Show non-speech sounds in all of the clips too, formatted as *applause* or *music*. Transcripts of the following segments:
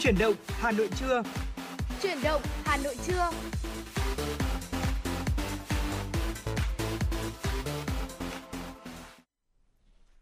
Chuyển động Hà Nội trưa. Chuyển động Hà Nội trưa.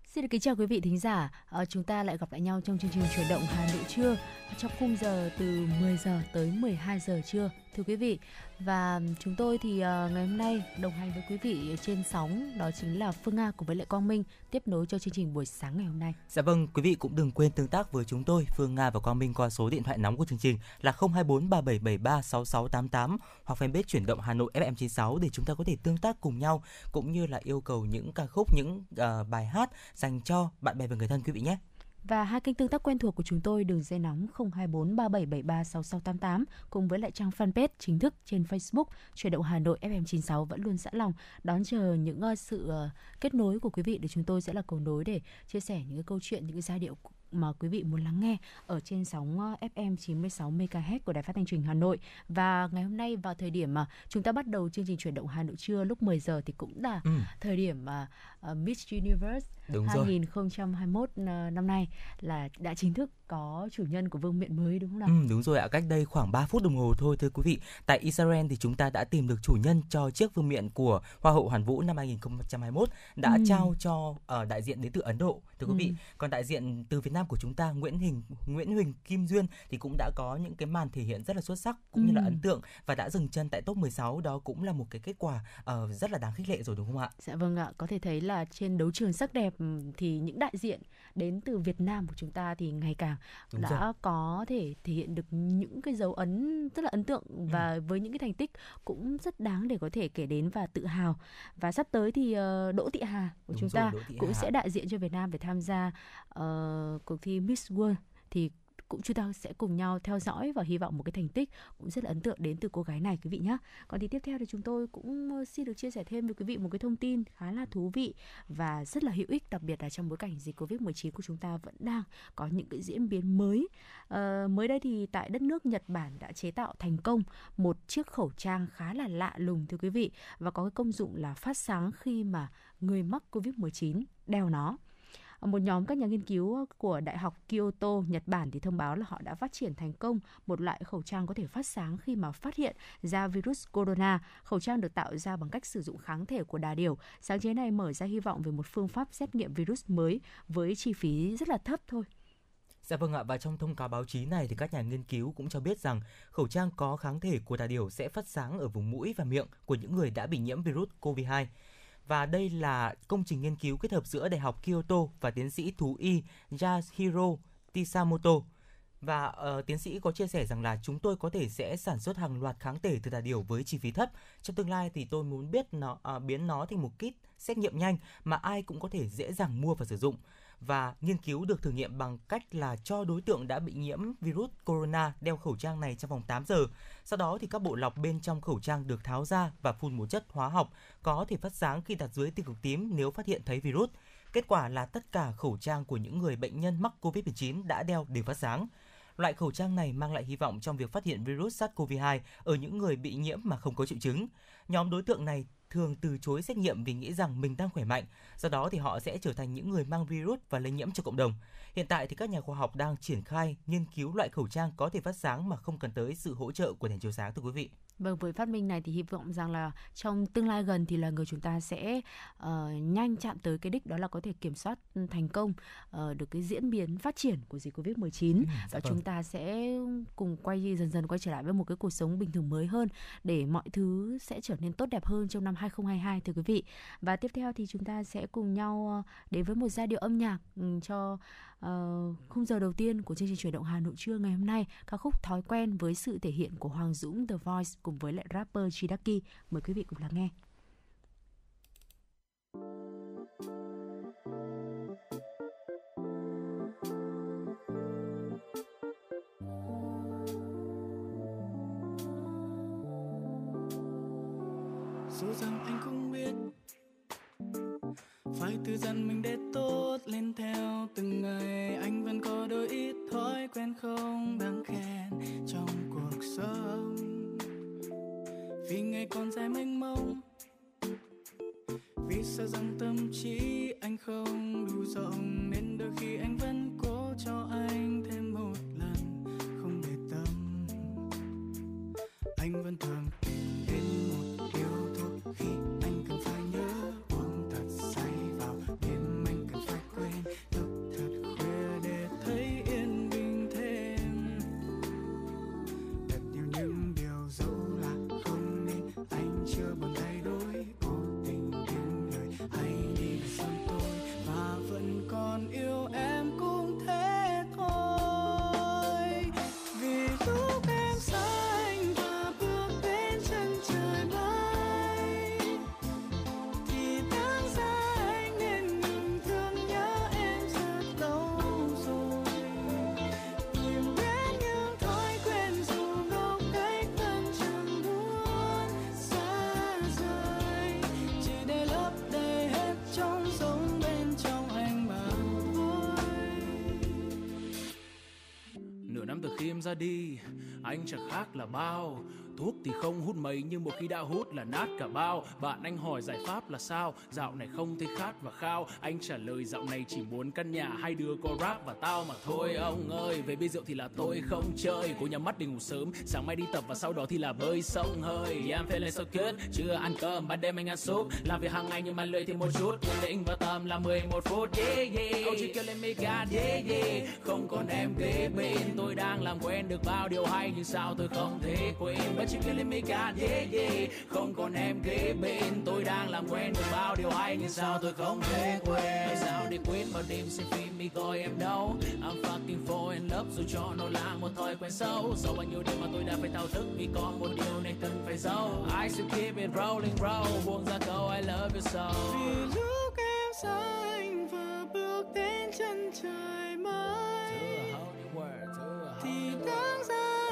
Xin được kính chào quý vị thính giả. À, chúng ta lại gặp lại nhau trong chương trình chuyển động Hà Nội trưa trong khung giờ từ 10 giờ tới 12 giờ trưa. Thưa quý vị, và chúng tôi thì uh, ngày hôm nay đồng hành với quý vị trên sóng đó chính là Phương Nga cùng với Lệ Quang Minh tiếp nối cho chương trình buổi sáng ngày hôm nay. Dạ vâng, quý vị cũng đừng quên tương tác với chúng tôi Phương Nga và Quang Minh qua số điện thoại nóng của chương trình là 024 3773 6688 hoặc fanpage chuyển động Hà Nội FM96 để chúng ta có thể tương tác cùng nhau cũng như là yêu cầu những ca khúc những uh, bài hát dành cho bạn bè và người thân quý vị nhé. Và hai kênh tương tác quen thuộc của chúng tôi đường dây nóng 024 3773 6688 cùng với lại trang fanpage chính thức trên Facebook Chuyển động Hà Nội FM96 vẫn luôn sẵn lòng đón chờ những ờ, sự ờ, kết nối của quý vị để chúng tôi sẽ là cầu nối để chia sẻ những cái câu chuyện, những cái giai điệu mà quý vị muốn lắng nghe ở trên sóng ờ, FM 96 MHz của Đài Phát thanh truyền Hà Nội. Và ngày hôm nay vào thời điểm mà chúng ta bắt đầu chương trình chuyển động Hà Nội trưa lúc 10 giờ thì cũng là ừ. thời điểm mà uh, Miss Universe Đúng 2021 rồi. Ờ, năm nay là đã chính thức có chủ nhân của vương miện mới đúng không nào? Ừ, đúng rồi ạ, cách đây khoảng 3 phút đồng hồ thôi thưa quý vị. Tại Israel thì chúng ta đã tìm được chủ nhân cho chiếc vương miện của Hoa hậu Hoàn Vũ năm 2021 đã ừ. trao cho uh, đại diện đến từ Ấn Độ thưa quý ừ. vị. Còn đại diện từ Việt Nam của chúng ta Nguyễn Hình Nguyễn Huỳnh Kim Duyên thì cũng đã có những cái màn thể hiện rất là xuất sắc cũng ừ. như là ấn tượng và đã dừng chân tại top 16 đó cũng là một cái kết quả uh, rất là đáng khích lệ rồi đúng không ạ? Dạ vâng ạ, có thể thấy là trên đấu trường sắc đẹp thì những đại diện đến từ Việt Nam của chúng ta thì ngày càng Đúng đã rồi. có thể thể hiện được những cái dấu ấn rất là ấn tượng ừ. và ừ. với những cái thành tích cũng rất đáng để có thể kể đến và tự hào và sắp tới thì uh, Đỗ Thị Hà của Đúng chúng rồi, ta cũng Hà. sẽ đại diện cho Việt Nam để tham gia uh, cuộc thi Miss World thì cũng chúng ta sẽ cùng nhau theo dõi và hy vọng một cái thành tích cũng rất là ấn tượng đến từ cô gái này quý vị nhé. Còn thì tiếp theo thì chúng tôi cũng ờ, xin được chia sẻ thêm với quý vị một cái thông tin khá là thú vị và rất là hữu ích đặc biệt là trong bối cảnh dịch Covid-19 của chúng ta vẫn đang có những cái diễn biến mới. À, mới đây thì tại đất nước Nhật Bản đã chế tạo thành công một chiếc khẩu trang khá là lạ lùng thưa quý vị và có cái công dụng là phát sáng khi mà người mắc Covid-19 đeo nó Ờ, một nhóm các nhà nghiên cứu ờ, của Đại học Kyoto, Nhật Bản thì thông báo là họ đã phát triển thành công một loại khẩu trang có thể phát sáng khi mà phát hiện ra virus corona. Khẩu trang được tạo ra bằng cách sử dụng kháng thể của đà điểu. Sáng chế này mở ra hy vọng về một phương pháp xét nghiệm virus mới với chi phí rất là thấp thôi. Dạ vâng ạ, và trong thông cáo báo chí này thì các nhà nghiên cứu cũng cho biết rằng khẩu trang có kháng thể của đà điểu sẽ phát sáng ở vùng mũi và miệng của những người đã bị nhiễm virus COVID-2 và đây là công trình nghiên cứu kết hợp giữa Đại học Kyoto và tiến sĩ thú y Yasuhiro Tisamoto. Và uh, tiến sĩ có chia sẻ rằng là chúng tôi có thể sẽ sản xuất hàng loạt kháng thể từ đà điểu với chi phí thấp. Trong tương lai thì tôi muốn biết nó uh, biến nó thành một kit xét nghiệm nhanh mà ai cũng có thể dễ dàng mua và sử dụng và nghiên cứu được thử nghiệm bằng cách là cho đối tượng đã bị nhiễm virus corona đeo khẩu trang này trong vòng 8 giờ. Sau đó thì các bộ lọc bên trong khẩu trang được tháo ra và phun một chất hóa học, có thể phát sáng khi đặt dưới tia cực tím nếu phát hiện thấy virus. Kết quả là tất cả khẩu trang của những người bệnh nhân mắc COVID-19 đã đeo đều phát sáng. Loại khẩu trang này mang lại hy vọng trong việc phát hiện virus SARS-CoV-2 ở những người bị nhiễm mà không có triệu chứng. Nhóm đối tượng này thường từ chối xét nghiệm vì nghĩ rằng mình đang khỏe mạnh, do đó thì họ sẽ trở thành những người mang virus và lây nhiễm cho cộng đồng. Hiện tại thì các nhà khoa học đang triển khai nghiên cứu loại khẩu trang có thể phát sáng mà không cần tới sự hỗ trợ của đèn chiếu sáng thưa quý vị. Vâng, với phát minh này thì hy vọng rằng là trong tương lai gần thì là người chúng ta sẽ uh, nhanh chạm tới cái đích đó là có thể kiểm soát thành công uh, được cái diễn biến phát triển của dịch Covid-19 ừ, dạ và vâng. chúng ta sẽ cùng quay dần dần quay trở lại với một cái cuộc sống bình thường mới hơn để mọi thứ sẽ trở nên tốt đẹp hơn trong năm 2022 thưa quý vị. Và tiếp theo thì chúng ta sẽ cùng nhau đến với một giai điệu âm nhạc ừ, cho uh, khung giờ đầu tiên của chương trình chuyển động Hà Nội trưa ngày hôm nay ca khúc thói quen với sự thể hiện của Hoàng Dũng The Voice cùng với lại rapper Chidaki. Mời quý vị cùng lắng nghe. Dù rằng anh cũng biết phải tự dặn mình để tốt lên theo từng ngày, anh vẫn có đôi ít thói quen không đáng khen trong cuộc sống. Vì ngày còn dài mênh mông, vì sợ rằng tâm trí anh không đủ rộng, nên đôi khi anh vẫn cố cho anh thêm một lần không để tâm. Anh vẫn thở ra đi. Anh chẳng khác là bao thuốc thì không hút mấy nhưng một khi đã hút là nát cả bao. Bạn anh hỏi giải pháp là sao? Dạo này không thấy khát và khao. Anh trả lời dạo này chỉ muốn căn nhà hai đứa có rap và tao mà thôi. Ông ơi về bia rượu thì là tôi không chơi. Cố nhắm mắt đi ngủ sớm sáng mai đi tập và sau đó thì là bơi sông hơi. Yeah, I'm feeling so good chưa ăn cơm ban đêm anh ăn súp. Làm việc hàng ngày nhưng mà lười thì một chút. Quyết định vào tầm là 11 phút yeah yeah. Câu chỉ kêu lên mega yeah yeah. Không còn em kế bên. Tôi đang làm quen được bao điều hay nhưng sao tôi không thể quên? Chỉ feeling me God yeah yeah. Không còn em kế bên tôi đang làm quen được bao điều hay. Nhưng sao tôi không thể quên? Sao để quên bao đêm xem phim mi coi em đâu? I'm fucking fall in love dù cho nó là một thói quen xấu. Sau bao nhiêu đêm mà tôi đã phải thao thức vì có một điều này cần phải giấu. I still keep it rolling roll buông ra câu I love you so. Vì lúc em xa anh vừa bước đến chân trời mới. Thì đáng ra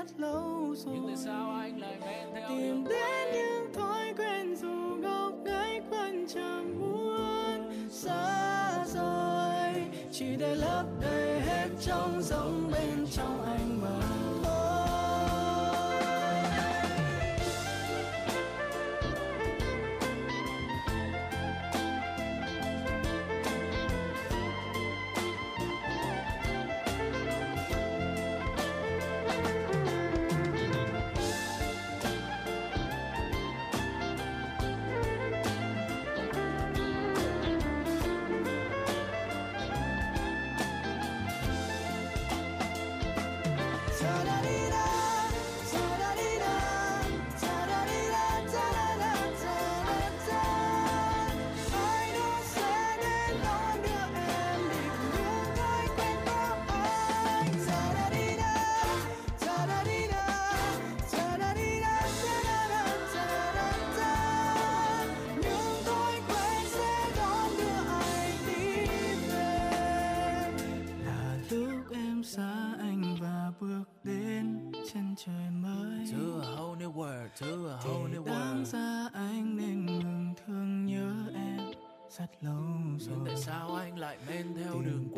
rất lâu rồi nhưng tại sao anh lại men theo tìm đến những thói quen dù ngốc nghếch vẫn chẳng muốn xa rời. Chỉ để lấp đầy hết trong giống bên trong anh mà trong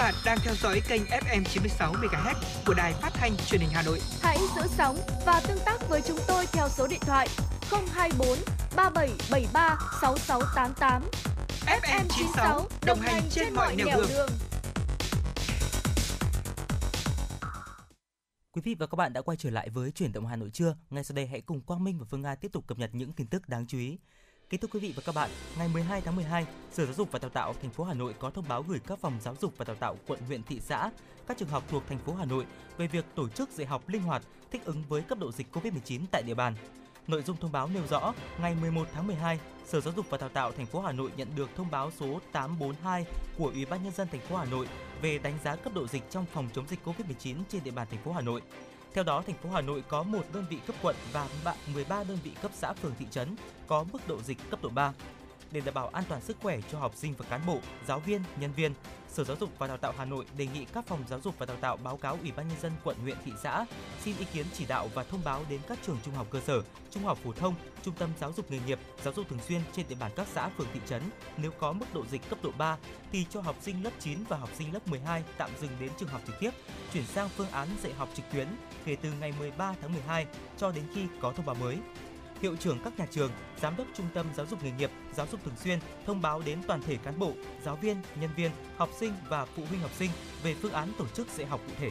bạn đang theo dõi kênh FM 96 MHz của đài phát thanh truyền hình Hà Nội. Hãy giữ sóng và tương tác với chúng tôi theo số điện thoại 024 3773 6688. FM 96 đồng hành trên mọi nẻo đường. đường. Quý vị và các bạn đã quay trở lại với chuyển động Hà Nội trưa. Ngay sau đây hãy cùng Quang Minh và Phương Nga tiếp tục cập nhật những tin tức đáng chú ý. Kính thưa quý vị và các bạn, ngày 12 tháng 12, Sở Giáo dục và Đào tạo thành phố Hà Nội có thông báo gửi các phòng giáo dục và đào tạo quận, huyện, thị xã, các trường học thuộc thành phố Hà Nội về việc tổ chức dạy học linh hoạt thích ứng với cấp độ dịch COVID-19 tại địa bàn. Nội dung thông báo nêu rõ, ngày 11 tháng 12, Sở Giáo dục và Đào tạo thành phố Hà Nội nhận được thông báo số 842 của Ủy ban nhân dân thành phố Hà Nội về đánh giá cấp độ dịch trong phòng chống dịch COVID-19 trên địa bàn thành phố Hà Nội. Theo đó, thành phố Hà Nội có một đơn vị cấp quận và 13 đơn vị cấp xã phường thị trấn có mức độ dịch cấp độ 3 để đảm bảo an toàn sức khỏe cho học sinh và cán bộ, giáo viên, nhân viên. Sở Giáo dục và Đào tạo Hà Nội đề nghị các phòng giáo dục và đào tạo báo cáo Ủy ban nhân dân quận, huyện, thị xã xin ý kiến chỉ đạo và thông báo đến các trường trung học cơ sở, trung học phổ thông, trung tâm giáo dục nghề nghiệp, giáo dục thường xuyên trên địa bàn các xã, phường, thị trấn. Nếu có mức độ dịch cấp độ 3 thì cho học sinh lớp 9 và học sinh lớp 12 tạm dừng đến trường học trực tiếp, chuyển sang phương án dạy học trực tuyến kể từ ngày 13 tháng 12 cho đến khi có thông báo mới hiệu trưởng các nhà trường, giám đốc trung tâm giáo dục nghề nghiệp, giáo dục thường xuyên thông báo đến toàn thể cán bộ, giáo viên, nhân viên, học sinh và phụ huynh học sinh về phương án tổ chức dạy học cụ thể.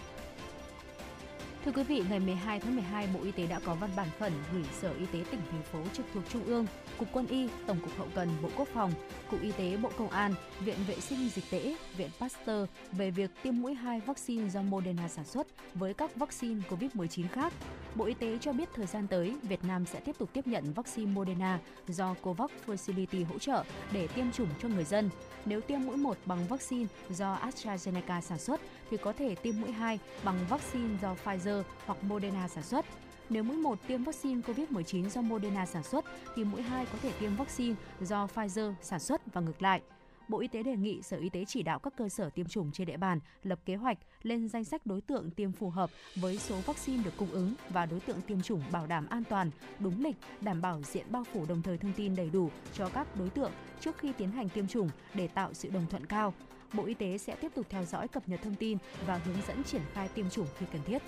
Thưa quý vị, ngày 12 tháng 12, Bộ Y tế đã có văn bản khẩn gửi Sở Y tế tỉnh, thành phố trực thuộc Trung ương, Cục Quân y, Tổng cục Hậu cần, Bộ Quốc phòng, Cục Y tế, Bộ Công an, Viện Vệ sinh Dịch tễ, Viện Pasteur về việc tiêm mũi 2 vaccine do Moderna sản xuất với các vaccine COVID-19 khác. Bộ Y tế cho biết thời gian tới, Việt Nam sẽ tiếp tục tiếp nhận vaccine Moderna do COVAX Facility hỗ trợ để tiêm chủng cho người dân. Nếu tiêm mũi 1 bằng vaccine do AstraZeneca sản xuất thì có thể tiêm mũi 2 bằng vaccine do Pfizer hoặc Moderna sản xuất. Nếu mũi 1 tiêm vaccine COVID-19 do Moderna sản xuất thì mũi 2 có thể tiêm vaccine do Pfizer sản xuất và ngược lại. Bộ Y tế đề nghị Sở Y tế chỉ đạo các cơ sở tiêm chủng trên địa bàn lập kế hoạch lên danh sách đối tượng tiêm phù hợp với số vaccine được cung ứng và đối tượng tiêm chủng bảo đảm an toàn, đúng lịch, đảm bảo diện bao phủ đồng thời thông tin đầy đủ cho các đối tượng trước khi tiến hành tiêm chủng để tạo sự đồng thuận cao. Bộ Y tế sẽ tiếp tục theo dõi cập nhật thông tin và hướng dẫn triển khai tiêm chủng khi cần thiết.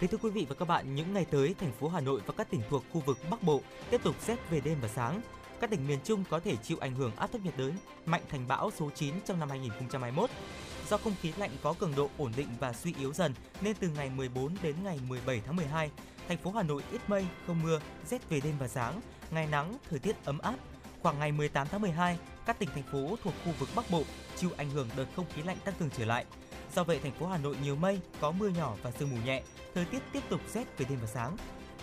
Kính thưa quý vị và các bạn, những ngày tới, thành phố Hà Nội và các tỉnh thuộc khu vực Bắc Bộ tiếp tục rét về đêm và sáng. Các tỉnh miền Trung có thể chịu ảnh hưởng áp thấp nhiệt đới mạnh thành bão số 9 trong năm 2021. Do không khí lạnh có cường độ ổn định và suy yếu dần nên từ ngày 14 đến ngày 17 tháng 12, thành phố Hà Nội ít mây, không mưa, rét về đêm và sáng, ngày nắng, thời tiết ấm áp. Khoảng ngày 18 tháng 12, các tỉnh thành phố thuộc khu vực Bắc Bộ chịu ảnh hưởng đợt không khí lạnh tăng cường trở lại. Do vậy, thành phố Hà Nội nhiều mây, có mưa nhỏ và sương mù nhẹ, thời tiết tiếp tục rét về đêm và sáng.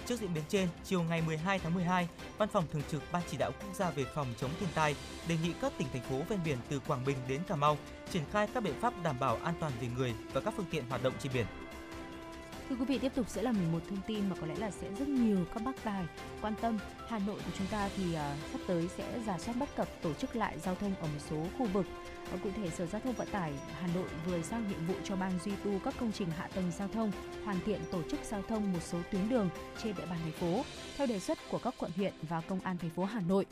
Trước diễn biến trên, chiều ngày 12 tháng 12, Văn phòng Thường trực Ban Chỉ đạo Quốc gia về phòng chống thiên tai đề nghị các tỉnh thành phố ven biển từ Quảng Bình đến Cà Mau triển khai các biện pháp đảm bảo an toàn về người và các phương tiện hoạt động trên biển. Thưa quý vị, tiếp tục sẽ là một thông tin mà có lẽ là sẽ rất nhiều các bác tài quan tâm. Hà Nội của chúng ta thì uh, sắp tới sẽ giả soát bất cập tổ chức lại giao thông ở một số khu vực và cụ thể, Sở Giao thông Vận tải Hà Nội vừa giao nhiệm vụ cho Ban duy tu các công trình hạ tầng giao thông, hoàn thiện tổ chức giao thông một số tuyến đường trên địa bàn thành phố theo đề xuất của các quận huyện và công an thành phố Hà Nội.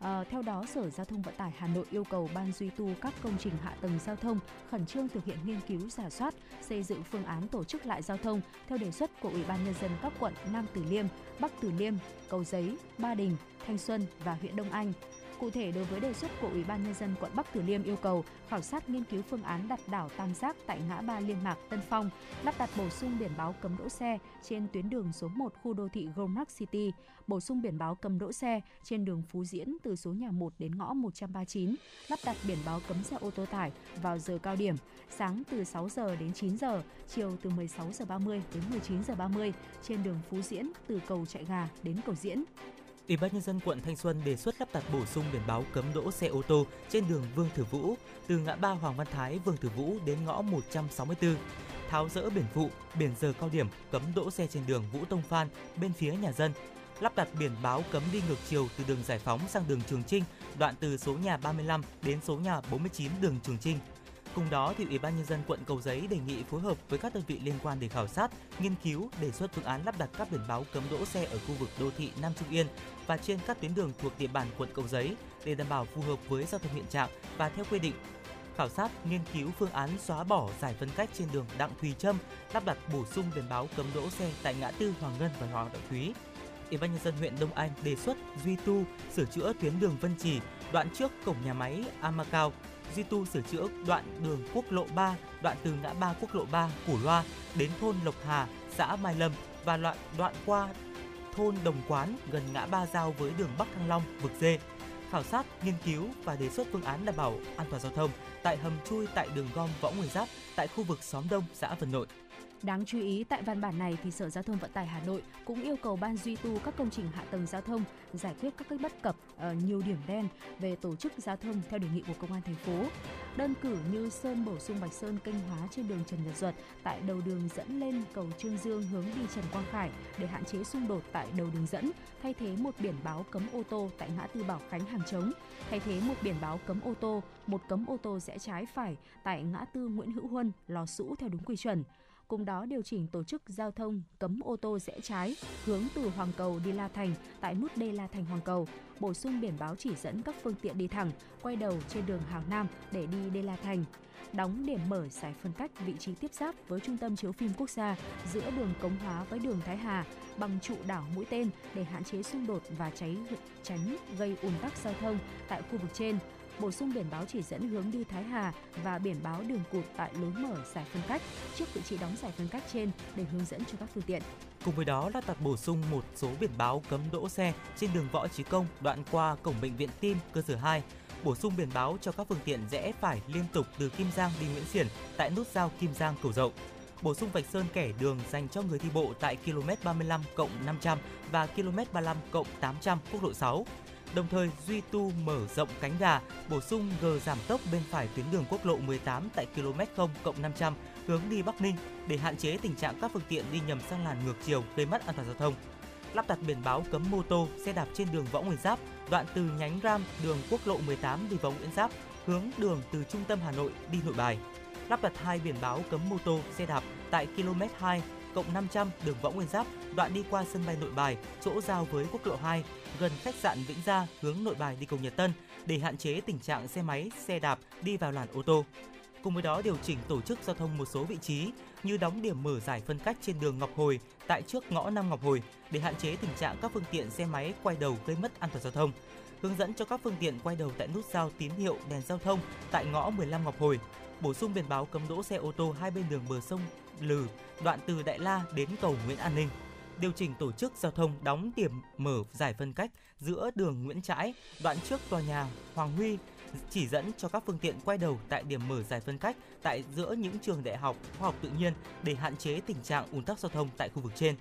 À, theo đó, Sở Giao thông Vận tải Hà Nội yêu cầu Ban duy tu các công trình hạ tầng giao thông khẩn trương thực hiện nghiên cứu giả soát, xây dựng phương án tổ chức lại giao thông theo đề xuất của Ủy ban nhân dân các quận Nam Từ Liêm, Bắc Từ Liêm, Cầu Giấy, Ba Đình, Thanh Xuân và huyện Đông Anh. Cụ thể, đối với đề xuất của Ủy ban nhân dân quận Bắc Từ Liêm yêu cầu khảo sát nghiên cứu phương án đặt đảo tam giác tại ngã ba Liên Mạc Tân Phong, lắp đặt bổ sung biển báo cấm đỗ xe trên tuyến đường số 1 khu đô thị Gromark City, bổ sung biển báo cấm đỗ xe trên đường Phú Diễn từ số nhà 1 đến ngõ 139, lắp đặt biển báo cấm xe ô tô tải vào giờ cao điểm, sáng từ 6 giờ đến 9 giờ, chiều từ 16 giờ 30 đến 19 giờ 30 trên đường Phú Diễn từ cầu Chạy Gà đến cầu Diễn. Ủy ban nhân dân quận Thanh Xuân đề xuất lắp đặt bổ sung biển báo cấm đỗ xe ô tô trên đường Vương Thừa Vũ từ ngã ba Hoàng Văn Thái Vương Thừa Vũ đến ngõ 164. Tháo rỡ biển phụ, biển giờ cao điểm cấm đỗ xe trên đường Vũ Tông Phan bên phía nhà dân. Lắp đặt biển báo cấm đi ngược chiều từ đường Giải Phóng sang đường Trường Trinh, đoạn từ số nhà 35 đến số nhà 49 đường Trường Trinh. Cùng đó, thì Ủy ban nhân dân quận Cầu Giấy đề nghị phối hợp với các đơn vị liên quan để khảo sát, nghiên cứu, đề xuất phương án lắp đặt các biển báo cấm đỗ xe ở khu vực đô thị Nam Trung Yên và trên các tuyến đường thuộc địa bàn quận Cầu Giấy để đảm bảo phù hợp với giao thông hiện trạng và theo quy định. Khảo sát, nghiên cứu phương án xóa bỏ giải phân cách trên đường Đặng Thùy Trâm, lắp đặt bổ sung biển báo cấm đỗ xe tại ngã tư Hoàng Ngân và Hoàng Đạo Thúy. Ủy ban nhân dân huyện Đông Anh đề xuất duy tu, sửa chữa tuyến đường Vân Trì, đoạn trước cổng nhà máy Amacao duy tu sửa chữa đoạn đường quốc lộ 3, đoạn từ ngã ba quốc lộ 3 Củ Loa đến thôn Lộc Hà, xã Mai Lâm và đoạn đoạn qua thôn Đồng Quán gần ngã ba giao với đường Bắc Thăng Long, vực dê. Khảo sát, nghiên cứu và đề xuất phương án đảm bảo an toàn giao thông tại hầm chui tại đường gom Võ Nguyên Giáp tại khu vực xóm Đông, xã Vân Nội. Đáng chú ý, tại văn bản này thì Sở Giao thông Vận tải Hà Nội cũng yêu cầu ban duy tu các công trình hạ tầng giao thông giải quyết các cái bất cập ở nhiều điểm đen về tổ chức giao thông theo đề nghị của công an thành phố. Đơn cử như sơn bổ sung Bạch Sơn kênh hóa trên đường Trần Nhật Duật tại đầu đường dẫn lên cầu Trương Dương hướng đi Trần Quang Khải để hạn chế xung đột tại đầu đường dẫn, thay thế một biển báo cấm ô tô tại ngã tư Bảo Khánh Hàng Trống, thay thế một biển báo cấm ô tô, một cấm ô tô rẽ trái phải tại ngã tư Nguyễn Hữu Huân, Lò Sũ theo đúng quy chuẩn cùng đó điều chỉnh tổ chức giao thông cấm ô tô rẽ trái hướng từ Hoàng Cầu đi La Thành tại nút D La Thành Hoàng Cầu, bổ sung biển báo chỉ dẫn các phương tiện đi thẳng, quay đầu trên đường Hàng Nam để đi D La Thành. Đóng điểm mở giải phân cách vị trí tiếp giáp với trung tâm chiếu phim quốc gia giữa đường Cống Hóa với đường Thái Hà bằng trụ đảo mũi tên để hạn chế xung đột và cháy tránh gây ùn tắc giao thông tại khu vực trên bổ sung biển báo chỉ dẫn hướng đi Thái Hà và biển báo đường cụt tại lối mở giải phân cách trước vị trí đóng giải phân cách trên để hướng dẫn cho các phương tiện. Cùng với đó lắp đặt bổ sung một số biển báo cấm đỗ xe trên đường Võ Chí Công đoạn qua cổng bệnh viện Tim cơ sở 2, bổ sung biển báo cho các phương tiện rẽ phải liên tục từ Kim Giang đi Nguyễn Xiển tại nút giao Kim Giang Cầu Dậu bổ sung vạch sơn kẻ đường dành cho người đi bộ tại km 35 cộng 500 và km 35 cộng 800 quốc lộ 6. Đồng thời duy tu mở rộng cánh gà, bổ sung gờ giảm tốc bên phải tuyến đường quốc lộ 18 tại km 0 cộng 500 hướng đi Bắc Ninh để hạn chế tình trạng các phương tiện đi nhầm sang làn ngược chiều gây mất an toàn giao thông. Lắp đặt biển báo cấm mô tô, xe đạp trên đường Võ Nguyên Giáp, đoạn từ nhánh Ram, đường quốc lộ 18 đi Võ Nguyễn Giáp, hướng đường từ trung tâm Hà Nội đi Nội Bài. Lắp đặt hai biển báo cấm mô tô, xe đạp tại km 2 cộng 500 đường Võ Nguyên Giáp, đoạn đi qua sân bay Nội Bài, chỗ giao với quốc lộ 2, gần khách sạn Vĩnh Gia hướng Nội Bài đi cầu Nhật Tân để hạn chế tình trạng xe máy, xe đạp đi vào làn ô tô. Cùng với đó điều chỉnh tổ chức giao thông một số vị trí như đóng điểm mở giải phân cách trên đường Ngọc Hồi tại trước ngõ Nam Ngọc Hồi để hạn chế tình trạng các phương tiện xe máy quay đầu gây mất an toàn giao thông. Hướng dẫn cho các phương tiện quay đầu tại nút giao tín hiệu đèn giao thông tại ngõ 15 Ngọc Hồi, bổ sung biển báo cấm đỗ xe ô tô hai bên đường bờ sông Lừ, đoạn từ Đại La đến cầu Nguyễn An Ninh. Điều chỉnh tổ chức giao thông đóng điểm mở giải phân cách giữa đường Nguyễn Trãi, đoạn trước tòa nhà Hoàng Huy, chỉ dẫn cho các phương tiện quay đầu tại điểm mở giải phân cách tại giữa những trường đại học khoa học tự nhiên để hạn chế tình trạng ùn tắc giao thông tại khu vực trên.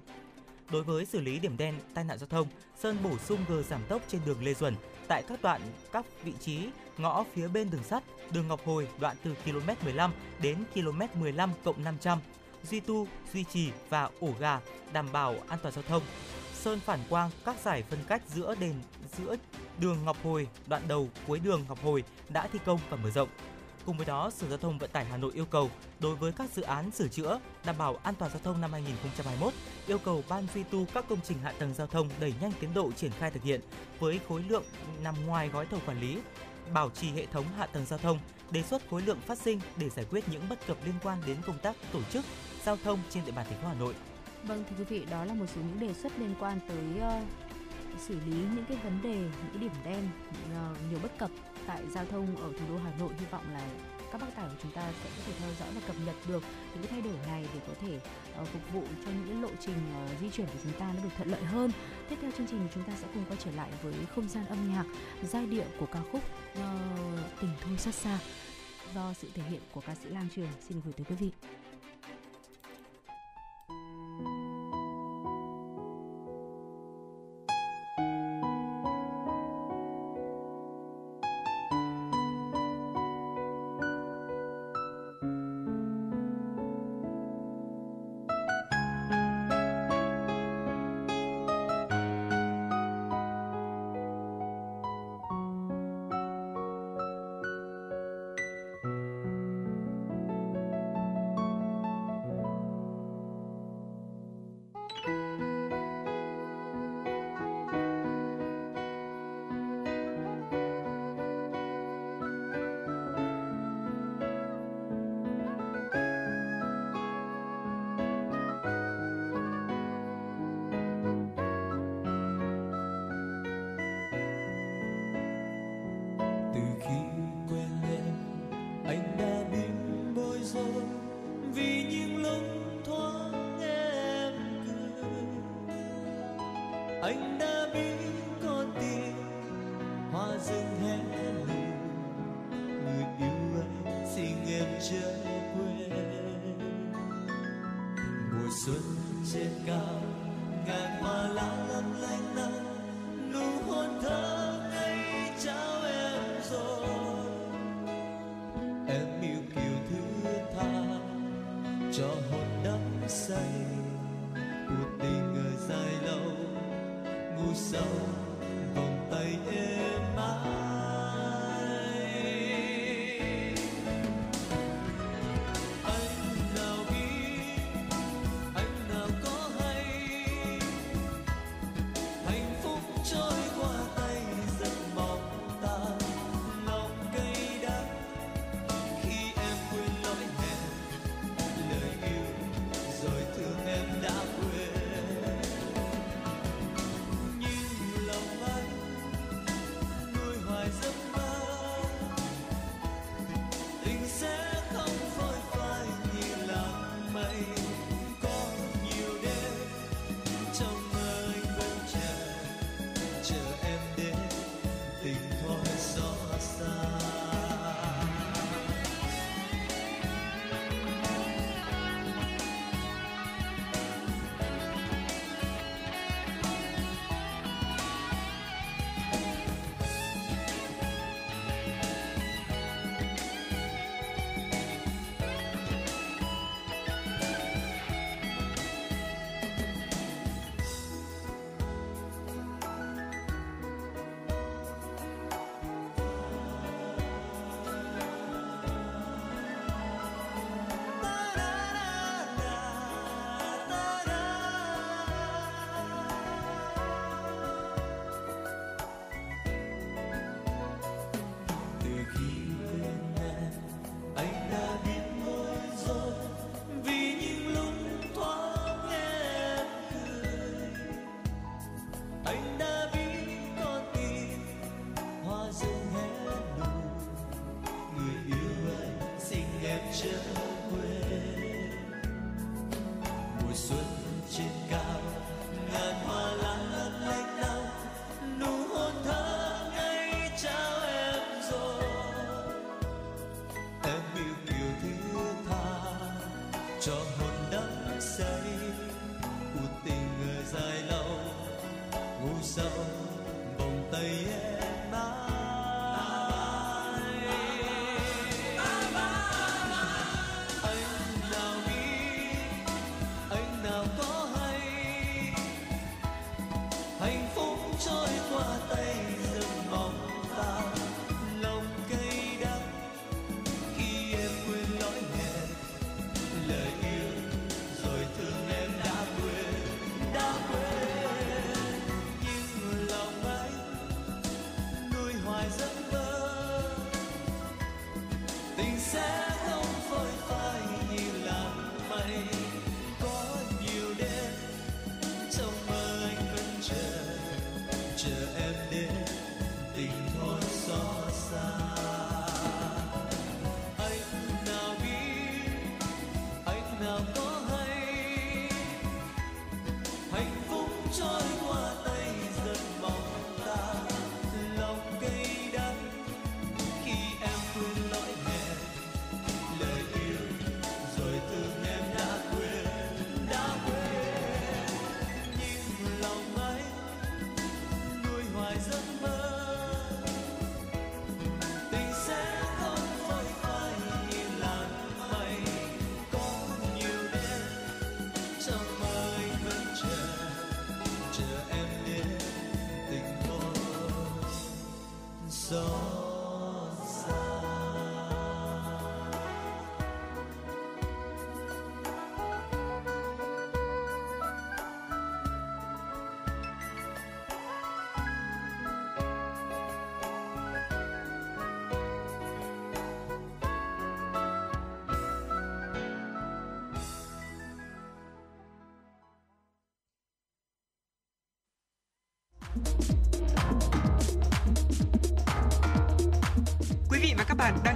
Đối với xử lý điểm đen tai nạn giao thông, Sơn bổ sung gờ giảm tốc trên đường Lê Duẩn tại các đoạn các vị trí ngõ phía bên đường sắt, đường Ngọc Hồi đoạn từ km 15 đến km 15 cộng 500 duy tu, duy trì và ổ gà đảm bảo an toàn giao thông. Sơn phản quang các giải phân cách giữa đền giữa đường Ngọc Hồi, đoạn đầu cuối đường Ngọc Hồi đã thi công và mở rộng. Cùng với đó, Sở Giao thông Vận tải Hà Nội yêu cầu đối với các dự án sửa chữa đảm bảo an toàn giao thông năm 2021, yêu cầu ban duy tu các công trình hạ tầng giao thông đẩy nhanh tiến độ triển khai thực hiện với khối lượng nằm ngoài gói thầu quản lý, bảo trì hệ thống hạ tầng giao thông, đề xuất khối lượng phát sinh để giải quyết những bất cập liên quan đến công tác tổ chức, giao thông trên địa bàn thành phố Hà Nội. Vâng thưa quý vị, đó là một số những đề xuất liên quan tới uh, xử lý những cái vấn đề, những cái điểm đen, uh, nhiều bất cập tại giao thông ở thủ đô Hà Nội. Hy vọng là các bác tải của chúng ta sẽ có thể theo dõi và cập nhật được những cái thay đổi này để có thể uh, phục vụ cho những lộ trình uh, di chuyển của chúng ta nó được thuận lợi hơn. Tiếp theo chương trình chúng ta sẽ cùng quay trở lại với không gian âm nhạc giai điệu của ca khúc uh, Tình thôi rất xa do sự thể hiện của ca sĩ Lam Trường xin gửi tới quý vị. 瞬间感。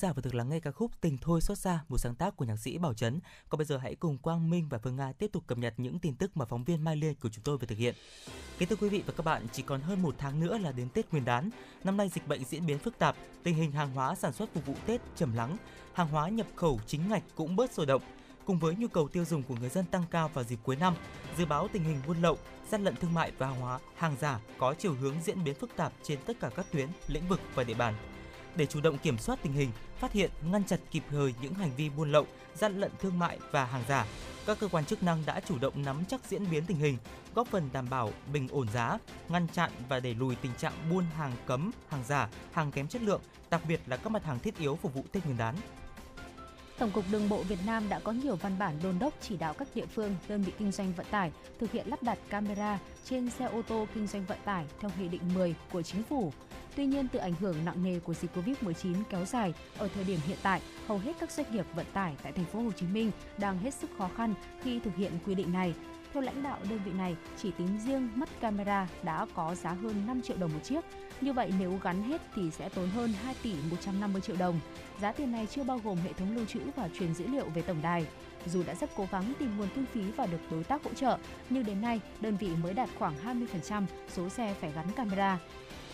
Giả vừa được lắng nghe ca khúc Tình thôi xót xa, một sáng tác của nhạc sĩ Bảo Trấn. Còn bây giờ hãy cùng Quang Minh và Phương Nga tiếp tục cập nhật những tin tức mà phóng viên Mai Liên của chúng tôi vừa thực hiện. Kính thưa quý vị và các bạn, chỉ còn hơn một tháng nữa là đến Tết Nguyên đán. Năm nay dịch bệnh diễn biến phức tạp, tình hình hàng hóa sản xuất phục vụ Tết trầm lắng, hàng hóa nhập khẩu chính ngạch cũng bớt sôi động. Cùng với nhu cầu tiêu dùng của người dân tăng cao vào dịp cuối năm, dự báo tình hình buôn lậu, gian lận thương mại và hàng hóa, hàng giả có chiều hướng diễn biến phức tạp trên tất cả các tuyến, lĩnh vực và địa bàn để chủ động kiểm soát tình hình, phát hiện, ngăn chặn kịp thời những hành vi buôn lậu, gian lận thương mại và hàng giả. Các cơ quan chức năng đã chủ động nắm chắc diễn biến tình hình, góp phần đảm bảo bình ổn giá, ngăn chặn và đẩy lùi tình trạng buôn hàng cấm, hàng giả, hàng kém chất lượng, đặc biệt là các mặt hàng thiết yếu phục vụ Tết Nguyên đán. Tổng cục Đường bộ Việt Nam đã có nhiều văn bản đôn đốc chỉ đạo các địa phương, đơn vị kinh doanh vận tải thực hiện lắp đặt camera trên xe ô tô kinh doanh vận tải theo Nghị định 10 của Chính phủ. Tuy nhiên, từ ảnh hưởng nặng nề của dịch Covid-19 kéo dài, ở thời điểm hiện tại, hầu hết các doanh nghiệp vận tải tại thành phố Hồ Chí Minh đang hết sức khó khăn khi thực hiện quy định này. Theo lãnh đạo đơn vị này, chỉ tính riêng mắt camera đã có giá hơn 5 triệu đồng một chiếc. Như vậy nếu gắn hết thì sẽ tốn hơn 2 tỷ 150 triệu đồng. Giá tiền này chưa bao gồm hệ thống lưu trữ và truyền dữ liệu về tổng đài. Dù đã rất cố gắng tìm nguồn kinh phí và được đối tác hỗ trợ, nhưng đến nay đơn vị mới đạt khoảng 20% số xe phải gắn camera.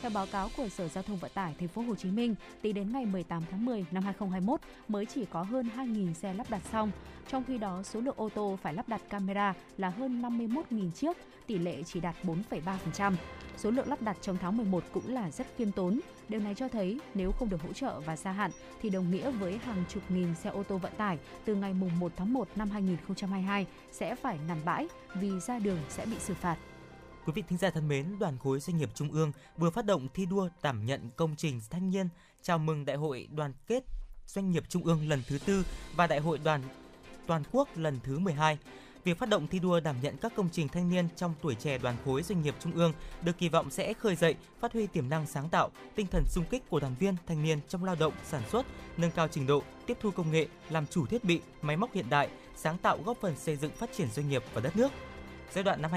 Theo báo cáo của Sở Giao thông Vận tải Thành phố Hồ Chí Minh, tính đến ngày 18 tháng 10 năm 2021 mới chỉ có hơn 2.000 xe lắp đặt xong. Trong khi đó, số lượng ô tô phải lắp đặt camera là hơn 51.000 chiếc, tỷ lệ chỉ đạt 4,3%. Số lượng lắp đặt trong tháng 11 cũng là rất khiêm tốn. Điều này cho thấy nếu không được hỗ trợ và gia hạn thì đồng nghĩa với hàng chục nghìn xe ô tô vận tải từ ngày 1 tháng 1 năm 2022 sẽ phải nằm bãi vì ra đường sẽ bị xử phạt. Quý vị thính giả thân mến, Đoàn khối doanh nghiệp Trung ương vừa phát động thi đua đảm nhận công trình thanh niên chào mừng Đại hội Đoàn kết Doanh nghiệp Trung ương lần thứ tư và Đại hội Đoàn toàn quốc lần thứ 12. Việc phát động thi đua đảm nhận các công trình thanh niên trong tuổi trẻ đoàn khối doanh nghiệp trung ương được kỳ vọng sẽ khơi dậy, phát huy tiềm năng sáng tạo, tinh thần sung kích của đoàn viên thanh niên trong lao động, sản xuất, nâng cao trình độ, tiếp thu công nghệ, làm chủ thiết bị, máy móc hiện đại, sáng tạo góp phần xây dựng phát triển doanh nghiệp và đất nước. Giai đoạn năm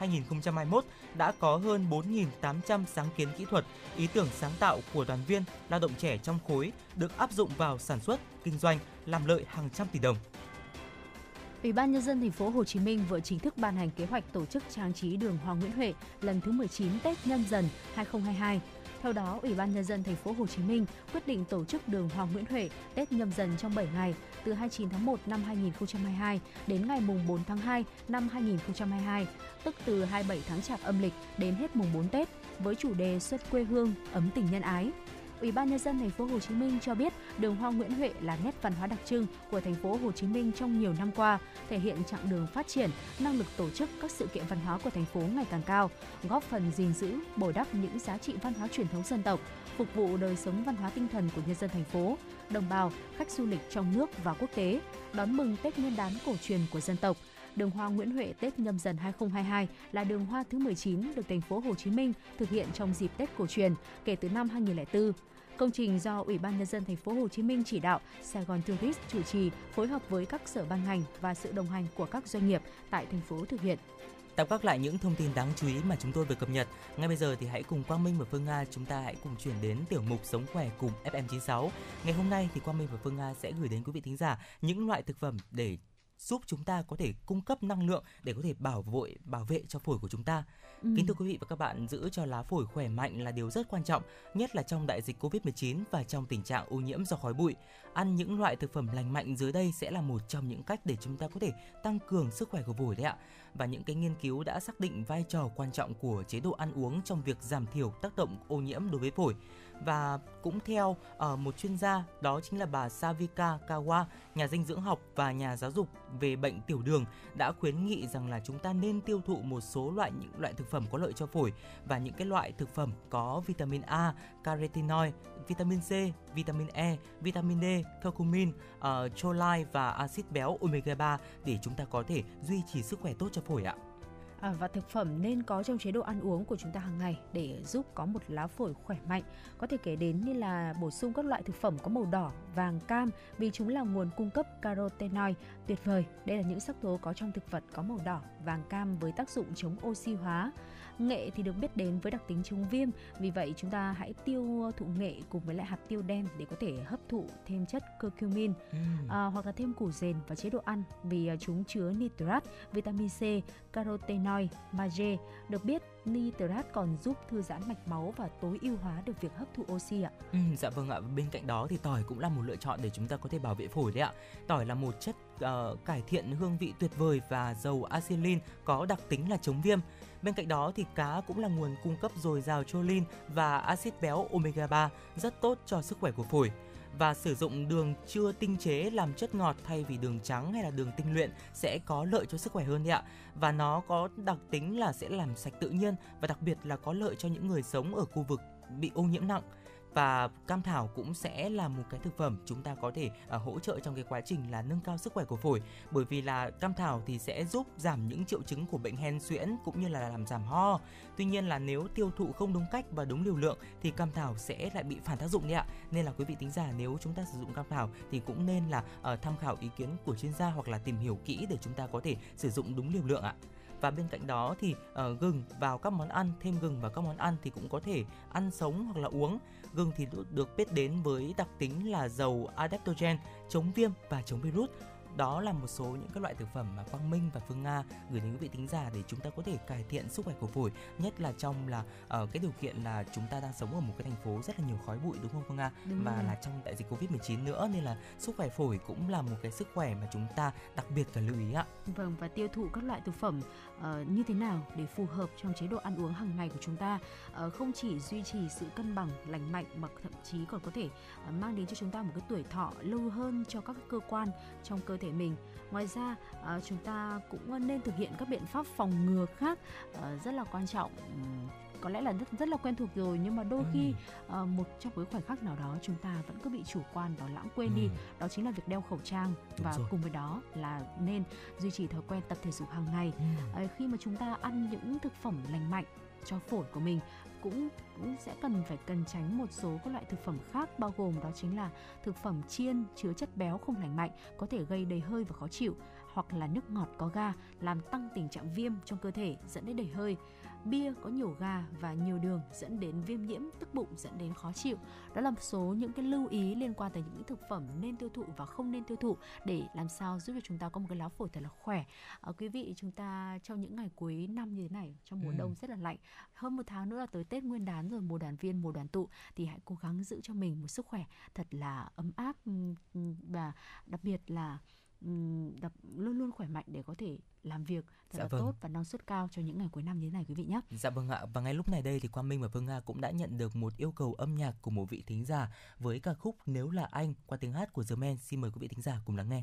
2020-2021 đã có hơn 4.800 sáng kiến kỹ thuật, ý tưởng sáng tạo của đoàn viên, lao động trẻ trong khối được áp dụng vào sản xuất, kinh doanh, làm lợi hàng trăm tỷ đồng. Ủy ban nhân dân thành phố Hồ Chí Minh vừa chính thức ban hành kế hoạch tổ chức trang trí đường Hoàng Nguyễn Huệ lần thứ 19 Tết Nhâm Dần 2022. Theo đó, Ủy ban nhân dân thành phố Hồ Chí Minh quyết định tổ chức đường Hoàng Nguyễn Huệ Tết Nhâm Dần trong 7 ngày, từ 29 tháng 1 năm 2022 đến ngày mùng 4 tháng 2 năm 2022, tức từ 27 tháng Chạp âm lịch đến hết mùng 4 Tết, với chủ đề Xuân quê hương, ấm tình nhân ái. Ủy ban nhân dân thành phố Hồ Chí Minh cho biết đường Hoa Nguyễn Huệ là nét văn hóa đặc trưng của thành phố Hồ Chí Minh trong nhiều năm qua, thể hiện chặng đường phát triển, năng lực tổ chức các sự kiện văn hóa của thành phố ngày càng cao, góp phần gìn giữ, bồi đắp những giá trị văn hóa truyền thống dân tộc, phục vụ đời sống văn hóa tinh thần của nhân dân thành phố, đồng bào, khách du lịch trong nước và quốc tế, đón mừng Tết Nguyên đán cổ truyền của dân tộc, đường hoa Nguyễn Huệ Tết nhâm dần 2022 là đường hoa thứ 19 được thành phố Hồ Chí Minh thực hiện trong dịp Tết cổ truyền kể từ năm 2004. Công trình do Ủy ban nhân dân thành phố Hồ Chí Minh chỉ đạo, Sài Gòn Tourist chủ trì, phối hợp với các sở ban ngành và sự đồng hành của các doanh nghiệp tại thành phố thực hiện. Tạm gác lại những thông tin đáng chú ý mà chúng tôi vừa cập nhật. Ngay bây giờ thì hãy cùng Quang Minh và Phương Nga chúng ta hãy cùng chuyển đến tiểu mục Sống khỏe cùng FM96. Ngày hôm nay thì Quang Minh và Phương Nga sẽ gửi đến quý vị thính giả những loại thực phẩm để giúp chúng ta có thể cung cấp năng lượng để có thể bảo vệ bảo vệ cho phổi của chúng ta. Ừ. Kính thưa quý vị và các bạn, giữ cho lá phổi khỏe mạnh là điều rất quan trọng, nhất là trong đại dịch Covid-19 và trong tình trạng ô nhiễm do khói bụi. Ăn những loại thực phẩm lành mạnh dưới đây sẽ là một trong những cách để chúng ta có thể tăng cường sức khỏe của phổi đấy ạ. Và những cái nghiên cứu đã xác định vai trò quan trọng của chế độ ăn uống trong việc giảm thiểu tác động ô nhiễm đối với phổi và cũng theo uh, một chuyên gia đó chính là bà Savika Kawa, nhà dinh dưỡng học và nhà giáo dục về bệnh tiểu đường đã khuyến nghị rằng là chúng ta nên tiêu thụ một số loại những loại thực phẩm có lợi cho phổi và những cái loại thực phẩm có vitamin A, carotenoid, vitamin C, vitamin E, vitamin D, curcumin, ờ, uh, choline và axit béo omega 3 để chúng ta có thể duy trì sức khỏe tốt cho phổi ạ. à, và thực phẩm nên có trong chế độ ăn uống của chúng ta hàng ngày để giúp có một lá phổi khỏe mạnh. Có thể kể đến như là bổ sung các loại thực phẩm có màu đỏ, vàng, cam vì chúng là nguồn cung cấp carotenoid tuyệt vời. Đây là những sắc tố có trong thực vật có màu đỏ, vàng, cam với tác dụng chống oxy hóa Nghệ thì được biết đến với đặc tính chống viêm, vì vậy chúng ta hãy tiêu thụ nghệ cùng với lại hạt tiêu đen để có thể hấp thụ thêm chất curcumin ừ. à, hoặc là thêm củ dền vào chế độ ăn vì à, chúng chứa nitrat, vitamin C, carotenoid, magie. Được biết nitrat còn giúp thư giãn mạch máu và tối ưu hóa được việc hấp thụ oxy ạ. Ừ, dạ vâng ạ. Bên cạnh đó thì tỏi cũng là một lựa chọn để chúng ta có thể bảo vệ phổi đấy ạ. Tỏi là một chất uh, cải thiện hương vị tuyệt vời và dầu acylin có đặc tính là chống viêm. Bên cạnh đó thì cá cũng là nguồn cung cấp dồi dào choline và axit béo omega 3 rất tốt cho sức khỏe của phổi và sử dụng đường chưa tinh chế làm chất ngọt thay vì đường trắng hay là đường tinh luyện sẽ có lợi cho sức khỏe hơn đấy ạ. Và nó có đặc tính là sẽ làm sạch tự nhiên và đặc biệt là có lợi cho những người sống ở khu vực bị ô nhiễm nặng và cam thảo cũng sẽ là một cái thực phẩm chúng ta có thể uh, hỗ trợ trong cái quá trình là nâng cao sức khỏe của phổi. Bởi vì là cam thảo thì sẽ giúp giảm những triệu chứng của bệnh hen suyễn cũng như là làm giảm ho. Tuy nhiên là nếu tiêu thụ không đúng cách và đúng liều lượng thì cam thảo sẽ lại bị phản tác dụng đấy ạ. Nên là quý vị tính giả nếu chúng ta sử dụng cam thảo thì cũng nên là uh, tham khảo ý kiến của chuyên gia hoặc là tìm hiểu kỹ để chúng ta có thể sử dụng đúng liều lượng ạ. Và bên cạnh đó thì uh, gừng vào các món ăn thêm gừng vào các món ăn thì cũng có thể ăn sống hoặc là uống. Gừng thì được biết đến với đặc tính là dầu adaptogen, chống viêm và chống virus đó là một số những các loại thực phẩm mà Quang Minh và Phương Nga gửi đến quý vị thính giả để chúng ta có thể cải thiện sức khỏe của phổi nhất là trong là ở uh, cái điều kiện là chúng ta đang sống ở một cái thành phố rất là nhiều khói bụi đúng không Phương Nga đúng và rồi. là trong đại dịch Covid-19 nữa nên là sức khỏe phổi cũng là một cái sức khỏe mà chúng ta đặc biệt cần lưu ý ạ. Vâng và tiêu thụ các loại thực phẩm uh, như thế nào để phù hợp trong chế độ ăn uống hàng ngày của chúng ta? Uh, không chỉ duy trì sự cân bằng lành mạnh mà thậm chí còn có thể uh, mang đến cho chúng ta một cái tuổi thọ lâu hơn cho các cơ quan trong cơ thể mình. Ngoài ra chúng ta cũng nên thực hiện các biện pháp phòng ngừa khác rất là quan trọng có lẽ là rất rất là quen thuộc rồi nhưng mà đôi ừ. khi uh, một trong cái khoảnh khắc nào đó chúng ta vẫn cứ bị chủ quan và lãng quên ừ. đi đó chính là việc đeo khẩu trang Đúng và rồi. cùng với đó là nên duy trì thói quen tập thể dục hàng ngày ừ. uh, khi mà chúng ta ăn những thực phẩm lành mạnh cho phổi của mình cũng cũng sẽ cần phải cần tránh một số các loại thực phẩm khác bao gồm đó chính là thực phẩm chiên chứa chất béo không lành mạnh có thể gây đầy hơi và khó chịu hoặc là nước ngọt có ga làm tăng tình trạng viêm trong cơ thể dẫn đến đầy hơi bia có nhiều ga và nhiều đường dẫn đến viêm nhiễm tức bụng dẫn đến khó chịu đó là một số những cái lưu ý liên quan tới những thực phẩm nên tiêu thụ và không nên tiêu thụ để làm sao giúp cho chúng ta có một cái lá phổi thật là khỏe à, quý vị chúng ta trong những ngày cuối năm như thế này trong mùa ừ. đông rất là lạnh hơn một tháng nữa là tới tết nguyên đán rồi mùa đoàn viên mùa đoàn tụ thì hãy cố gắng giữ cho mình một sức khỏe thật là ấm áp và đặc biệt là đập luôn luôn khỏe mạnh để có thể làm việc thật dạ là vâng. tốt và năng suất cao cho những ngày cuối năm như thế này quý vị nhé. Dạ vâng ạ và ngay lúc này đây thì Quang Minh và Phương Nga cũng đã nhận được một yêu cầu âm nhạc của một vị thính giả với ca khúc Nếu là anh qua tiếng hát của The Man. Xin mời quý vị thính giả cùng lắng nghe.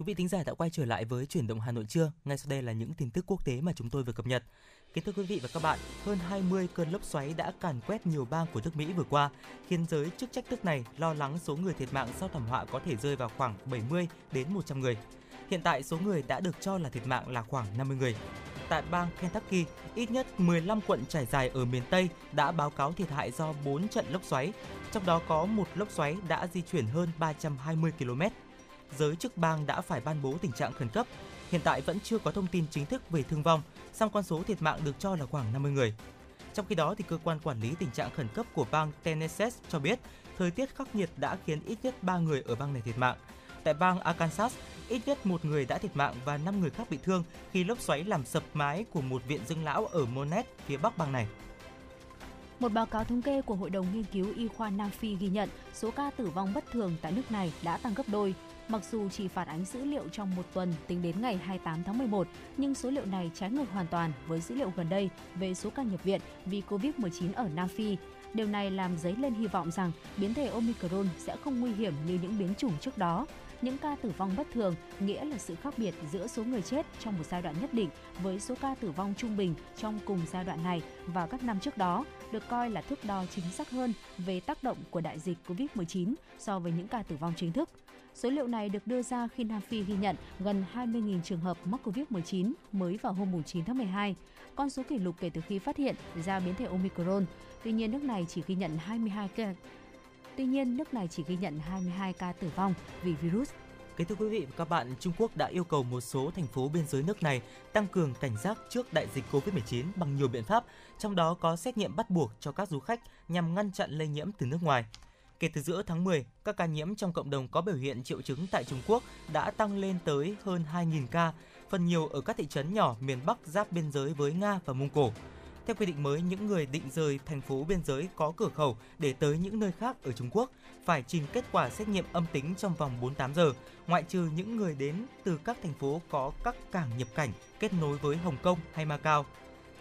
Quý vị thính giả đã quay trở lại với chuyển động Hà Nội trưa. Ngay sau đây là những tin tức quốc tế mà chúng tôi vừa cập nhật. Kính thưa quý vị và các bạn, hơn 20 cơn lốc xoáy đã càn quét nhiều bang của nước Mỹ vừa qua, khiến giới chức trách nước này lo lắng số người thiệt mạng sau thảm họa có thể rơi vào khoảng 70 đến 100 người. Hiện tại số người đã được cho là thiệt mạng là khoảng 50 người. Tại bang Kentucky, ít nhất 15 quận trải dài ở miền Tây đã báo cáo thiệt hại do 4 trận lốc xoáy, trong đó có một lốc xoáy đã di chuyển hơn 320 km. Giới chức bang đã phải ban bố tình trạng khẩn cấp. Hiện tại vẫn chưa có thông tin chính thức về thương vong, song con số thiệt mạng được cho là khoảng 50 người. Trong khi đó, thì cơ quan quản lý tình trạng khẩn cấp của bang Tennessee cho biết thời tiết khắc nghiệt đã khiến ít nhất 3 người ở bang này thiệt mạng. Tại bang Arkansas, ít nhất một người đã thiệt mạng và 5 người khác bị thương khi lốc xoáy làm sập mái của một viện dưỡng lão ở Monet, phía bắc bang này. Một báo cáo thống kê của Hội đồng Nghiên cứu Y khoa Nam Phi ghi nhận số ca tử vong bất thường tại nước này đã tăng gấp đôi. Mặc dù chỉ phản ánh dữ liệu trong một tuần tính đến ngày 28 tháng 11, nhưng số liệu này trái ngược hoàn toàn với dữ liệu gần đây về số ca nhập viện vì COVID-19 ở Nam Phi. Điều này làm dấy lên hy vọng rằng biến thể Omicron sẽ không nguy hiểm như những biến chủng trước đó. Những ca tử vong bất thường nghĩa là sự khác biệt giữa số người chết trong một giai đoạn nhất định với số ca tử vong trung bình trong cùng giai đoạn này và các năm trước đó, được coi là thước đo chính xác hơn về tác động của đại dịch COVID-19 so với những ca tử vong chính thức. Số liệu này được đưa ra khi Nam Phi ghi nhận gần 20.000 trường hợp mắc COVID-19 mới vào hôm 9 tháng 12, con số kỷ lục kể từ khi phát hiện ra biến thể Omicron. Tuy nhiên, nước này chỉ ghi nhận 22 ca Tuy nhiên, nước này chỉ ghi nhận 22 ca tử vong vì virus. Kính thưa quý vị và các bạn, Trung Quốc đã yêu cầu một số thành phố biên giới nước này tăng cường cảnh giác trước đại dịch COVID-19 bằng nhiều biện pháp, trong đó có xét nghiệm bắt buộc cho các du khách nhằm ngăn chặn lây nhiễm từ nước ngoài. Kể từ giữa tháng 10, các ca nhiễm trong cộng đồng có biểu hiện triệu chứng tại Trung Quốc đã tăng lên tới hơn 2.000 ca, phần nhiều ở các thị trấn nhỏ miền Bắc giáp biên giới với Nga và Mông Cổ. Theo quy định mới, những người định rời thành phố biên giới có cửa khẩu để tới những nơi khác ở Trung Quốc phải trình kết quả xét nghiệm âm tính trong vòng 48 giờ, ngoại trừ những người đến từ các thành phố có các cảng nhập cảnh kết nối với Hồng Kông hay Macau.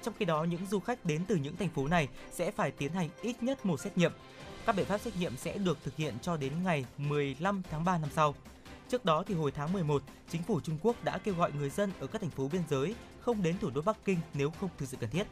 Trong khi đó, những du khách đến từ những thành phố này sẽ phải tiến hành ít nhất một xét nghiệm. Các biện pháp xét nghiệm sẽ được thực hiện cho đến ngày 15 tháng 3 năm sau. Trước đó thì hồi tháng 11, chính phủ Trung Quốc đã kêu gọi người dân ở các thành phố biên giới không đến thủ đô Bắc Kinh nếu không thực sự cần thiết.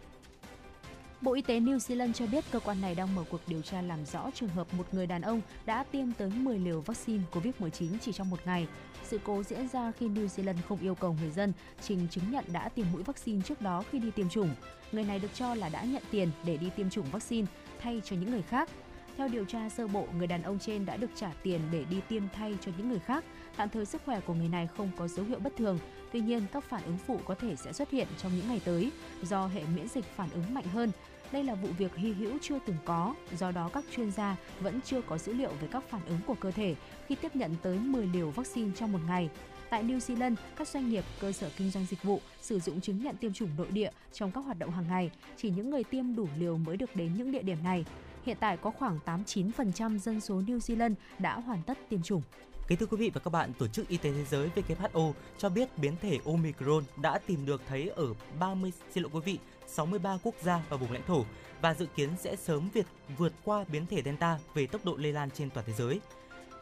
Bộ Y tế New Zealand cho biết cơ quan này đang mở cuộc điều tra làm rõ trường hợp một người đàn ông đã tiêm tới 10 liều vaccine COVID-19 chỉ trong một ngày. Sự cố diễn ra khi New Zealand không yêu cầu người dân trình chứng nhận đã tiêm mũi vaccine trước đó khi đi tiêm chủng. Người này được cho là đã nhận tiền để đi tiêm chủng vaccine thay cho những người khác. Theo điều tra sơ bộ, người đàn ông trên đã được trả tiền để đi tiêm thay cho những người khác. Tạm thời sức khỏe của người này không có dấu hiệu bất thường. Tuy nhiên, các phản ứng phụ có thể sẽ xuất hiện trong những ngày tới do hệ miễn dịch phản ứng mạnh hơn. Đây là vụ việc hy hữu chưa từng có, do đó các chuyên gia vẫn chưa có dữ liệu về các phản ứng của cơ thể khi tiếp nhận tới 10 liều vaccine trong một ngày. Tại New Zealand, các doanh nghiệp, cơ sở kinh doanh dịch vụ sử dụng chứng nhận tiêm chủng nội địa trong các hoạt động hàng ngày. Chỉ những người tiêm đủ liều mới được đến những địa điểm này. Hiện tại có khoảng 89% dân số New Zealand đã hoàn tất tiêm chủng. Kính thưa quý vị và các bạn, Tổ chức Y tế Thế giới WHO cho biết biến thể Omicron đã tìm được thấy ở 30 xin lỗi quý vị, 63 quốc gia và vùng lãnh thổ và dự kiến sẽ sớm việt vượt qua biến thể Delta về tốc độ lây lan trên toàn thế giới.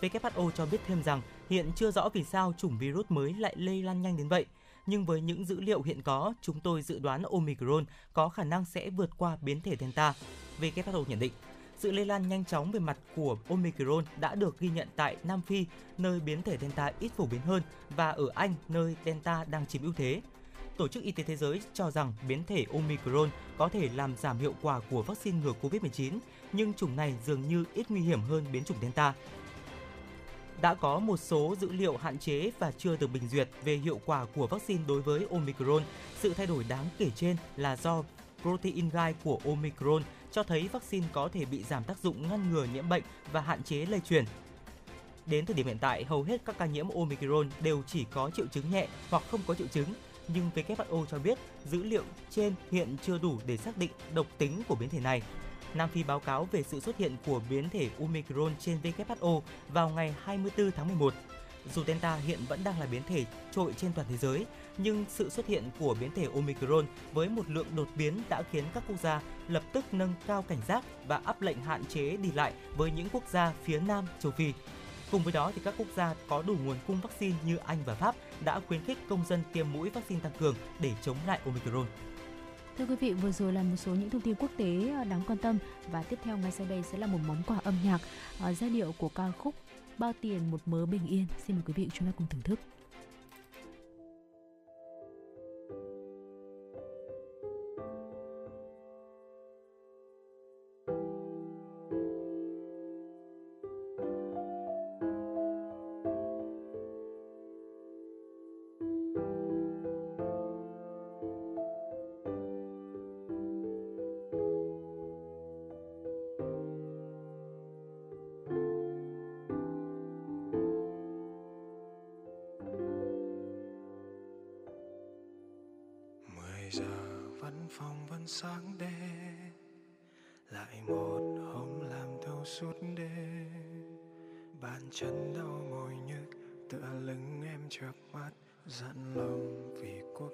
WHO cho biết thêm rằng hiện chưa rõ vì sao chủng virus mới lại lây lan nhanh đến vậy. Nhưng với những dữ liệu hiện có, chúng tôi dự đoán Omicron có khả năng sẽ vượt qua biến thể Delta. WHO nhận định, sự lây lan nhanh chóng về mặt của Omicron đã được ghi nhận tại Nam Phi, nơi biến thể Delta ít phổ biến hơn, và ở Anh, nơi Delta đang chiếm ưu thế. Tổ chức Y tế Thế giới cho rằng biến thể Omicron có thể làm giảm hiệu quả của vaccine ngừa COVID-19, nhưng chủng này dường như ít nguy hiểm hơn biến chủng Delta. đã có một số dữ liệu hạn chế và chưa được bình duyệt về hiệu quả của vaccine đối với Omicron. Sự thay đổi đáng kể trên là do protein gai của Omicron cho thấy vaccine có thể bị giảm tác dụng ngăn ngừa nhiễm bệnh và hạn chế lây truyền. Đến thời điểm hiện tại, hầu hết các ca nhiễm Omicron đều chỉ có triệu chứng nhẹ hoặc không có triệu chứng, nhưng WHO cho biết dữ liệu trên hiện chưa đủ để xác định độc tính của biến thể này. Nam Phi báo cáo về sự xuất hiện của biến thể Omicron trên WHO vào ngày 24 tháng 11. Dù Delta hiện vẫn đang là biến thể trội trên toàn thế giới, nhưng sự xuất hiện của biến thể Omicron với một lượng đột biến đã khiến các quốc gia lập tức nâng cao cảnh giác và áp lệnh hạn chế đi lại với những quốc gia phía Nam châu Phi. Cùng với đó thì các quốc gia có đủ nguồn cung vaccine như Anh và Pháp đã khuyến khích công dân tiêm mũi vaccine tăng cường để chống lại Omicron. Thưa quý vị, vừa rồi là một số những thông tin quốc tế ờ, đáng quan tâm và tiếp theo ngay sau đây sẽ là một món quà âm nhạc ờ, giai điệu của ca khúc Bao tiền một mớ bình yên. Xin mời quý vị chúng ta cùng thưởng thức.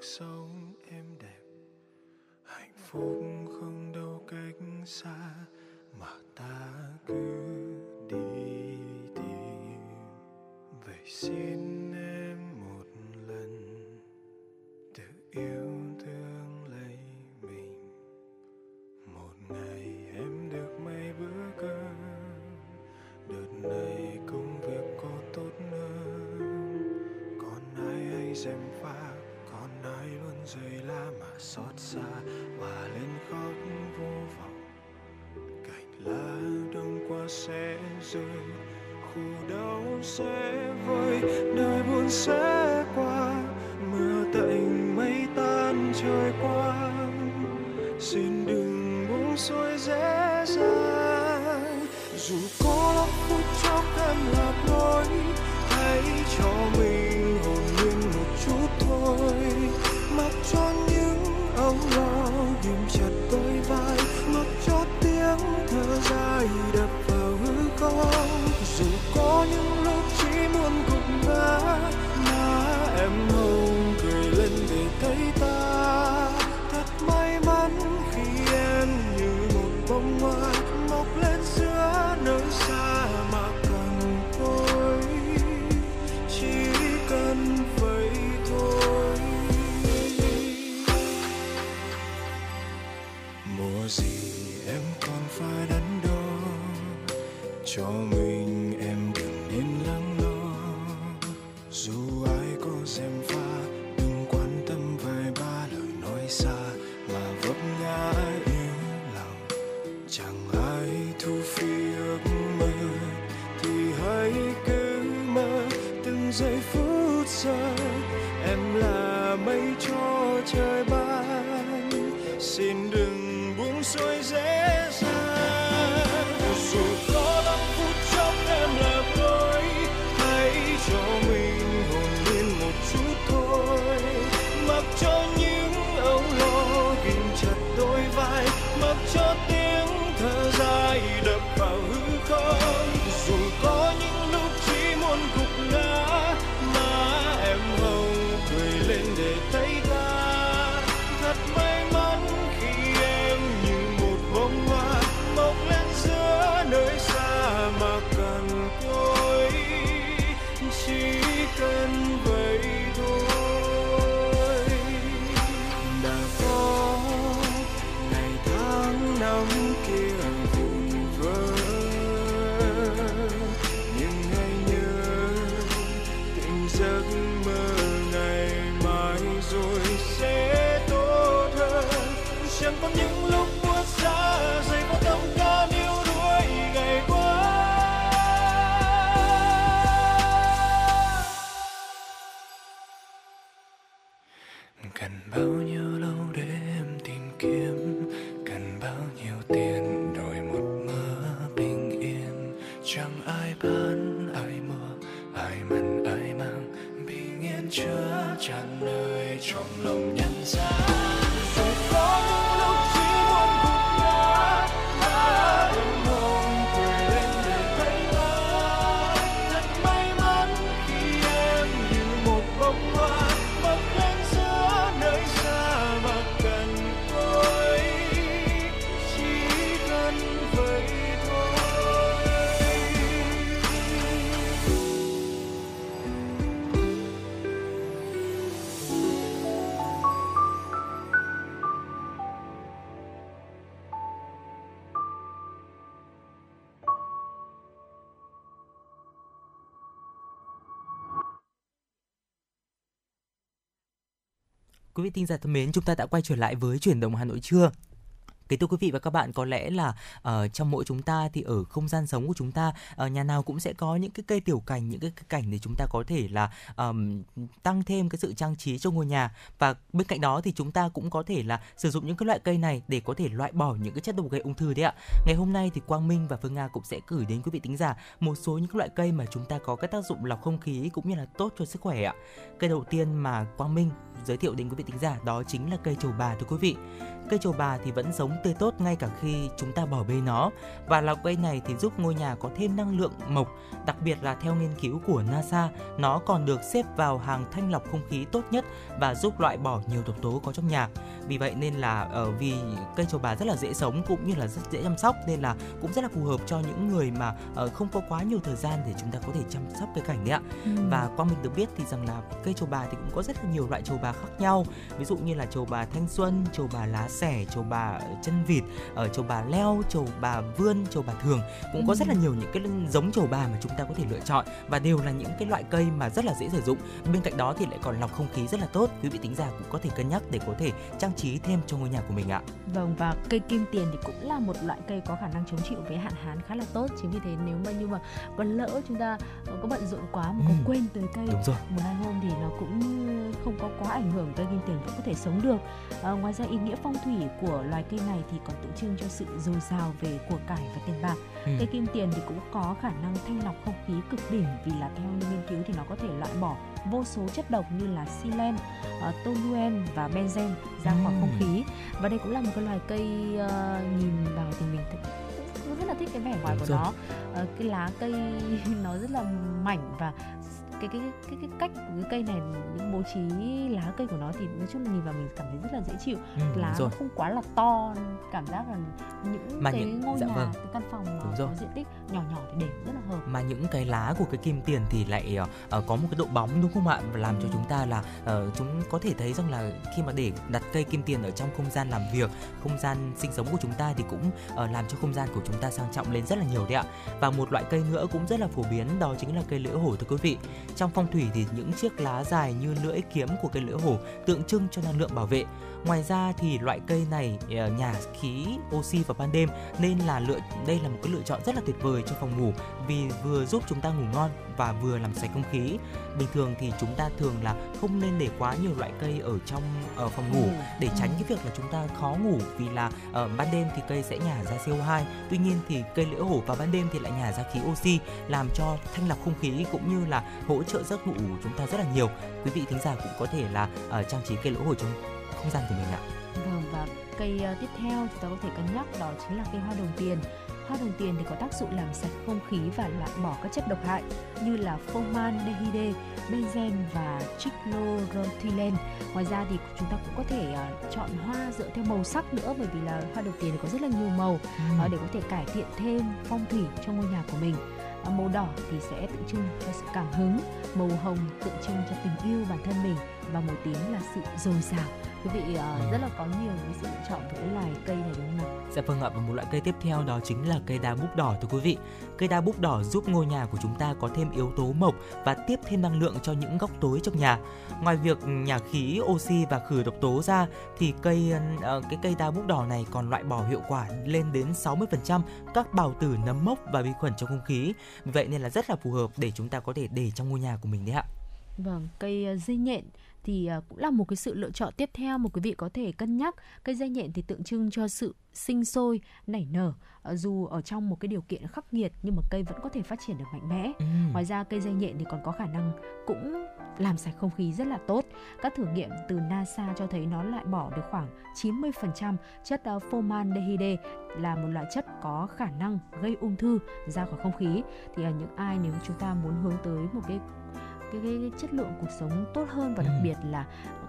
Cuộc sống em đẹp hạnh phúc. Sẽ rơi đau sẽ vơi đời buồn sẽ qua, mưa tạnh mây tan trời qua xin đừng buông xuôi dễ dàng, dù có lắm phút chốc em lạc lối, hãy cho mình Quý vị thính giả thân mến, chúng ta đã quay trở lại với chuyển động Hà Nội trưa. Kính thưa quý vị và các bạn, có lẽ là ở trong mỗi chúng ta thì ở không gian sống của chúng ta, uh, nhà nào cũng sẽ có những cái cây tiểu cảnh, những cái, cái cảnh để chúng ta có thể là um, tăng thêm cái sự trang trí cho ngôi nhà và bên cạnh đó thì chúng ta cũng có thể là sử dụng những cái loại cây này để có thể loại bỏ những cái chất độc gây ung thư đấy ạ. Ngày hôm nay thì Quang Minh và Phương Nga cũng sẽ gửi đến quý vị tính giả một số những loại cây mà chúng ta có cái tác dụng lọc không khí cũng như là tốt cho sức khỏe ạ. Cây đầu tiên mà Quang Minh giới thiệu đến quý vị tính giả đó chính là cây trầu bà thưa quý vị. Cây trầu bà thì vẫn sống tươi tốt ngay cả khi chúng ta bỏ bê nó và loại cây này thì giúp ngôi nhà có thêm năng lượng mộc, đặc biệt là theo nghiên cứu của NASA, nó còn được xếp vào hàng thanh lọc không khí tốt nhất và giúp loại bỏ nhiều độc tố có trong nhà. Vì vậy nên là ở vì cây trầu bà rất là dễ sống cũng như là rất dễ chăm sóc nên là cũng rất là phù hợp cho những người mà ờ, không có quá nhiều thời gian để chúng ta có thể chăm sóc cây cảnh đấy ạ. Ừ. Và qua mình được biết thì rằng là cây trầu bà thì cũng có rất là nhiều loại trầu bà khác nhau. Ví dụ như là trầu bà thanh xuân, trầu bà lá xẻ, trầu bà chân vịt, ở trầu bà leo, trầu bà vươn, trầu bà thường cũng có rất là nhiều những cái giống trầu bà mà chúng ta có thể lựa chọn và đều là những cái loại cây mà rất là dễ sử dụng. Bên cạnh đó thì lại còn lọc không khí rất là tốt. Quý vị tính giả cũng có thể cân nhắc để có thể trang trí thêm cho ngôi nhà của mình ạ. Vâng và cây kim tiền thì cũng là một loại cây có khả năng chống chịu với hạn hán khá là tốt. Chính vì thế nếu mà như mà có lỡ chúng ta ờ, có bận rộn quá mà có Ừ. quên tới cây Đúng rồi. một hai hôm thì nó cũng không có quá ảnh hưởng cây kim tiền vẫn có thể sống được. À, ngoài ra ý nghĩa phong thủy của loài cây này thì còn tượng trưng cho sự dồi dào về của cải và tiền bạc. Ừ. Cây kim tiền thì cũng có khả năng thanh lọc không khí cực đỉnh vì là theo như nghiên cứu thì nó có thể loại bỏ vô số chất độc như là xylen, uh, toluen và benzen ra khỏi Ừm. không khí. Và đây cũng là một cái loài cây ờ, nhìn vào thì mình rất là thích cái vẻ ngoài Đúng của rồi. nó. Ờ, cái lá cây *laughs* nó rất là mảnh và cái cái cái cái cách của cái cây này những bố trí lá cây của nó thì nói chung nhìn vào mình cảm thấy rất là dễ chịu Ừ, lá rồi. nó không quá là to cảm giác là những Mà cái những- ngôi dạ nhà vâng. cái căn phòng mà Đúng rồi. có diện tích nhỏ nhỏ thì để rất là hợp mà những cái lá của cái kim tiền thì lại ờ, có một cái độ bóng đúng không ạ và làm cho Ừ. chúng ta là ờ, chúng có thể thấy rằng là khi mà để đặt cây kim tiền ở trong không gian làm việc không gian sinh sống của chúng ta thì cũng ờ, làm cho không gian của chúng ta sang trọng lên rất là nhiều đấy ạ và một loại cây nữa cũng rất là phổ biến đó chính là cây lưỡi hổ thưa quý vị trong phong thủy thì những chiếc lá dài như lưỡi kiếm của cây lưỡi hổ tượng trưng cho năng lượng bảo vệ ngoài ra thì loại cây này ờ, nhả khí oxy vào ban đêm nên là lựa đây là một cái lựa chọn rất là tuyệt vời cho phòng ngủ vì vừa giúp chúng ta ngủ ngon và vừa làm sạch không khí. Bình thường thì chúng ta thường là không nên để quá nhiều loại cây ở trong ở phòng ngủ để tránh cái việc là chúng ta khó ngủ vì là ở ban đêm thì cây sẽ nhả ra CO2. Tuy nhiên thì cây lưỡi hổ vào ban đêm thì lại nhả ra khí oxy làm cho thanh lọc không khí cũng như là hỗ trợ giấc ngủ của chúng ta rất là nhiều. Quý vị thính giả cũng có thể là ờ, trang trí cây lưỡi hổ trong không gian của mình ạ. Vâng và cây ờ, tiếp theo chúng ta có thể cân nhắc đó chính là cây hoa đồng tiền. Hoa đồng tiền thì có tác dụng làm sạch không khí và loại bỏ các chất độc hại như là formaldehyde, benzen và trichloroethylene. Ngoài ra thì chúng ta cũng có thể ờ, chọn hoa dựa theo màu sắc nữa bởi vì là hoa đồng tiền thì có rất là nhiều màu ờ, để có thể cải thiện thêm phong thủy cho ngôi nhà của mình. Màu đỏ thì sẽ tượng trưng cho sự cảm hứng, màu hồng tượng trưng cho tình yêu bản thân mình và màu tím là sự dồi dào quý vị Ừ. rất là có nhiều cái sự lựa chọn cái loài cây này đúng không ạ? Dạ vâng ạ và một loại cây tiếp theo đó chính là cây đa búp đỏ thưa quý vị. Cây đa búp đỏ giúp ngôi nhà của chúng ta có thêm yếu tố mộc và tiếp thêm năng lượng cho những góc tối trong nhà. Ngoài việc nhả khí, oxy và khử độc tố ra thì cây ờ, cái cây đa búp đỏ này còn loại bỏ hiệu quả lên đến 60% các bào tử nấm mốc và vi khuẩn trong không khí. Vậy nên là rất là phù hợp để chúng ta có thể để trong ngôi nhà của mình đấy ạ. Vâng, cây ờ, dây nhện thì uh, cũng là một cái sự lựa chọn tiếp theo mà quý vị có thể cân nhắc. Cây dây nhện thì tượng trưng cho sự sinh sôi, nảy nở. Uh, dù ở trong một cái điều kiện khắc nghiệt nhưng mà cây vẫn có thể phát triển được mạnh mẽ. Ừ. Ngoài ra cây dây nhện thì còn có khả năng cũng làm sạch không khí rất là tốt. Các thử nghiệm từ NASA cho thấy nó loại bỏ được khoảng 90% chất formaldehyde là một loại chất có khả năng gây ung thư ra khỏi không khí. Thì uh, những ai nếu chúng ta muốn hướng tới một cái cái, cái, cái chất lượng cuộc sống tốt hơn và đặc ừ. biệt là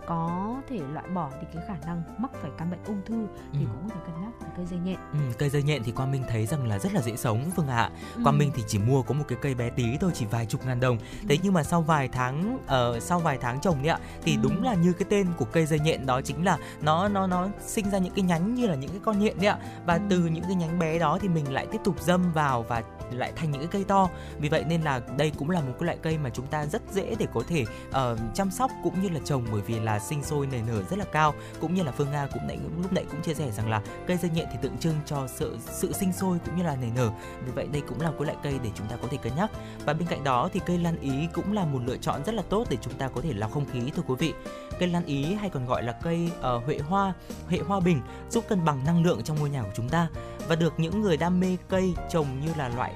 có thể loại bỏ thì cái khả năng mắc phải căn bệnh ung thư thì ừ. cũng có thể cân nhắc cây dây nhện. Ừ, cây dây nhện thì Quang Minh thấy rằng là rất là dễ sống Phương ạ. Ừ. Quang Minh thì chỉ mua có một cái cây bé tí thôi chỉ vài chục ngàn đồng. Ừ. Thế nhưng mà sau vài tháng ở uh, sau vài tháng trồng đấy ạ thì ừ. đúng là như cái tên của cây dây nhện đó chính là nó nó nó sinh ra những cái nhánh như là những cái con nhện đấy ạ. Và ừ. từ những cái nhánh bé đó thì mình lại tiếp tục dâm vào và lại thành những cái cây to. Vì vậy nên là đây cũng là một cái loại cây mà chúng ta rất dễ để có thể uh, chăm sóc cũng như là trồng bởi vì là sinh sôi nảy nở rất là cao cũng như là Phương Nga cũng nãy lúc nãy cũng chia sẻ rằng là cây dây nhện thì tượng trưng cho sự sự sinh sôi cũng như là nảy nở. Vì vậy đây cũng là một loại cây để chúng ta có thể cân nhắc. Và bên cạnh đó thì cây lan ý cũng là một lựa chọn rất là tốt để chúng ta có thể lọc không khí thưa quý vị. Cây lan ý hay còn gọi là cây uh, huệ hoa, huệ hoa bình giúp cân bằng năng lượng trong ngôi nhà của chúng ta và được những người đam mê cây trồng như là loại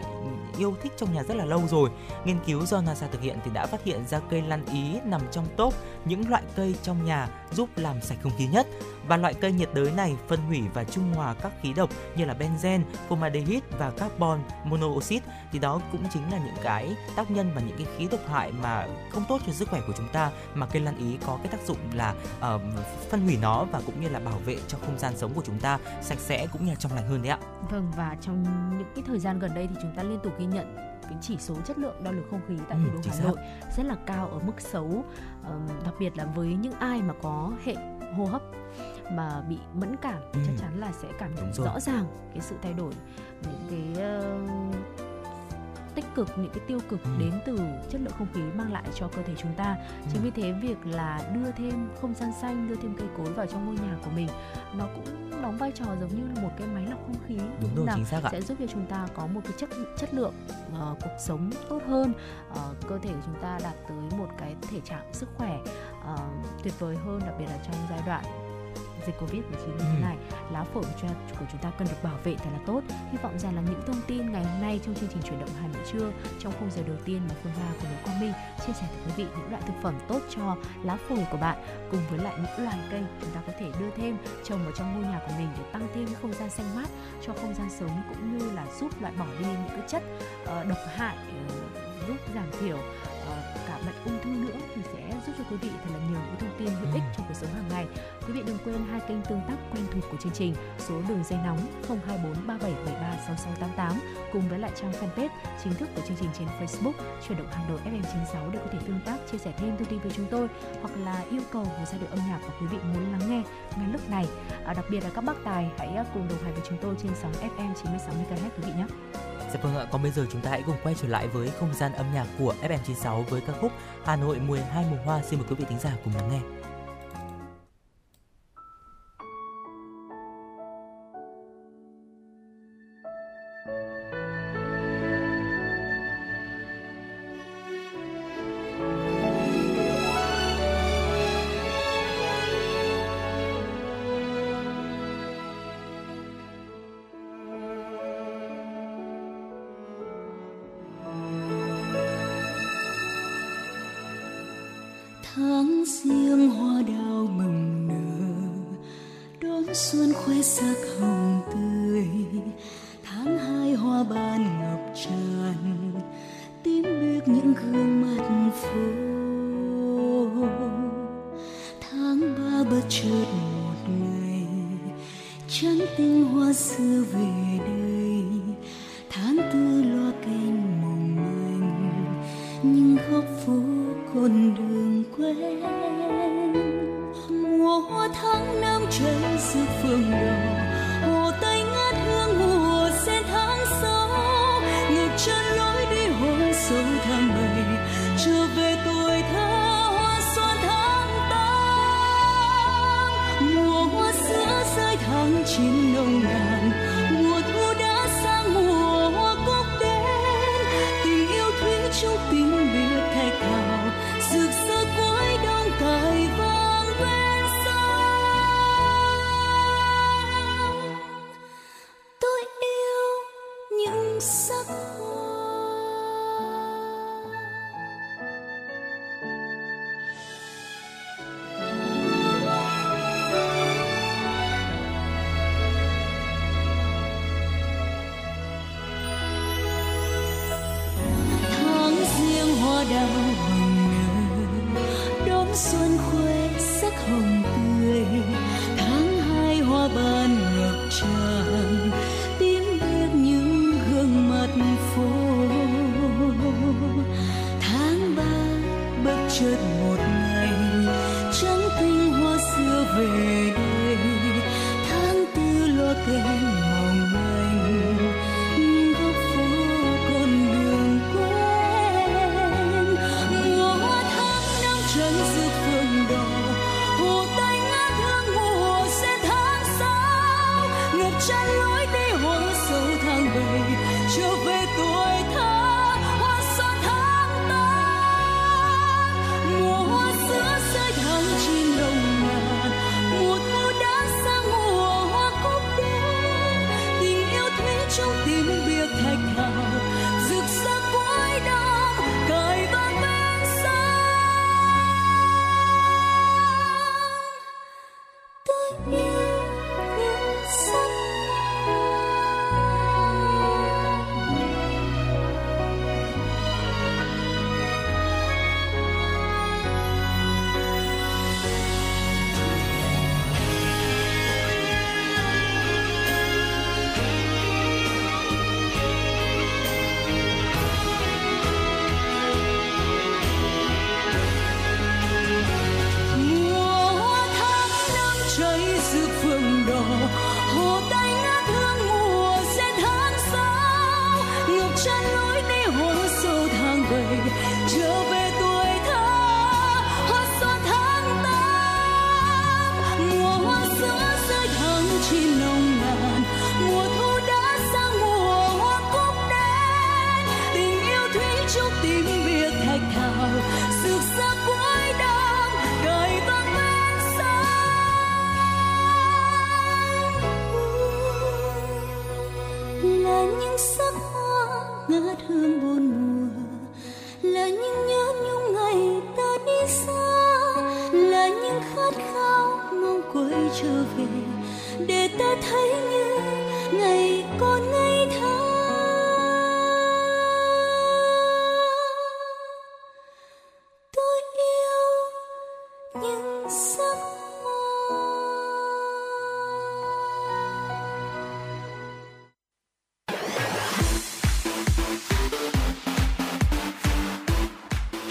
yêu thích trong nhà rất là lâu rồi. Nghiên cứu do NASA thực hiện thì đã phát hiện ra cây lan ý nằm trong top những loại cây trong nhà giúp làm sạch không khí nhất. Và loại cây nhiệt đới này phân hủy và trung hòa các khí độc như là benzen, formaldehyde và carbon monoxide. Thì đó cũng chính là những cái tác nhân và những cái khí độc hại mà không tốt cho sức khỏe của chúng ta mà cây lan ý có cái tác dụng là uh, phân hủy nó và cũng như là bảo vệ cho không gian sống của chúng ta sạch sẽ cũng như là trong lành hơn đấy ạ. Vâng và trong những cái thời gian gần đây thì chúng ta liên tục ghi nhận cái chỉ số chất lượng đo lường không khí tại thủ đô Hà Nội rất là cao ở mức xấu đặc biệt là với những ai mà có hệ hô hấp mà bị mẫn cảm ừ. chắc chắn là sẽ cảm nhận rõ ràng cái sự thay đổi những cái uh, tích cực những cái tiêu cực ừ. đến từ chất lượng không khí mang lại cho cơ thể chúng ta ừ. chính vì thế việc là đưa thêm không gian xanh đưa thêm cây cối vào trong ngôi nhà của mình nó cũng đóng vai trò giống như là một cái máy lọc không khí đúng rồi chính xác ạ. sẽ giúp cho chúng ta có một cái chất chất lượng uh, cuộc sống tốt hơn uh, cơ thể của chúng ta đạt tới một cái thể trạng sức khỏe uh, tuyệt vời hơn đặc biệt là trong giai đoạn dịch Covid-19 như thế ừ. này, lá phổi của, chúng ta cần được bảo vệ thật là tốt. Hy vọng rằng là những thông tin ngày hôm nay trong chương trình chuyển động Hà Nội trưa trong khung giờ đầu tiên mà Phương Hoa cùng với Quang Minh chia sẻ với quý vị những loại thực phẩm tốt cho lá phổi của bạn cùng với lại những loài cây chúng ta có thể đưa thêm trồng ở trong ngôi nhà của mình để tăng thêm không gian xanh mát cho không gian sống cũng như là giúp loại bỏ đi những cái chất uh, độc hại uh, giúp giảm thiểu uh, cả bệnh ung thư nữa thì sẽ giúp cho quý vị thật là nhiều những thông tin hữu ích trong cuộc sống hàng ngày. Quý vị đừng quên hai kênh tương tác quen thuộc của chương trình, số đường dây nóng 024 3773 6688 cùng với lại trang fanpage chính thức của chương trình trên Facebook chuyển động Hà Nội FM96 để có thể tương tác chia sẻ thêm thông tin với chúng tôi hoặc là yêu cầu một giai điệu âm nhạc mà quý vị muốn lắng nghe ngay lúc này. À, đặc biệt là các bác tài hãy à, cùng đồng hành với chúng tôi trên sóng FM 96 MHz quý vị nhé. Dạ vâng ạ, còn bây giờ chúng ta hãy cùng quay trở lại với không gian âm nhạc của FM96 với ca khúc Hà Nội 12 mùa hoa. Xin mời quý vị thính giả cùng lắng nghe. tháng riêng hoa đào mừng nở, đón xuân khoe sắc hồng tươi. Tháng hai hoa ban ngập tràn, tím biếc những gương mặt phố tháng ba bất chợt một ngày trắng tinh hoa xưa về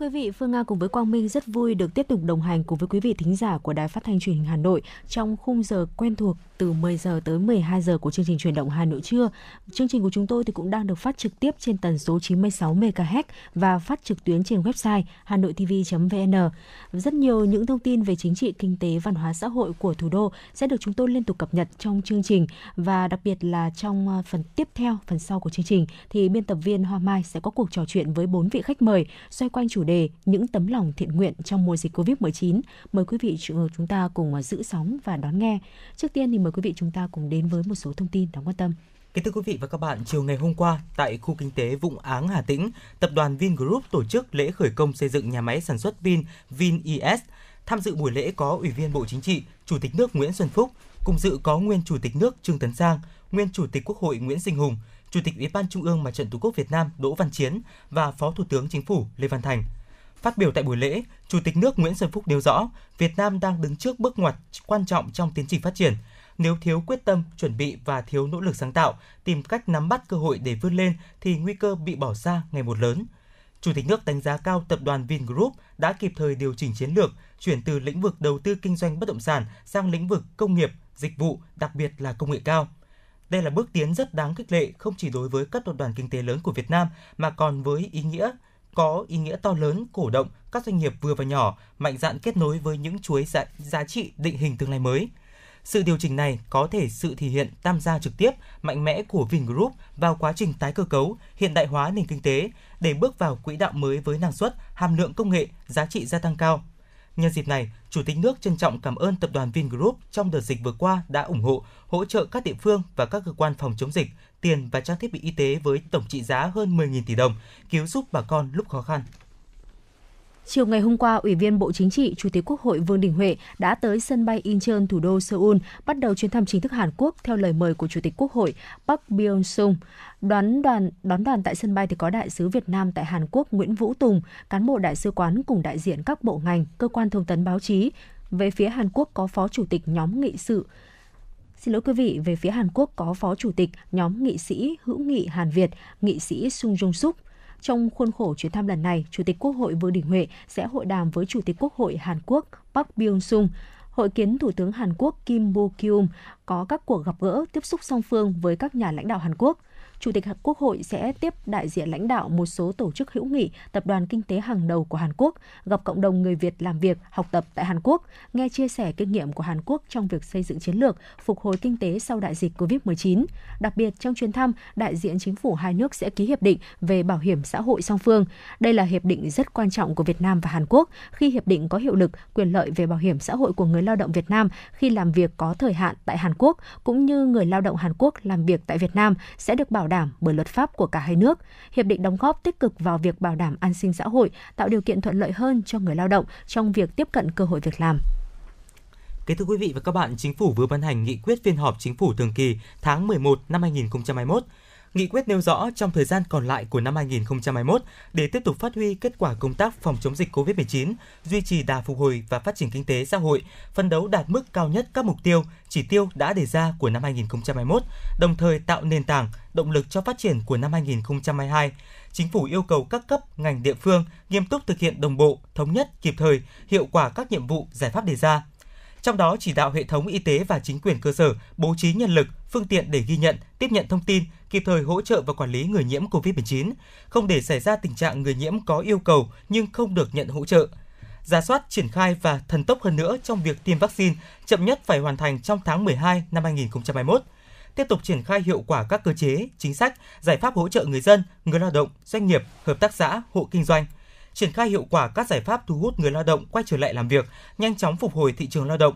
Quý vị, Phương Nga cùng với Quang Minh rất vui được tiếp tục đồng hành cùng với quý vị thính giả của Đài Phát thanh Truyền hình Hà Nội trong khung giờ quen thuộc từ 10 giờ tới 12 giờ của chương trình truyền động Hà Nội trưa. Chương trình của chúng tôi thì cũng đang được phát trực tiếp trên tần số 96 MHz và phát trực tuyến trên website hanoitv.vn. Rất nhiều những thông tin về chính trị, kinh tế, văn hóa xã hội của thủ đô sẽ được chúng tôi liên tục cập nhật trong chương trình và đặc biệt là trong à, phần tiếp theo, phần sau của chương trình thì biên tập viên Hoa Mai sẽ có cuộc trò chuyện với bốn vị khách mời xoay quanh chủ đề những tấm lòng thiện nguyện trong mùa dịch Covid-19. Mời quý vị chúng ta cùng à, giữ sóng và đón nghe. Trước tiên thì mời quý vị chúng ta cùng đến với một số thông tin đáng quan tâm. Kính thưa quý vị và các bạn, chiều ngày hôm qua tại khu kinh tế Vụng Áng Hà Tĩnh, tập đoàn Vingroup tổ chức lễ khởi công xây dựng nhà máy sản xuất Vin VinES. Tham dự buổi lễ có Ủy viên Bộ Chính trị, Chủ tịch nước Nguyễn Xuân Phúc, cùng dự có nguyên Chủ tịch nước Trương Tấn Sang, nguyên Chủ tịch Quốc hội Nguyễn Sinh Hùng, Chủ tịch Ủy ban Trung ương Mặt trận Tổ quốc Việt Nam Đỗ Văn Chiến và Phó Thủ tướng Chính phủ Lê Văn Thành. Phát biểu tại buổi lễ, Chủ tịch nước Nguyễn Xuân Phúc nêu rõ, Việt Nam đang đứng trước bước ngoặt quan trọng trong tiến trình phát triển. Nếu thiếu quyết tâm, chuẩn bị và thiếu nỗ lực sáng tạo, tìm cách nắm bắt cơ hội để vươn lên thì nguy cơ bị bỏ xa ngày một lớn. Chủ tịch nước đánh giá cao tập đoàn Vingroup đã kịp thời điều chỉnh chiến lược, chuyển từ lĩnh vực đầu tư kinh doanh bất động sản sang lĩnh vực công nghiệp, dịch vụ, đặc biệt là công nghệ cao. Đây là bước tiến rất đáng khích lệ không chỉ đối với các tập đoàn kinh tế lớn của Việt Nam mà còn với ý nghĩa có ý nghĩa to lớn cổ động các doanh nghiệp vừa và nhỏ mạnh dạn kết nối với những chuỗi giá, giá trị định hình tương lai mới. Sự điều chỉnh này có thể sự thể hiện tham gia trực tiếp mạnh mẽ của Vingroup vào quá trình tái cơ cấu, hiện đại hóa nền kinh tế để bước vào quỹ đạo mới với năng suất, hàm lượng công nghệ, giá trị gia tăng cao. Nhân dịp này, Chủ tịch nước trân trọng cảm ơn tập đoàn Vingroup trong đợt dịch vừa qua đã ủng hộ, hỗ trợ các địa phương và các cơ quan phòng chống dịch tiền và trang thiết bị y tế với tổng trị giá hơn 10.000 tỷ đồng, cứu giúp bà con lúc khó khăn. Chiều ngày hôm qua, Ủy viên Bộ Chính trị, Chủ tịch Quốc hội Vương Đình Huệ đã tới sân bay Incheon, thủ đô Seoul, bắt đầu chuyến thăm chính thức Hàn Quốc theo lời mời của Chủ tịch Quốc hội Park Byung-sung. Đoán đoàn đón đoàn tại sân bay thì có đại sứ Việt Nam tại Hàn Quốc Nguyễn Vũ Tùng, cán bộ đại sứ quán cùng đại diện các bộ ngành, cơ quan thông tấn báo chí. Về phía Hàn Quốc có Phó Chủ tịch nhóm nghị sự Xin lỗi quý vị, về phía Hàn Quốc có Phó Chủ tịch nhóm nghị sĩ hữu nghị Hàn Việt, nghị sĩ Sung Jong Suk. Trong khuôn khổ chuyến thăm lần này, Chủ tịch Quốc hội Vương Đình Huệ sẽ hội đàm với Chủ tịch Quốc hội Hàn Quốc Park Byung-sung, hội kiến Thủ tướng Hàn Quốc Kim Bo Kyum có các cuộc gặp gỡ tiếp xúc song phương với các nhà lãnh đạo Hàn Quốc. Chủ tịch Quốc hội sẽ tiếp đại diện lãnh đạo một số tổ chức hữu nghị, tập đoàn kinh tế hàng đầu của Hàn Quốc, gặp cộng đồng người Việt làm việc, học tập tại Hàn Quốc, nghe chia sẻ kinh nghiệm của Hàn Quốc trong việc xây dựng chiến lược phục hồi kinh tế sau đại dịch COVID-19. Đặc biệt trong chuyến thăm, đại diện chính phủ hai nước sẽ ký hiệp định về bảo hiểm xã hội song phương. Đây là hiệp định rất quan trọng của Việt Nam và Hàn Quốc. Khi hiệp định có hiệu lực, quyền lợi về bảo hiểm xã hội của người lao động Việt Nam khi làm việc có thời hạn tại Hàn Quốc cũng như người lao động Hàn Quốc làm việc tại Việt Nam sẽ được bảo đảm bởi luật pháp của cả hai nước. Hiệp định đóng góp tích cực vào việc bảo đảm an sinh xã hội, tạo điều kiện thuận lợi hơn cho người lao động trong việc tiếp cận cơ hội việc làm. Kính thưa quý vị và các bạn, Chính phủ vừa ban hành nghị quyết phiên họp Chính phủ thường kỳ tháng 11 năm 2021 Nghị quyết nêu rõ trong thời gian còn lại của năm 2021 để tiếp tục phát huy kết quả công tác phòng chống dịch COVID-19, duy trì đà phục hồi và phát triển kinh tế xã hội, phân đấu đạt mức cao nhất các mục tiêu, chỉ tiêu đã đề ra của năm 2021, đồng thời tạo nền tảng, động lực cho phát triển của năm 2022. Chính phủ yêu cầu các cấp, ngành địa phương nghiêm túc thực hiện đồng bộ, thống nhất, kịp thời, hiệu quả các nhiệm vụ, giải pháp đề ra trong đó chỉ đạo hệ thống y tế và chính quyền cơ sở bố trí nhân lực, phương tiện để ghi nhận, tiếp nhận thông tin, kịp thời hỗ trợ và quản lý người nhiễm COVID-19, không để xảy ra tình trạng người nhiễm có yêu cầu nhưng không được nhận hỗ trợ. Giả soát, triển khai và thần tốc hơn nữa trong việc tiêm vaccine, chậm nhất phải hoàn thành trong tháng 12 năm 2021 tiếp tục triển khai hiệu quả các cơ chế, chính sách, giải pháp hỗ trợ người dân, người lao động, doanh nghiệp, hợp tác xã, hộ kinh doanh, triển khai hiệu quả các giải pháp thu hút người lao động quay trở lại làm việc, nhanh chóng phục hồi thị trường lao động.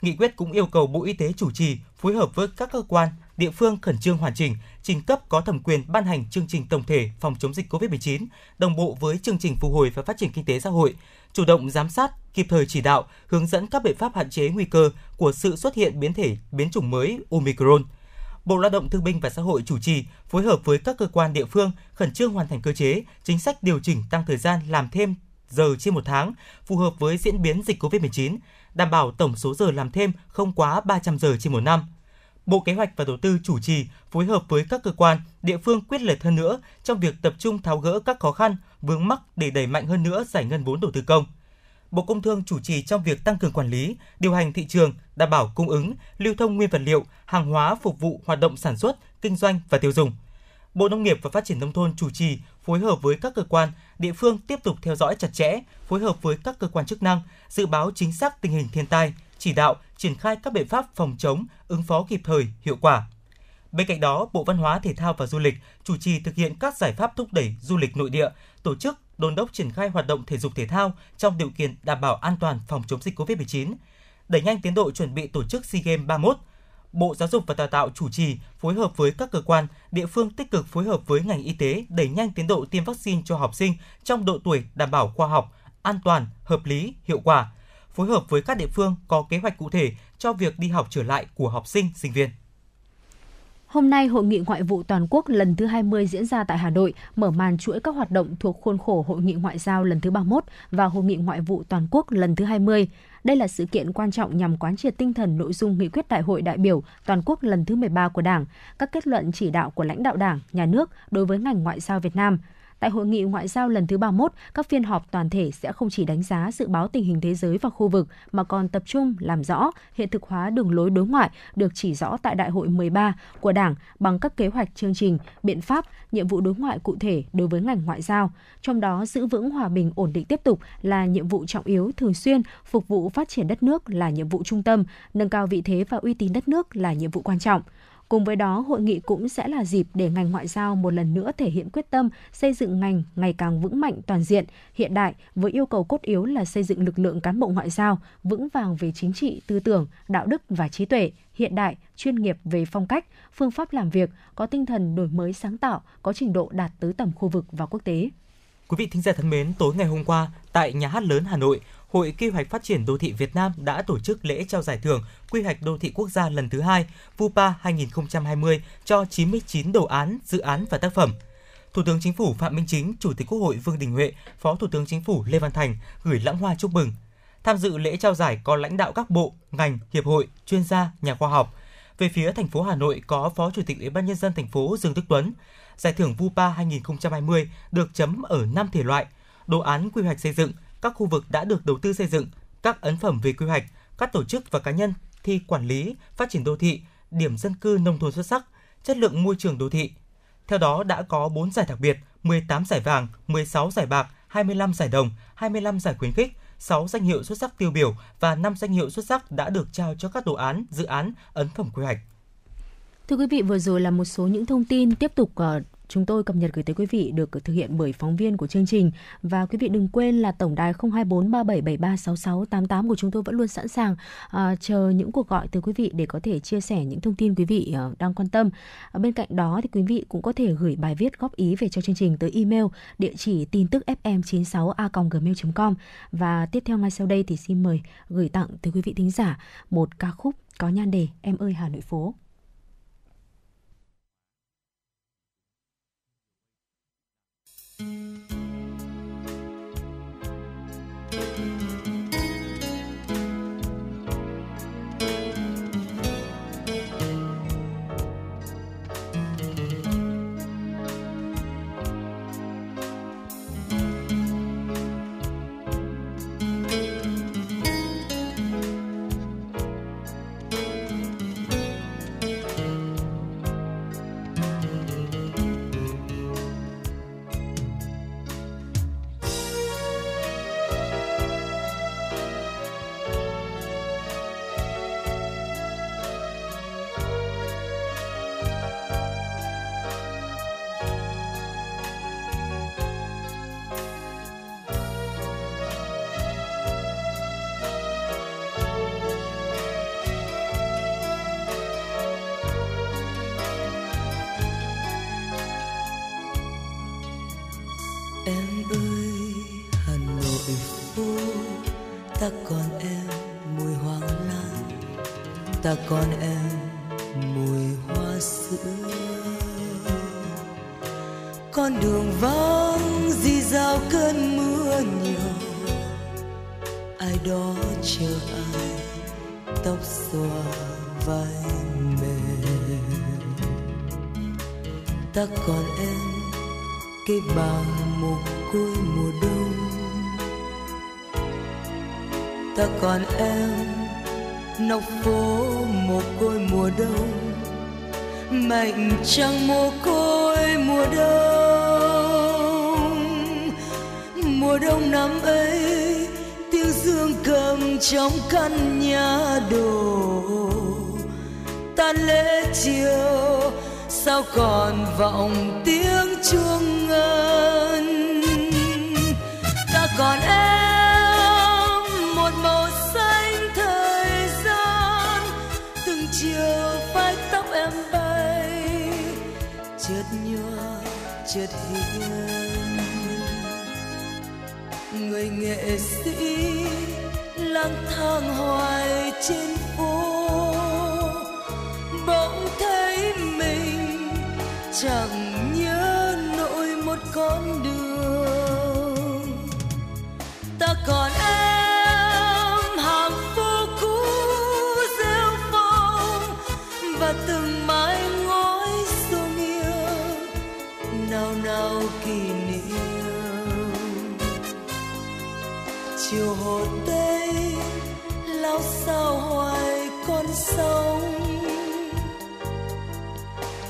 Nghị quyết cũng yêu cầu Bộ Y tế chủ trì phối hợp với các cơ quan, địa phương khẩn trương hoàn chỉnh, trình cấp có thẩm quyền ban hành chương trình tổng thể phòng chống dịch COVID-19 đồng bộ với chương trình phục hồi và phát triển kinh tế xã hội, chủ động giám sát, kịp thời chỉ đạo, hướng dẫn các biện pháp hạn chế nguy cơ của sự xuất hiện biến thể biến chủng mới Omicron – Bộ Lao động Thương binh và Xã hội chủ trì phối hợp với các cơ quan địa phương khẩn trương hoàn thành cơ chế, chính sách điều chỉnh tăng thời gian làm thêm giờ trên một tháng phù hợp với diễn biến dịch COVID-19, đảm bảo tổng số giờ làm thêm không quá 300 giờ trên một năm. Bộ Kế hoạch và Đầu tư chủ trì phối hợp với các cơ quan, địa phương quyết liệt hơn nữa trong việc tập trung tháo gỡ các khó khăn, vướng mắc để đẩy mạnh hơn nữa giải ngân vốn đầu tư công – Bộ Công Thương chủ trì trong việc tăng cường quản lý, điều hành thị trường, đảm bảo cung ứng, lưu thông nguyên vật liệu, hàng hóa phục vụ hoạt động sản xuất, kinh doanh và tiêu dùng. Bộ Nông nghiệp và Phát triển nông thôn chủ trì phối hợp với các cơ quan, địa phương tiếp tục theo dõi chặt chẽ, phối hợp với các cơ quan chức năng, dự báo chính xác tình hình thiên tai, chỉ đạo triển khai các biện pháp phòng chống, ứng phó kịp thời, hiệu quả. Bên cạnh đó, Bộ Văn hóa, Thể thao và Du lịch chủ trì thực hiện các giải pháp thúc đẩy du lịch nội địa, tổ chức đôn đốc triển khai hoạt động thể dục thể thao trong điều kiện đảm bảo an toàn phòng chống dịch COVID-19, đẩy nhanh tiến độ chuẩn bị tổ chức SEA Games 31. Bộ Giáo dục và Đào tạo chủ trì phối hợp với các cơ quan, địa phương tích cực phối hợp với ngành y tế đẩy nhanh tiến độ tiêm vaccine cho học sinh trong độ tuổi đảm bảo khoa học, an toàn, hợp lý, hiệu quả. Phối hợp với các địa phương có kế hoạch cụ thể cho việc đi học trở lại của học sinh, sinh viên. Hôm nay, Hội nghị Ngoại vụ Toàn quốc lần thứ 20 diễn ra tại Hà Nội, mở màn chuỗi các hoạt động thuộc khuôn khổ Hội nghị Ngoại giao lần thứ 31 và Hội nghị Ngoại vụ Toàn quốc lần thứ 20. Đây là sự kiện quan trọng nhằm quán triệt tinh thần nội dung nghị quyết Đại hội đại biểu toàn quốc lần thứ 13 của Đảng, các kết luận chỉ đạo của lãnh đạo Đảng, nhà nước đối với ngành ngoại giao Việt Nam – Tại hội nghị ngoại giao lần thứ 31, các phiên họp toàn thể sẽ không chỉ đánh giá dự báo tình hình thế giới và khu vực mà còn tập trung làm rõ hiện thực hóa đường lối đối ngoại được chỉ rõ tại Đại hội 13 của Đảng bằng các kế hoạch chương trình, biện pháp, nhiệm vụ đối ngoại cụ thể đối với ngành ngoại giao. Trong đó, giữ vững hòa bình ổn định tiếp tục là nhiệm vụ trọng yếu thường xuyên, phục vụ phát triển đất nước là nhiệm vụ trung tâm, nâng cao vị thế và uy tín đất nước là nhiệm vụ quan trọng. Cùng với đó, hội nghị cũng sẽ là dịp để ngành ngoại giao một lần nữa thể hiện quyết tâm xây dựng ngành ngày càng vững mạnh toàn diện, hiện đại với yêu cầu cốt yếu là xây dựng lực lượng cán bộ ngoại giao vững vàng về chính trị, tư tưởng, đạo đức và trí tuệ, hiện đại, chuyên nghiệp về phong cách, phương pháp làm việc, có tinh thần đổi mới sáng tạo, có trình độ đạt tới tầm khu vực và quốc tế. Quý vị thính giả thân mến, tối ngày hôm qua tại Nhà hát lớn Hà Nội, Hội Quy hoạch Phát triển Đô thị Việt Nam đã tổ chức lễ trao giải thưởng Quy hoạch Đô thị Quốc gia lần thứ hai VUPA 2020 cho 99 đồ án, dự án và tác phẩm. Thủ tướng Chính phủ Phạm Minh Chính, Chủ tịch Quốc hội Vương Đình Huệ, Phó Thủ tướng Chính phủ Lê Văn Thành gửi lãng hoa chúc mừng. Tham dự lễ trao giải có lãnh đạo các bộ, ngành, hiệp hội, chuyên gia, nhà khoa học. Về phía thành phố Hà Nội có Phó Chủ tịch Ủy ban nhân dân thành phố Dương Đức Tuấn. Giải thưởng VUPA 2020 được chấm ở 5 thể loại: đồ án quy hoạch xây dựng, các khu vực đã được đầu tư xây dựng, các ấn phẩm về quy hoạch, các tổ chức và cá nhân thi quản lý, phát triển đô thị, điểm dân cư nông thôn xuất sắc, chất lượng môi trường đô thị. Theo đó đã có 4 giải đặc biệt, 18 giải vàng, 16 giải bạc, 25 giải đồng, 25 giải khuyến khích, 6 danh hiệu xuất sắc tiêu biểu và 5 danh hiệu xuất sắc đã được trao cho các đồ án, dự án, ấn phẩm quy hoạch. Thưa quý vị, vừa rồi là một số những thông tin tiếp tục ờ, chúng tôi cập nhật gửi tới quý vị được thực hiện bởi phóng viên của chương trình và quý vị đừng quên là tổng đài 024 3773 6688 của chúng tôi vẫn luôn sẵn sàng uh, chờ những cuộc gọi từ quý vị để có thể chia sẻ những thông tin quý vị uh, đang quan tâm. Uh, bên cạnh đó thì quý vị cũng có thể gửi bài viết góp ý về cho chương trình tới email địa chỉ tin tức fm96a@gmail.com và tiếp theo ngay sau đây thì xin mời gửi tặng tới quý vị thính giả một ca khúc có nhan đề Em ơi Hà Nội phố. Ta ta còn nóc phố một côi mùa đông mạnh trăng mồ côi mùa đông. Mùa đông năm ấy, tiếng dương cầm trong căn nhà đổ tan lễ chiều, sao còn vọng tiếng chuông ngân? Chợt hiền người nghệ sĩ lang thang hoài trên phố bỗng thấy mình chẳng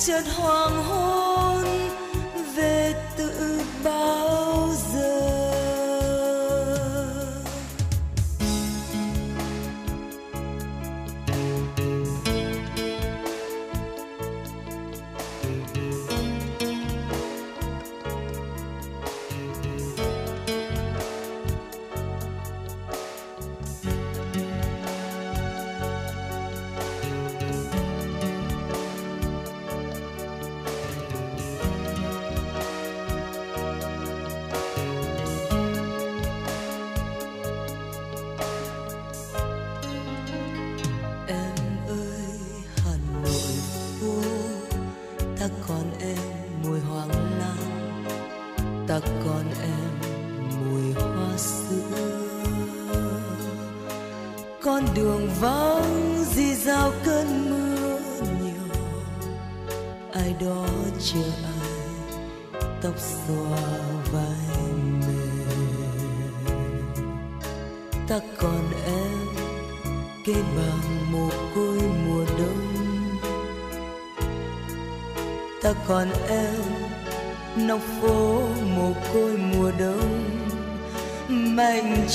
chợt hoàng hôn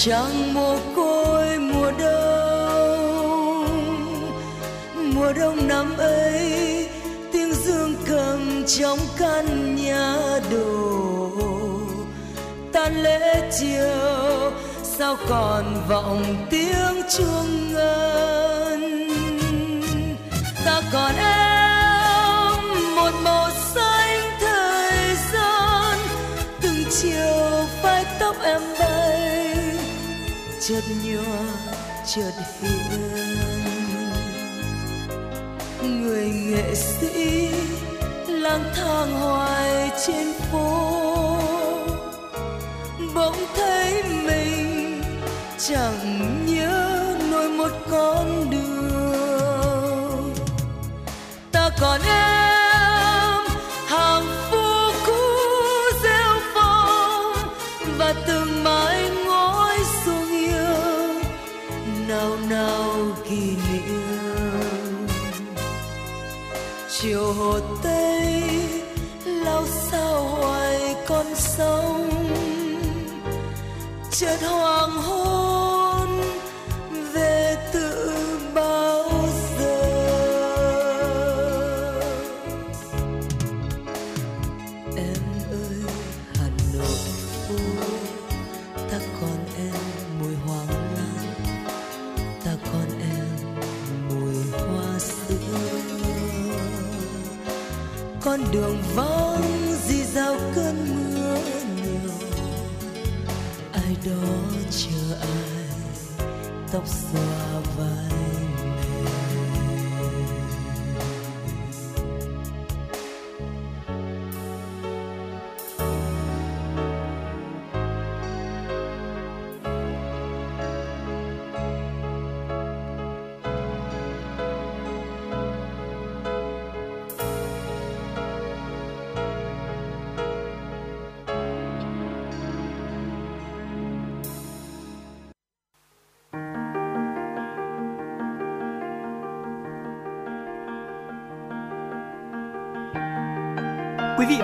trăng mồ côi mùa đông. Mùa đông năm ấy, tiếng dương cầm trong căn nhà đổ tan lễ chiều, sao còn vọng tiếng chuông ngân? Chợt nhòa chợt hiền người nghệ sĩ lang thang hoài trên phố, bỗng thấy mình chẳng nhớ nổi một con đường. Ta còn em chiều hồ tây lao sao hoài con sông. Chợt hoàng hôn đường vắng dì dào cơn mưa nhiều. Ai đó chờ ai tóc xòa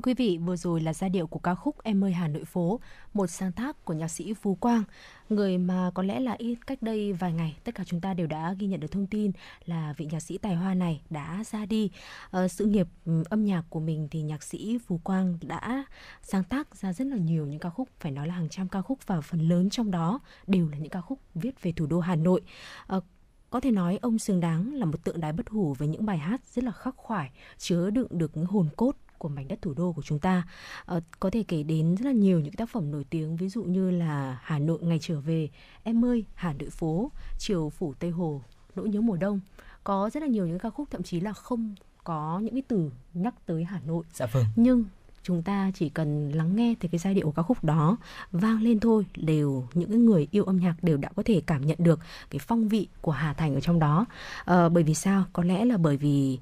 Thưa quý vị, vừa rồi là giai điệu của ca khúc Em ơi Hà Nội phố, một sáng tác của nhạc sĩ Phú Quang, người mà có lẽ là ít cách đây vài ngày tất cả chúng ta đều đã ghi nhận được thông tin là vị nhạc sĩ tài hoa này đã ra đi. Ờ, sự nghiệp ừ, âm nhạc của mình thì nhạc sĩ Phú Quang đã sáng tác ra rất là nhiều những ca khúc, phải nói là hàng trăm ca khúc và phần lớn trong đó đều là những ca khúc viết về thủ đô Hà Nội. Ờ, có thể nói ông xứng đáng là một tượng đài bất hủ với những bài hát rất là khắc khoải, chứa đựng được những hồn cốt của mảnh đất thủ đô của chúng ta. Ờ, có thể kể đến rất là nhiều những tác phẩm nổi tiếng, ví dụ như là Hà Nội ngày trở về, Em ơi Hà Nội phố, Chiều phủ Tây Hồ, Nỗi nhớ mùa đông. Có rất là nhiều những ca khúc thậm chí là không có những cái từ nhắc tới Hà Nội. Dạ vâng. Nhưng chúng ta chỉ cần lắng nghe thì cái giai điệu của ca khúc đó vang lên thôi đều những cái người yêu âm nhạc đều đã có thể cảm nhận được cái phong vị của Hà Thành ở trong đó Ờ, bởi vì sao có lẽ là bởi vì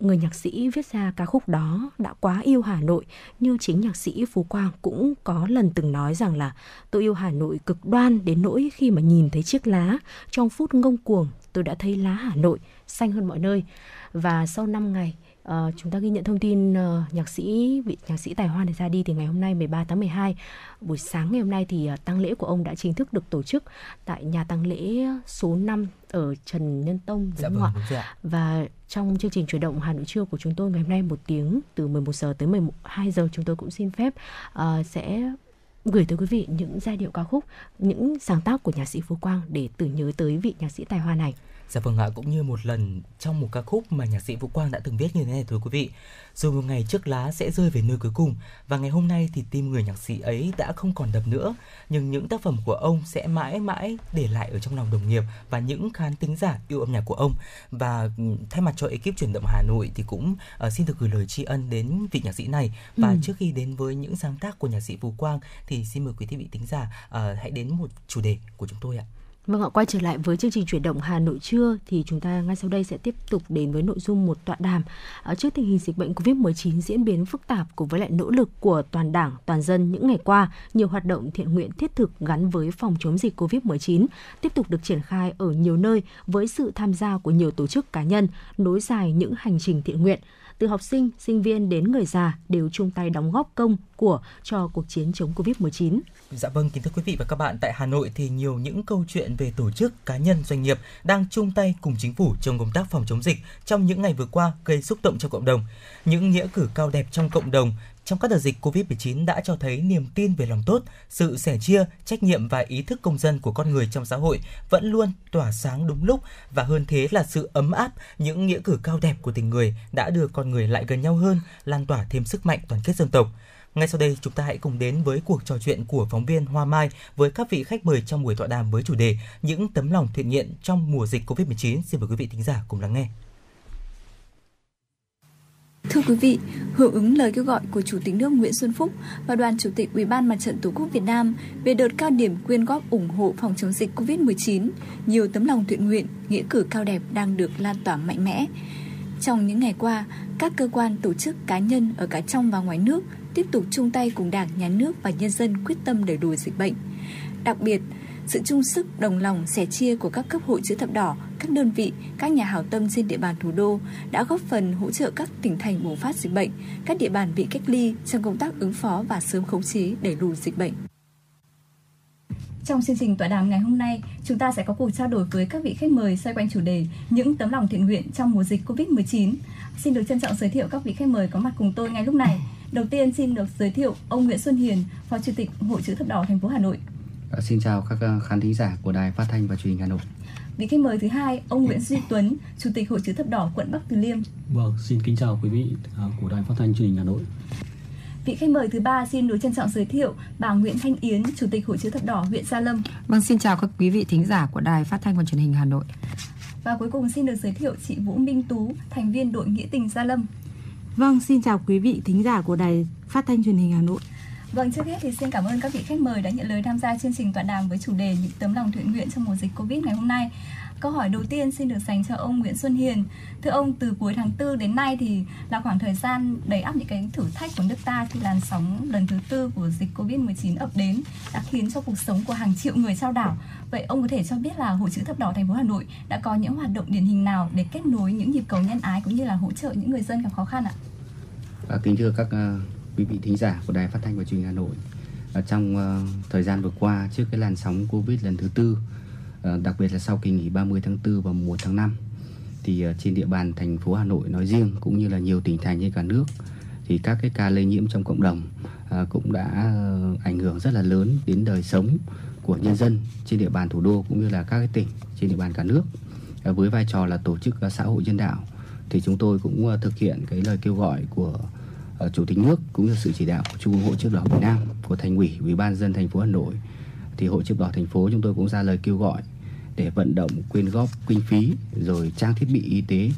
người nhạc sĩ viết ra ca khúc đó đã quá yêu Hà Nội, như chính nhạc sĩ Phú Quang cũng có lần từng nói rằng là tôi yêu Hà Nội cực đoan đến nỗi khi mà nhìn thấy chiếc lá, trong phút ngông cuồng tôi đã thấy lá Hà Nội xanh hơn mọi nơi. Và sau 5 ngày Ờ, chúng ta ghi nhận thông tin ờ, nhạc sĩ vị nhạc sĩ tài hoa này ra đi thì ngày hôm nay 13 tháng 12 buổi sáng ngày hôm nay thì uh, tang lễ của ông đã chính thức được tổ chức tại nhà tang lễ số 5 ở Trần Nhân Tông đúng Dạ không vâng, ạ? đúng. Và trong chương trình chuyển động Hà Nội trưa của chúng tôi ngày hôm nay một tiếng từ 11 giờ tới 12 giờ chúng tôi cũng xin phép ờ, sẽ gửi tới quý vị những giai điệu ca khúc, những sáng tác của nhạc sĩ Phú Quang để tưởng nhớ tới vị nhạc sĩ tài hoa này. Dạ vâng ạ, cũng như một lần trong một ca khúc mà nhạc sĩ Vũ Quang đã từng viết như thế này thưa quý vị. Rồi một ngày chiếc lá sẽ rơi về nơi cuối cùng và ngày hôm nay thì tim người nhạc sĩ ấy đã không còn đập nữa, nhưng những tác phẩm của ông sẽ mãi mãi để lại ở trong lòng đồng nghiệp và những khán thính giả yêu âm nhạc của ông. Và thay mặt cho ekip chuyển động Hà Nội thì cũng ờ, xin được gửi lời tri ân đến vị nhạc sĩ này. Và Ừ. trước khi đến với những sáng tác của nhạc sĩ Vũ Quang thì xin mời quý vị thính giả ờ, hãy đến một chủ đề của chúng tôi ạ. Vâng ạ, quay trở lại với chương trình chuyển động Hà Nội trưa thì chúng ta ngay sau đây sẽ tiếp tục đến với nội dung một tọa đàm. Ở trước tình hình dịch bệnh Covid-19 diễn biến phức tạp cùng với lại nỗ lực của toàn Đảng, toàn dân những ngày qua, nhiều hoạt động thiện nguyện thiết thực gắn với phòng chống dịch Covid-19 tiếp tục được triển khai ở nhiều nơi với sự tham gia của nhiều tổ chức cá nhân, nối dài những hành trình thiện nguyện từ học sinh, sinh viên đến người già đều chung tay đóng góp công của cho cuộc chiến chống Covid-19. Dạ vâng, kính thưa quý vị và các bạn, tại Hà Nội thì nhiều những câu chuyện về tổ chức, cá nhân, doanh nghiệp đang chung tay cùng chính phủ trong công tác phòng chống dịch trong những ngày vừa qua gây xúc động cho cộng đồng. Những nghĩa cử cao đẹp trong cộng đồng trong các đợt dịch Covid-19 đã cho thấy niềm tin về lòng tốt, sự sẻ chia, trách nhiệm và ý thức công dân của con người trong xã hội vẫn luôn tỏa sáng đúng lúc và hơn thế là sự ấm áp, những nghĩa cử cao đẹp của tình người đã đưa con người lại gần nhau hơn, lan tỏa thêm sức mạnh toàn kết dân tộc. Ngay sau đây, chúng ta hãy cùng đến với cuộc trò chuyện của phóng viên Hoa Mai với các vị khách mời trong buổi tọa đàm với chủ đề Những tấm lòng thiện nguyện trong mùa dịch Covid-19. Xin mời quý vị thính giả cùng lắng nghe. Thưa quý vị, hưởng ứng lời kêu gọi của Chủ tịch nước Nguyễn Xuân Phúc và Đoàn Chủ tịch Ủy ban Mặt trận Tổ quốc Việt Nam về đợt cao điểm quyên góp ủng hộ phòng chống dịch COVID-19, nhiều tấm lòng thiện nguyện, nghĩa cử cao đẹp đang được lan tỏa mạnh mẽ. Trong những ngày qua, các cơ quan, tổ chức, cá nhân ở cả trong và ngoài nước tiếp tục chung tay cùng Đảng, Nhà nước và nhân dân quyết tâm đẩy lùi dịch bệnh. Đặc biệt, sự chung sức, đồng lòng, sẻ chia của các cấp hội chữ thập đỏ, các đơn vị, các nhà hảo tâm trên địa bàn thủ đô đã góp phần hỗ trợ các tỉnh thành bùng phát dịch bệnh, các địa bàn bị cách ly trong công tác ứng phó và sớm khống chế đẩy lùi dịch bệnh. Trong chương trình tọa đàm ngày hôm nay, chúng ta sẽ có cuộc trao đổi với các vị khách mời xoay quanh chủ đề những tấm lòng thiện nguyện trong mùa dịch Covid-19. Xin được trân trọng giới thiệu các vị khách mời có mặt cùng tôi ngay lúc này. Đầu tiên xin được giới thiệu ông Nguyễn Xuân Hiền, Phó Chủ tịch Hội chữ thập đỏ thành phố Hà Nội. À, xin chào các ờ, khán thính giả của Đài Phát thanh và Truyền hình Hà Nội. Vị khách mời thứ hai, ông Nguyễn Duy Tuấn, Chủ tịch Hội chữ thập đỏ quận Bắc Từ Liêm. Vâng, xin kính chào quý vị à, của Đài Phát thanh Truyền hình Hà Nội. Vị khách mời thứ ba xin được trân trọng giới thiệu bà Nguyễn Thanh Yến, Chủ tịch Hội chữ thập đỏ huyện Gia Lâm. Vâng, xin chào các quý vị thính giả của Đài Phát thanh và Truyền hình Hà Nội. Và cuối cùng xin được giới thiệu chị Vũ Minh Tú, thành viên đội nghĩa tình Gia Lâm. Vâng, xin chào quý vị thính giả của Đài Phát thanh Truyền hình Hà Nội. Vâng, trước hết thì xin cảm ơn các vị khách mời đã nhận lời tham gia chương trình tọa đàm với chủ đề những tấm lòng thiện nguyện trong mùa dịch Covid ngày hôm nay. Câu hỏi đầu tiên xin được dành cho ông Nguyễn Xuân Hiền. Thưa ông, từ cuối tháng 4 đến nay thì là khoảng thời gian đầy ắp những cái thử thách của nước ta khi làn sóng lần thứ tư của dịch Covid-19 ập đến đã khiến cho cuộc sống của hàng triệu người trao đảo. Vậy ông có thể cho biết là Hội chữ thập đỏ thành phố Hà Nội đã có những hoạt động điển hình nào để kết nối những nhịp cầu nhân ái cũng như là hỗ trợ những người dân gặp khó khăn ạ? À, kính thưa các à, quý vị thính giả của Đài Phát thanh và Truyền hình Hà Nội. À, trong uh, thời gian vừa qua trước cái làn sóng Covid lần thứ tư, uh, đặc biệt là sau kỳ nghỉ 30 tháng 4 và 1 tháng 5 thì uh, trên địa bàn thành phố Hà Nội nói riêng cũng như là nhiều tỉnh thành trên cả nước thì các cái ca lây nhiễm trong cộng đồng uh, cũng đã uh, ảnh hưởng rất là lớn đến đời sống của nhân dân trên địa bàn thủ đô cũng như là các cái tỉnh trên địa bàn cả nước. Uh, với vai trò là tổ chức uh, xã hội nhân đạo thì chúng tôi cũng uh, thực hiện cái lời kêu gọi của Ờ, chủ tịch nước cũng như sự chỉ đạo của Trung ương Hội chữ đỏ Việt Nam của Thành ủy, Ủy ban dân thành phố Hà Nội thì Hội chữ đỏ thành phố chúng tôi cũng ra lời kêu gọi để vận động quyên góp kinh phí rồi trang thiết bị y tế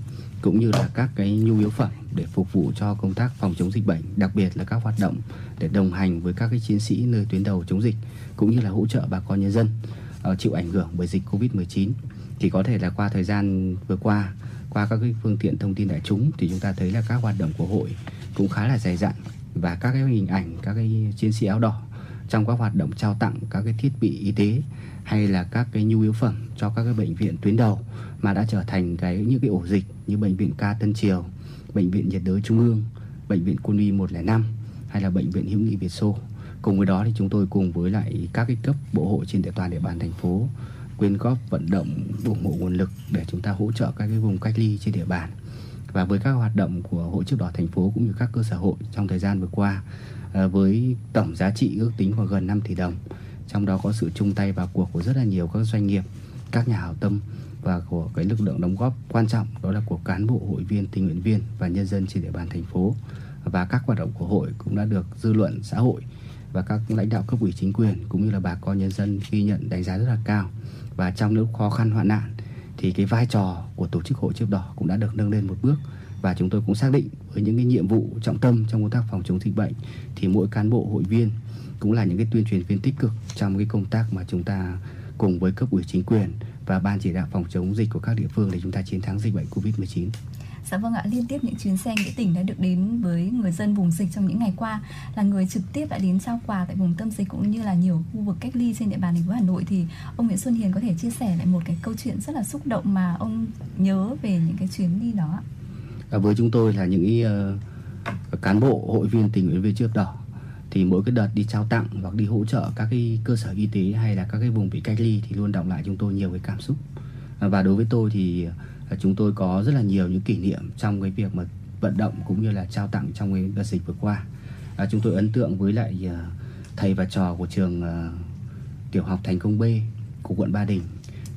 cũng như là các cái nhu yếu phẩm để phục vụ cho công tác phòng chống dịch bệnh, đặc biệt là các hoạt động để đồng hành với các cái chiến sĩ nơi tuyến đầu chống dịch cũng như là hỗ trợ bà con nhân dân uh, chịu ảnh hưởng bởi dịch Covid-19. Thì có thể là qua thời gian vừa qua, qua các cái phương tiện thông tin đại chúng thì chúng ta thấy là các hoạt động của hội cũng khá là dày dặn và các cái hình ảnh các cái chiến sĩ áo đỏ trong các hoạt động trao tặng các cái thiết bị y tế hay là các cái nhu yếu phẩm cho các cái bệnh viện tuyến đầu mà đã trở thành cái những cái ổ dịch như bệnh viện Ca Tân Triều, bệnh viện nhiệt đới Trung ương, bệnh viện Quân y 105 hay là bệnh viện Hữu nghị Việt Xô. Cùng với đó thì chúng tôi cùng với lại các cái cấp bộ hội trên địa toàn địa bàn thành phố quyên góp vận động ủng hộ nguồn lực để chúng ta hỗ trợ các cái vùng cách ly trên địa bàn và với các hoạt động của hội chữ đỏ thành phố cũng như các cơ sở hội trong thời gian vừa qua ờ, với tổng giá trị ước tính khoảng gần 5 tỷ đồng. Trong đó có sự chung tay vào cuộc của rất là nhiều các doanh nghiệp, các nhà hảo tâm và của cái lực lượng đóng góp quan trọng, đó là của cán bộ, hội viên, tình nguyện viên và nhân dân trên địa bàn thành phố. Và các hoạt động của hội cũng đã được dư luận xã hội và các lãnh đạo cấp ủy chính quyền cũng như là bà con nhân dân ghi nhận đánh giá rất là cao. Và trong lúc khó khăn hoạn nạn thì cái vai trò của tổ chức hội chữ đỏ cũng đã được nâng lên một bước và chúng tôi cũng xác định với những cái nhiệm vụ trọng tâm trong công tác phòng chống dịch bệnh thì mỗi cán bộ, hội viên cũng là những cái tuyên truyền viên tích cực trong cái công tác mà chúng ta cùng với cấp ủy chính quyền và ban chỉ đạo phòng chống dịch của các địa phương để chúng ta chiến thắng dịch bệnh Covid-19. Dạ vâng ạ, liên tiếp những chuyến xe nghĩa tình đã được đến với người dân vùng dịch trong những ngày qua là người trực tiếp đã đến trao quà tại vùng tâm dịch cũng như là nhiều khu vực cách ly trên địa bàn thành phố Hà Nội. Thì ông Nguyễn Xuân Hiền có thể chia sẻ lại một cái câu chuyện rất là xúc động mà ông nhớ về những cái chuyến đi đó. À, với chúng tôi là những uh, cán bộ hội viên tình nguyện viên chữ đỏ thì mỗi cái đợt đi trao tặng hoặc đi hỗ trợ các cái cơ sở y tế hay là các cái vùng bị cách ly thì luôn động lại chúng tôi nhiều cái cảm xúc. Và đối với tôi thì chúng tôi có rất là nhiều những kỷ niệm trong cái việc mà vận động cũng như là trao tặng trong cái đợt dịch vừa qua. À, chúng tôi ấn tượng với lại à, thầy và trò của trường uh, tiểu học thành công B của quận Ba Đình.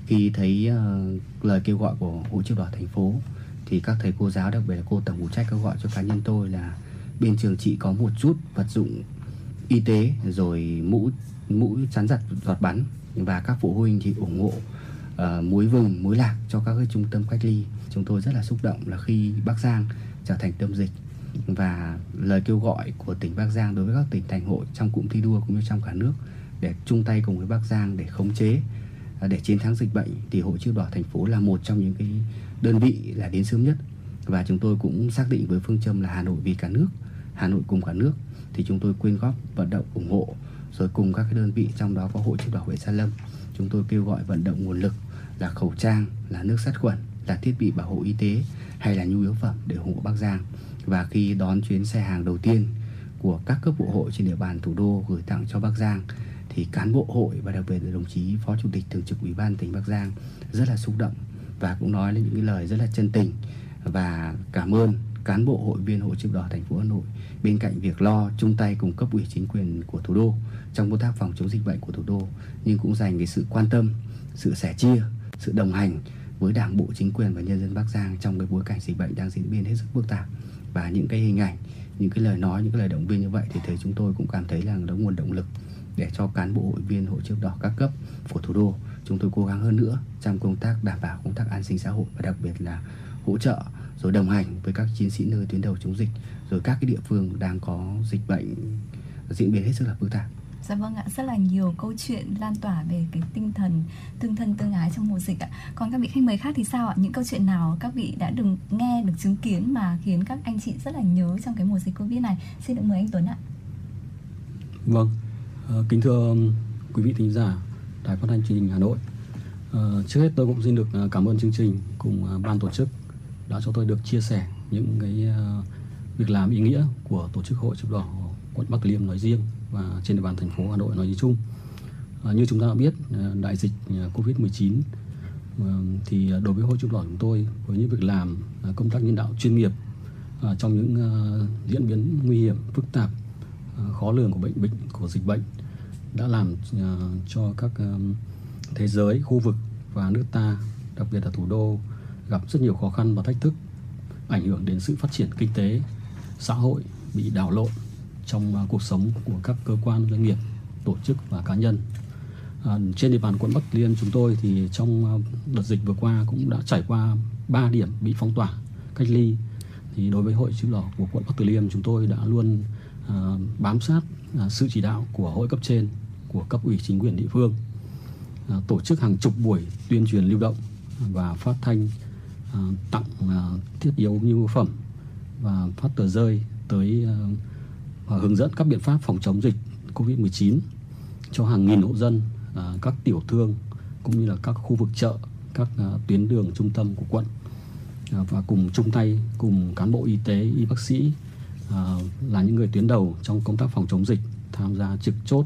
Khi thấy uh, lời kêu gọi của hội chữ đỏ thành phố thì các thầy cô giáo đặc biệt là cô tổng phụ trách kêu gọi cho cá nhân tôi là bên trường chị có một chút vật dụng y tế rồi mũ mũ chắn giặt giọt bắn. Và các phụ huynh thì ủng hộ uh, muối vùng muối lạc cho các cái trung tâm cách ly. Chúng tôi rất là xúc động là khi Bắc Giang trở thành tâm dịch. Và lời kêu gọi của tỉnh Bắc Giang đối với các tỉnh thành hội trong cụm thi đua cũng như trong cả nước để chung tay cùng với Bắc Giang để khống chế ờ, để chiến thắng dịch bệnh thì hội chữ đỏ thành phố là một trong những cái đơn vị là đến sớm nhất. Và chúng tôi cũng xác định với phương châm là Hà Nội vì cả nước Hà Nội cùng cả nước thì chúng tôi quyên góp vận động ủng hộ. Rồi cùng các cái đơn vị trong đó có hội chữ đỏ huyện Gia Lâm chúng tôi kêu gọi vận động nguồn lực là khẩu trang là nước sát khuẩn là thiết bị bảo hộ y tế hay là nhu yếu phẩm để ủng hộ Bắc Giang. Và khi đón chuyến xe hàng đầu tiên của các cấp bộ hội trên địa bàn thủ đô gửi tặng cho Bắc Giang thì cán bộ hội và đặc biệt là đồng chí phó chủ tịch thường trực ủy ban tỉnh Bắc Giang rất là xúc động và cũng nói lên những cái lời rất là chân tình. Và cảm ơn cán bộ hội viên hội chữ đỏ thành phố Hà Nội bên cạnh việc lo chung tay cùng cấp ủy chính quyền của thủ đô trong công tác phòng chống dịch bệnh của thủ đô nhưng cũng dành cái sự quan tâm, sự sẻ chia, sự đồng hành với Đảng bộ chính quyền và nhân dân Bắc Giang trong cái bối cảnh dịch bệnh đang diễn biến hết sức phức tạp. Và những cái hình ảnh, những cái lời nói, những cái lời động viên như vậy thì thấy chúng tôi cũng cảm thấy là nó nguồn động lực để cho cán bộ hội viên hội chữ đỏ các cấp của thủ đô chúng tôi cố gắng hơn nữa trong công tác đảm bảo công tác an sinh xã hội và đặc biệt là hỗ trợ rồi đồng hành với các chiến sĩ nơi tuyến đầu chống dịch rồi các cái địa phương đang có dịch bệnh diễn biến hết sức là phức tạp. Dạ vâng ạ, rất là nhiều câu chuyện lan tỏa về cái tinh thần tương thân tương ái trong mùa dịch ạ. Còn các vị khách mời khác thì sao ạ? Những câu chuyện nào các vị đã được nghe, được chứng kiến mà khiến các anh chị rất là nhớ trong cái mùa dịch Covid này? Xin được mời anh Tuấn ạ. Vâng, à, kính thưa quý vị thính giả Đài Phát thanh Truyền hình Hà Nội. À, trước hết tôi cũng xin được ờ, cảm ơn chương trình cùng ban tổ chức đã cho tôi được chia sẻ những cái việc làm ý nghĩa của tổ chức hội chữ đỏ quận Bắc Liêm nói riêng và trên địa bàn thành phố Hà Nội nói chung. À, như chúng ta đã biết, à, đại dịch à, Covid-19 à, thì đối với hội chữ đỏ chúng tôi với những việc làm công tác nhân đạo chuyên nghiệp trong những diễn biến nguy hiểm, phức tạp, khó lường của bệnh bệnh của dịch bệnh đã làm cho các thế giới, khu vực và nước ta, đặc biệt là thủ đô gặp rất nhiều khó khăn và thách thức ảnh hưởng đến sự phát triển kinh tế, xã hội bị đảo lộn trong à, cuộc sống của các cơ quan doanh nghiệp, tổ chức và cá nhân. À, trên địa bàn quận Bắc Liên chúng tôi thì trong à, đợt dịch vừa qua cũng đã trải qua 3 điểm bị phong tỏa, cách ly. Thì đối với hội chữ đỏ của quận Bắc Từ Liêm chúng tôi đã luôn à, bám sát à, sự chỉ đạo của hội cấp trên, của cấp ủy chính quyền địa phương, à, tổ chức hàng chục buổi tuyên truyền lưu động và phát thanh À, tặng à, thiết yếu nhu yếu phẩm và phát tờ rơi tới à, và hướng dẫn các biện pháp phòng chống dịch Covid-19 cho hàng nghìn hộ dân, à, các tiểu thương cũng như là các khu vực chợ, các à, tuyến đường trung tâm của quận. À, và cùng chung tay cùng cán bộ y tế, y bác sĩ là những người tuyến đầu trong công tác phòng chống dịch tham gia trực chốt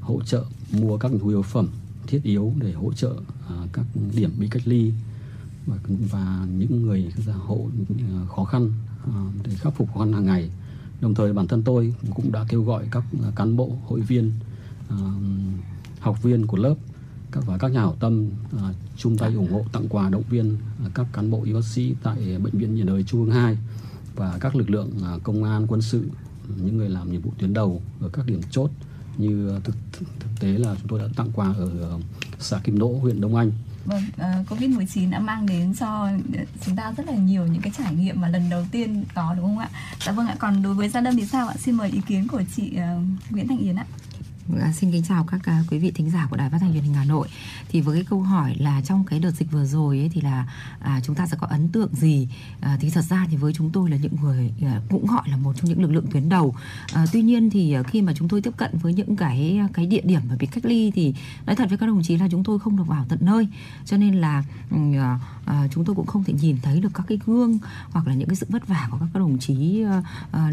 hỗ trợ mua các nhu yếu phẩm thiết yếu để hỗ trợ các điểm bị cách ly và, những người hộ khó khăn để khắc phục khó khăn hàng ngày đồng thời bản thân tôi cũng đã kêu gọi các cán bộ hội viên ờ, học viên của lớp các và các nhà hảo tâm ờ, chung tay ủng hộ tặng quà động viên ờ, các cán bộ y bác sĩ tại bệnh viện nhiệt đới trung ương 2 và các lực lượng công an quân sự những người làm nhiệm vụ tuyến đầu ở các điểm chốt như thực, thực, tế là chúng tôi đã tặng quà ở xã Kim Nỗ huyện Đông Anh. Vâng, ờ, uh, Covid-19 đã mang đến cho chúng ta rất là nhiều những cái trải nghiệm mà lần đầu tiên có đúng không ạ? Dạ vâng ạ, còn đối với Gia Lâm thì sao ạ? Xin mời ý kiến của chị uh, Nguyễn Thanh Yến ạ. À, xin kính chào các à, quý vị thính giả của Đài Phát thanh Truyền hình Hà Nội. Thì với cái câu hỏi là trong cái đợt dịch vừa rồi ấy thì là à, chúng ta sẽ có ấn tượng gì? À, thì thật ra thì với chúng tôi là những người à, cũng gọi là một trong những lực lượng tuyến đầu. À, tuy nhiên thì à, khi mà chúng tôi tiếp cận với những cái à, cái địa điểm mà bị cách ly thì nói thật với các đồng chí là chúng tôi không được vào tận nơi. Cho nên là à, à, chúng tôi cũng không thể nhìn thấy được các cái gương hoặc là những cái sự vất vả của các đồng chí à, à,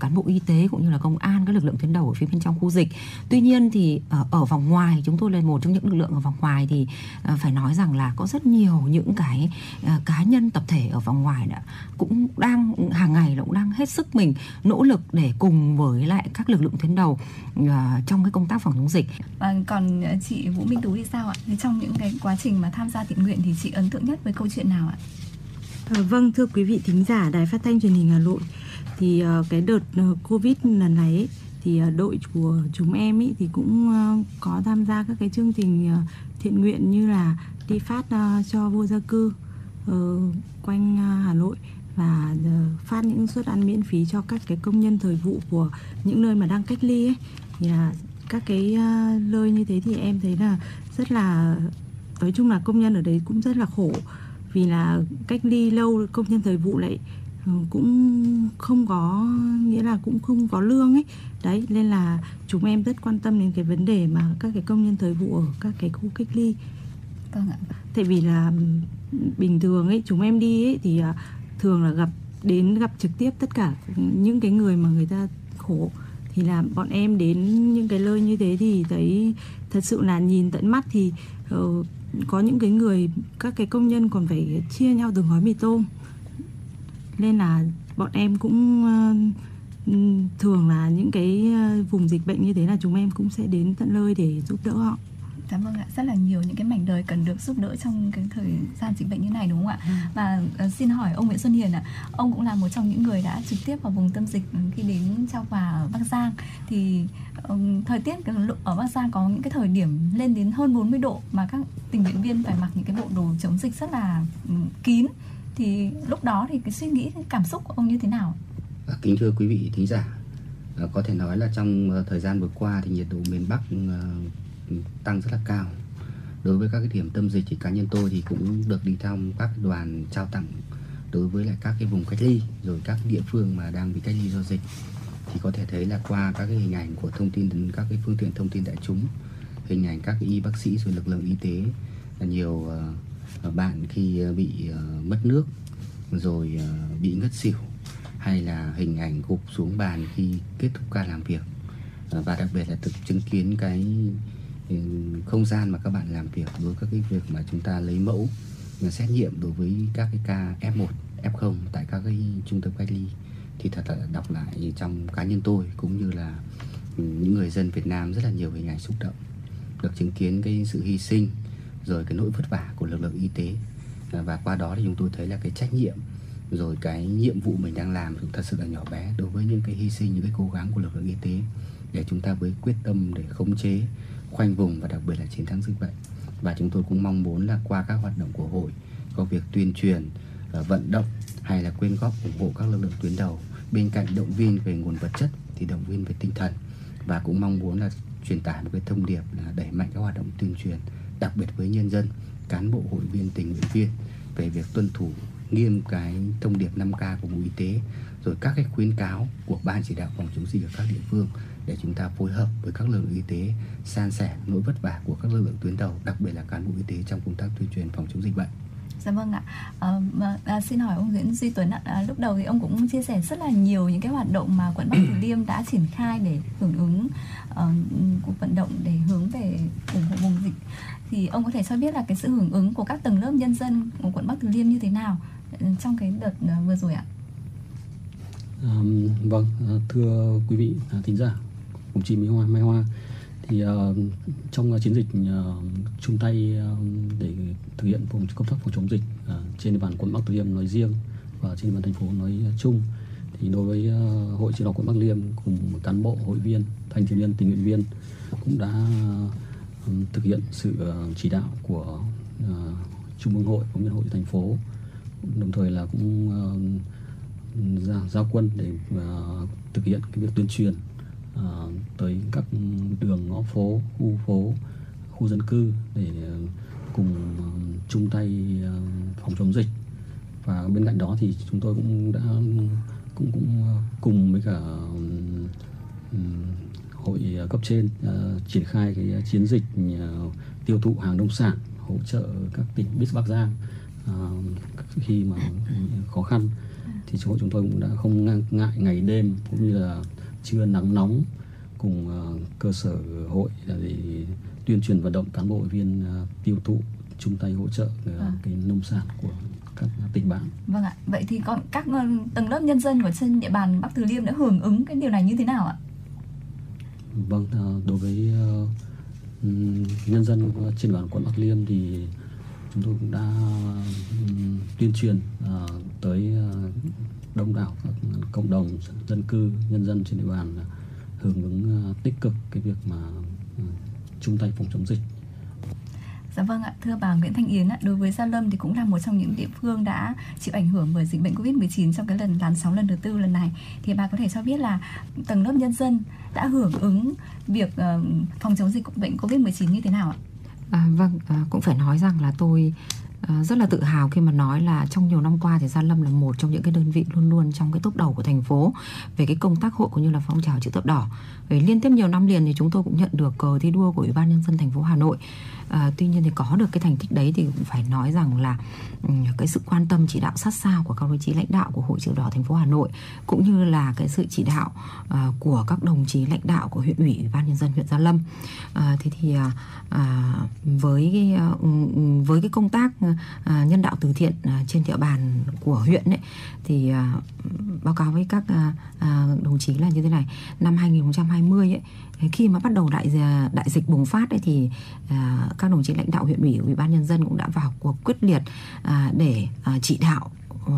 cán bộ y tế cũng như là công an các lực lượng tuyến đầu ở phía bên trong khu dịch tuy nhiên thì ở, ở vòng ngoài chúng tôi là một trong những lực lượng ở vòng ngoài thì à, phải nói rằng là có rất nhiều những cái à, cá nhân tập thể ở vòng ngoài đã cũng đang hàng ngày là cũng đang hết sức mình nỗ lực để cùng với lại các lực lượng tuyến đầu à, trong cái công tác phòng chống dịch. À, còn chị Vũ Minh Tú thì sao ạ? Thì trong những cái quá trình mà tham gia thiện nguyện thì chị ấn tượng nhất với câu chuyện nào ạ? À, vâng thưa quý vị thính giả đài phát thanh truyền hình Hà Nội thì uh, cái đợt uh, Covid lần này ấy, thì uh, đội của chúng em ý thì cũng uh, có tham gia các cái chương trình uh, thiện nguyện như là đi phát uh, cho vô gia cư uh, quanh uh, Hà Nội và uh, phát những suất ăn miễn phí cho các cái công nhân thời vụ của những nơi mà đang cách ly ấy thì là các cái uh, nơi như thế thì em thấy là rất là nói chung là công nhân ở đấy cũng rất là khổ vì là cách ly lâu công nhân thời vụ lại Ừ, cũng không có nghĩa là cũng không có lương ấy. Đấy nên là chúng em rất quan tâm đến cái vấn đề mà các cái công nhân thời vụ ở các cái khu cách ly. Vâng ạ. Tại vì là bình thường ấy chúng em đi ấy thì à, thường là gặp đến gặp trực tiếp tất cả những cái người mà người ta khổ. Thì là bọn em đến những cái nơi như thế thì thấy thật sự là nhìn tận mắt thì uh, có những cái người các cái công nhân còn phải chia nhau từng gói mì tôm nên là bọn em cũng uh, thường là những cái ờ, vùng dịch bệnh như thế là chúng em cũng sẽ đến tận nơi để giúp đỡ họ Cảm ơn ạ, rất là nhiều những cái mảnh đời cần được giúp đỡ trong cái thời gian dịch bệnh như này đúng không ạ? Ừ. Và uh, xin hỏi ông Nguyễn Xuân Hiền ạ, ông cũng là một trong những người đã trực tiếp vào vùng tâm dịch khi đến trao quà Bắc Giang thì thời tiết ở Bắc Giang có những cái thời điểm lên đến hơn 40 độ mà các tình nguyện viên phải mặc những cái bộ đồ chống dịch rất là kín. Thì lúc đó thì cái suy nghĩ, cái cảm xúc của ông như thế nào? À, kính thưa quý vị thính giả à, có thể nói là trong ờ, thời gian vừa qua thì nhiệt độ miền Bắc ờ, tăng rất là cao. Đối với các cái điểm tâm dịch thì cá nhân tôi thì cũng được đi thăm các đoàn trao tặng đối với lại các cái vùng cách ly, rồi các địa phương mà đang bị cách ly do dịch thì có thể thấy là qua các cái hình ảnh của thông tin các cái phương tiện thông tin đại chúng hình ảnh các cái y bác sĩ rồi lực lượng y tế là nhiều ờ, bạn khi ờ, bị ờ, mất nước rồi bị ngất xỉu hay là hình ảnh gục xuống bàn khi kết thúc ca làm việc. Và đặc biệt là thực chứng kiến cái ừ, không gian mà các bạn làm việc đối với các cái việc mà chúng ta lấy mẫu xét nghiệm đối với các cái ca F1, F0 tại các cái trung tâm cách ly thì thật là đọc lại trong cá nhân tôi cũng như là ừ, những người dân Việt Nam rất là nhiều hình ảnh xúc động, được chứng kiến cái sự hy sinh, rồi cái nỗi vất vả của lực lượng y tế. À, và qua đó thì chúng tôi thấy là cái trách nhiệm, rồi cái nhiệm vụ mình đang làm cũng thật sự là nhỏ bé đối với những cái hy sinh, những cái cố gắng của lực lượng y tế để chúng ta với quyết tâm để khống chế, khoanh vùng và đặc biệt là chiến thắng dịch bệnh. Và chúng tôi cũng mong muốn là qua các hoạt động của hội, có việc tuyên truyền à, vận động hay là quyên góp ủng hộ các lực lượng tuyến đầu bên cạnh động viên về nguồn vật chất thì động viên về tinh thần và cũng mong muốn là truyền tải một cái thông điệp là đẩy mạnh các hoạt động tuyên truyền, đặc biệt với nhân dân, cán bộ, hội viên, tình nguyện viên về việc tuân thủ nghiêm cái thông điệp 5K của Bộ Y tế, rồi các cái khuyến cáo của ban chỉ đạo phòng chống dịch ở các địa phương để chúng ta phối hợp với các lực lượng y tế san sẻ nỗi vất vả của các lực lượng tuyến đầu, đặc biệt là cán bộ y tế trong công tác tuyên truyền phòng chống dịch bệnh. Dạ vâng ạ. À, à, xin hỏi ông Nguyễn Duy Tuấn ạ. À, lúc đầu thì ông cũng chia sẻ rất là nhiều những cái hoạt động mà quận Bắc Từ Liêm đã triển khai để hưởng ứng uh, cuộc vận động để hướng về ủng hộ vùng dịch. Thì ông có thể cho biết là cái sự hưởng ứng của các tầng lớp nhân dân của quận Bắc Từ Liêm như thế nào ờ, trong cái đợt uh, vừa rồi ạ? À, vâng, thưa quý vị thính giả, cùng chị Mỹ Hoa Mai Hoa thì uh, trong uh, chiến dịch uh, chung tay uh, để thực hiện phòng công tác phòng chống dịch uh, trên địa bàn quận Bắc Từ Liêm nói riêng và trên địa bàn thành phố nói chung thì đối với uh, hội chữ đỏ quận Bắc Liêm cùng cán bộ hội viên thanh thiếu niên tình nguyện viên cũng đã uh, thực hiện sự uh, chỉ đạo của uh, trung ương hội cũng như hội thành phố. Đồng thời là cũng uh, ra giao quân để uh, thực hiện cái việc tuyên truyền uh, tới các đường ngõ phố khu phố khu dân cư để ờ, cùng ờ, chung tay phòng chống dịch. Và bên cạnh đó thì chúng tôi cũng đã cũng cũng cùng với cả hội cấp trên uh, triển khai cái chiến dịch uh, tiêu thụ hàng nông sản hỗ trợ các tỉnh Bắc Bắc Giang uh, khi mà khó khăn. Thì hội chúng tôi cũng đã không ngại ngày đêm cũng như là trưa nắng nóng cùng uh, cơ sở hội để tuyên truyền vận động cán bộ viên uh, tiêu thụ chung tay hỗ trợ à. cái nông sản của các tỉnh bạn. Vâng ạ. Vậy thì còn các tầng lớp nhân dân của trên địa bàn Bắc Từ Liêm đã hưởng ứng cái điều này như thế nào ạ? Vâng, đối với nhân dân trên địa bàn quận Bắc Liêm thì chúng tôi cũng đã tuyên truyền tới đông đảo các cộng đồng dân cư nhân dân trên địa bàn hưởng ứng uh, tích cực cái việc mà uh, chung tay phòng chống dịch Dạ vâng ạ, thưa bà Nguyễn Thanh Yến ạ, đối với Gia Lâm thì cũng là một trong những địa phương đã chịu ảnh hưởng bởi dịch bệnh Covid-19 trong cái lần làn sóng lần thứ tư lần này. Thì bà có thể cho biết là tầng lớp nhân dân đã hưởng ứng việc uh, phòng chống dịch bệnh Covid-19 như thế nào ạ? À, vâng, à, cũng phải nói rằng là tôi Ờ, rất là tự hào khi mà nói là trong nhiều năm qua thì Gia Lâm là một trong những cái đơn vị luôn luôn trong cái top đầu của thành phố về cái công tác hội cũng như là phong trào chữ thập đỏ. Về liên tiếp nhiều năm liền thì chúng tôi cũng nhận được cờ thi đua của Ủy ban nhân dân thành phố Hà Nội à, tuy nhiên thì có được cái thành tích đấy thì cũng phải nói rằng là ừ, cái sự quan tâm chỉ đạo sát sao của các đồng chí lãnh đạo của hội chữ đỏ thành phố Hà Nội cũng như là cái sự chỉ đạo à, của các đồng chí lãnh đạo của huyện ủy ủy ban nhân dân huyện Gia Lâm À, thế thì à, với cái, ừ, ừ, với cái công tác À, nhân đạo từ thiện à, trên địa bàn của huyện ấy thì à, báo cáo với các đồng chí là như thế này. Năm 2020 ấy khi mà bắt đầu đại đại dịch bùng phát ấy thì à, các đồng chí lãnh đạo huyện ủy ủy ban nhân dân cũng đã vào cuộc quyết liệt à, để à, chỉ đạo ờ,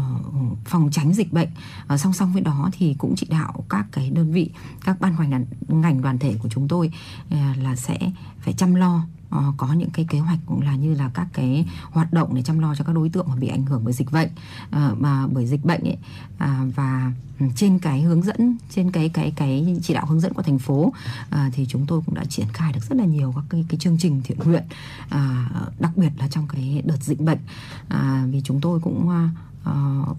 phòng tránh dịch bệnh. À, song song với đó thì cũng chỉ đạo các cái đơn vị các ban ngành ngành đoàn thể của chúng tôi à, là sẽ phải chăm lo uh, có những cái kế hoạch cũng là như là các cái hoạt động để chăm lo cho các đối tượng mà bị ảnh hưởng bởi dịch bệnh. Uh, mà bởi dịch bệnh ấy uh, và ừ, trên cái hướng dẫn trên cái cái cái chỉ đạo hướng dẫn của thành phố à, thì chúng tôi cũng đã triển khai được rất là nhiều các cái cái chương trình thiện nguyện à, đặc biệt là trong cái đợt dịch bệnh. Vì chúng tôi cũng uh,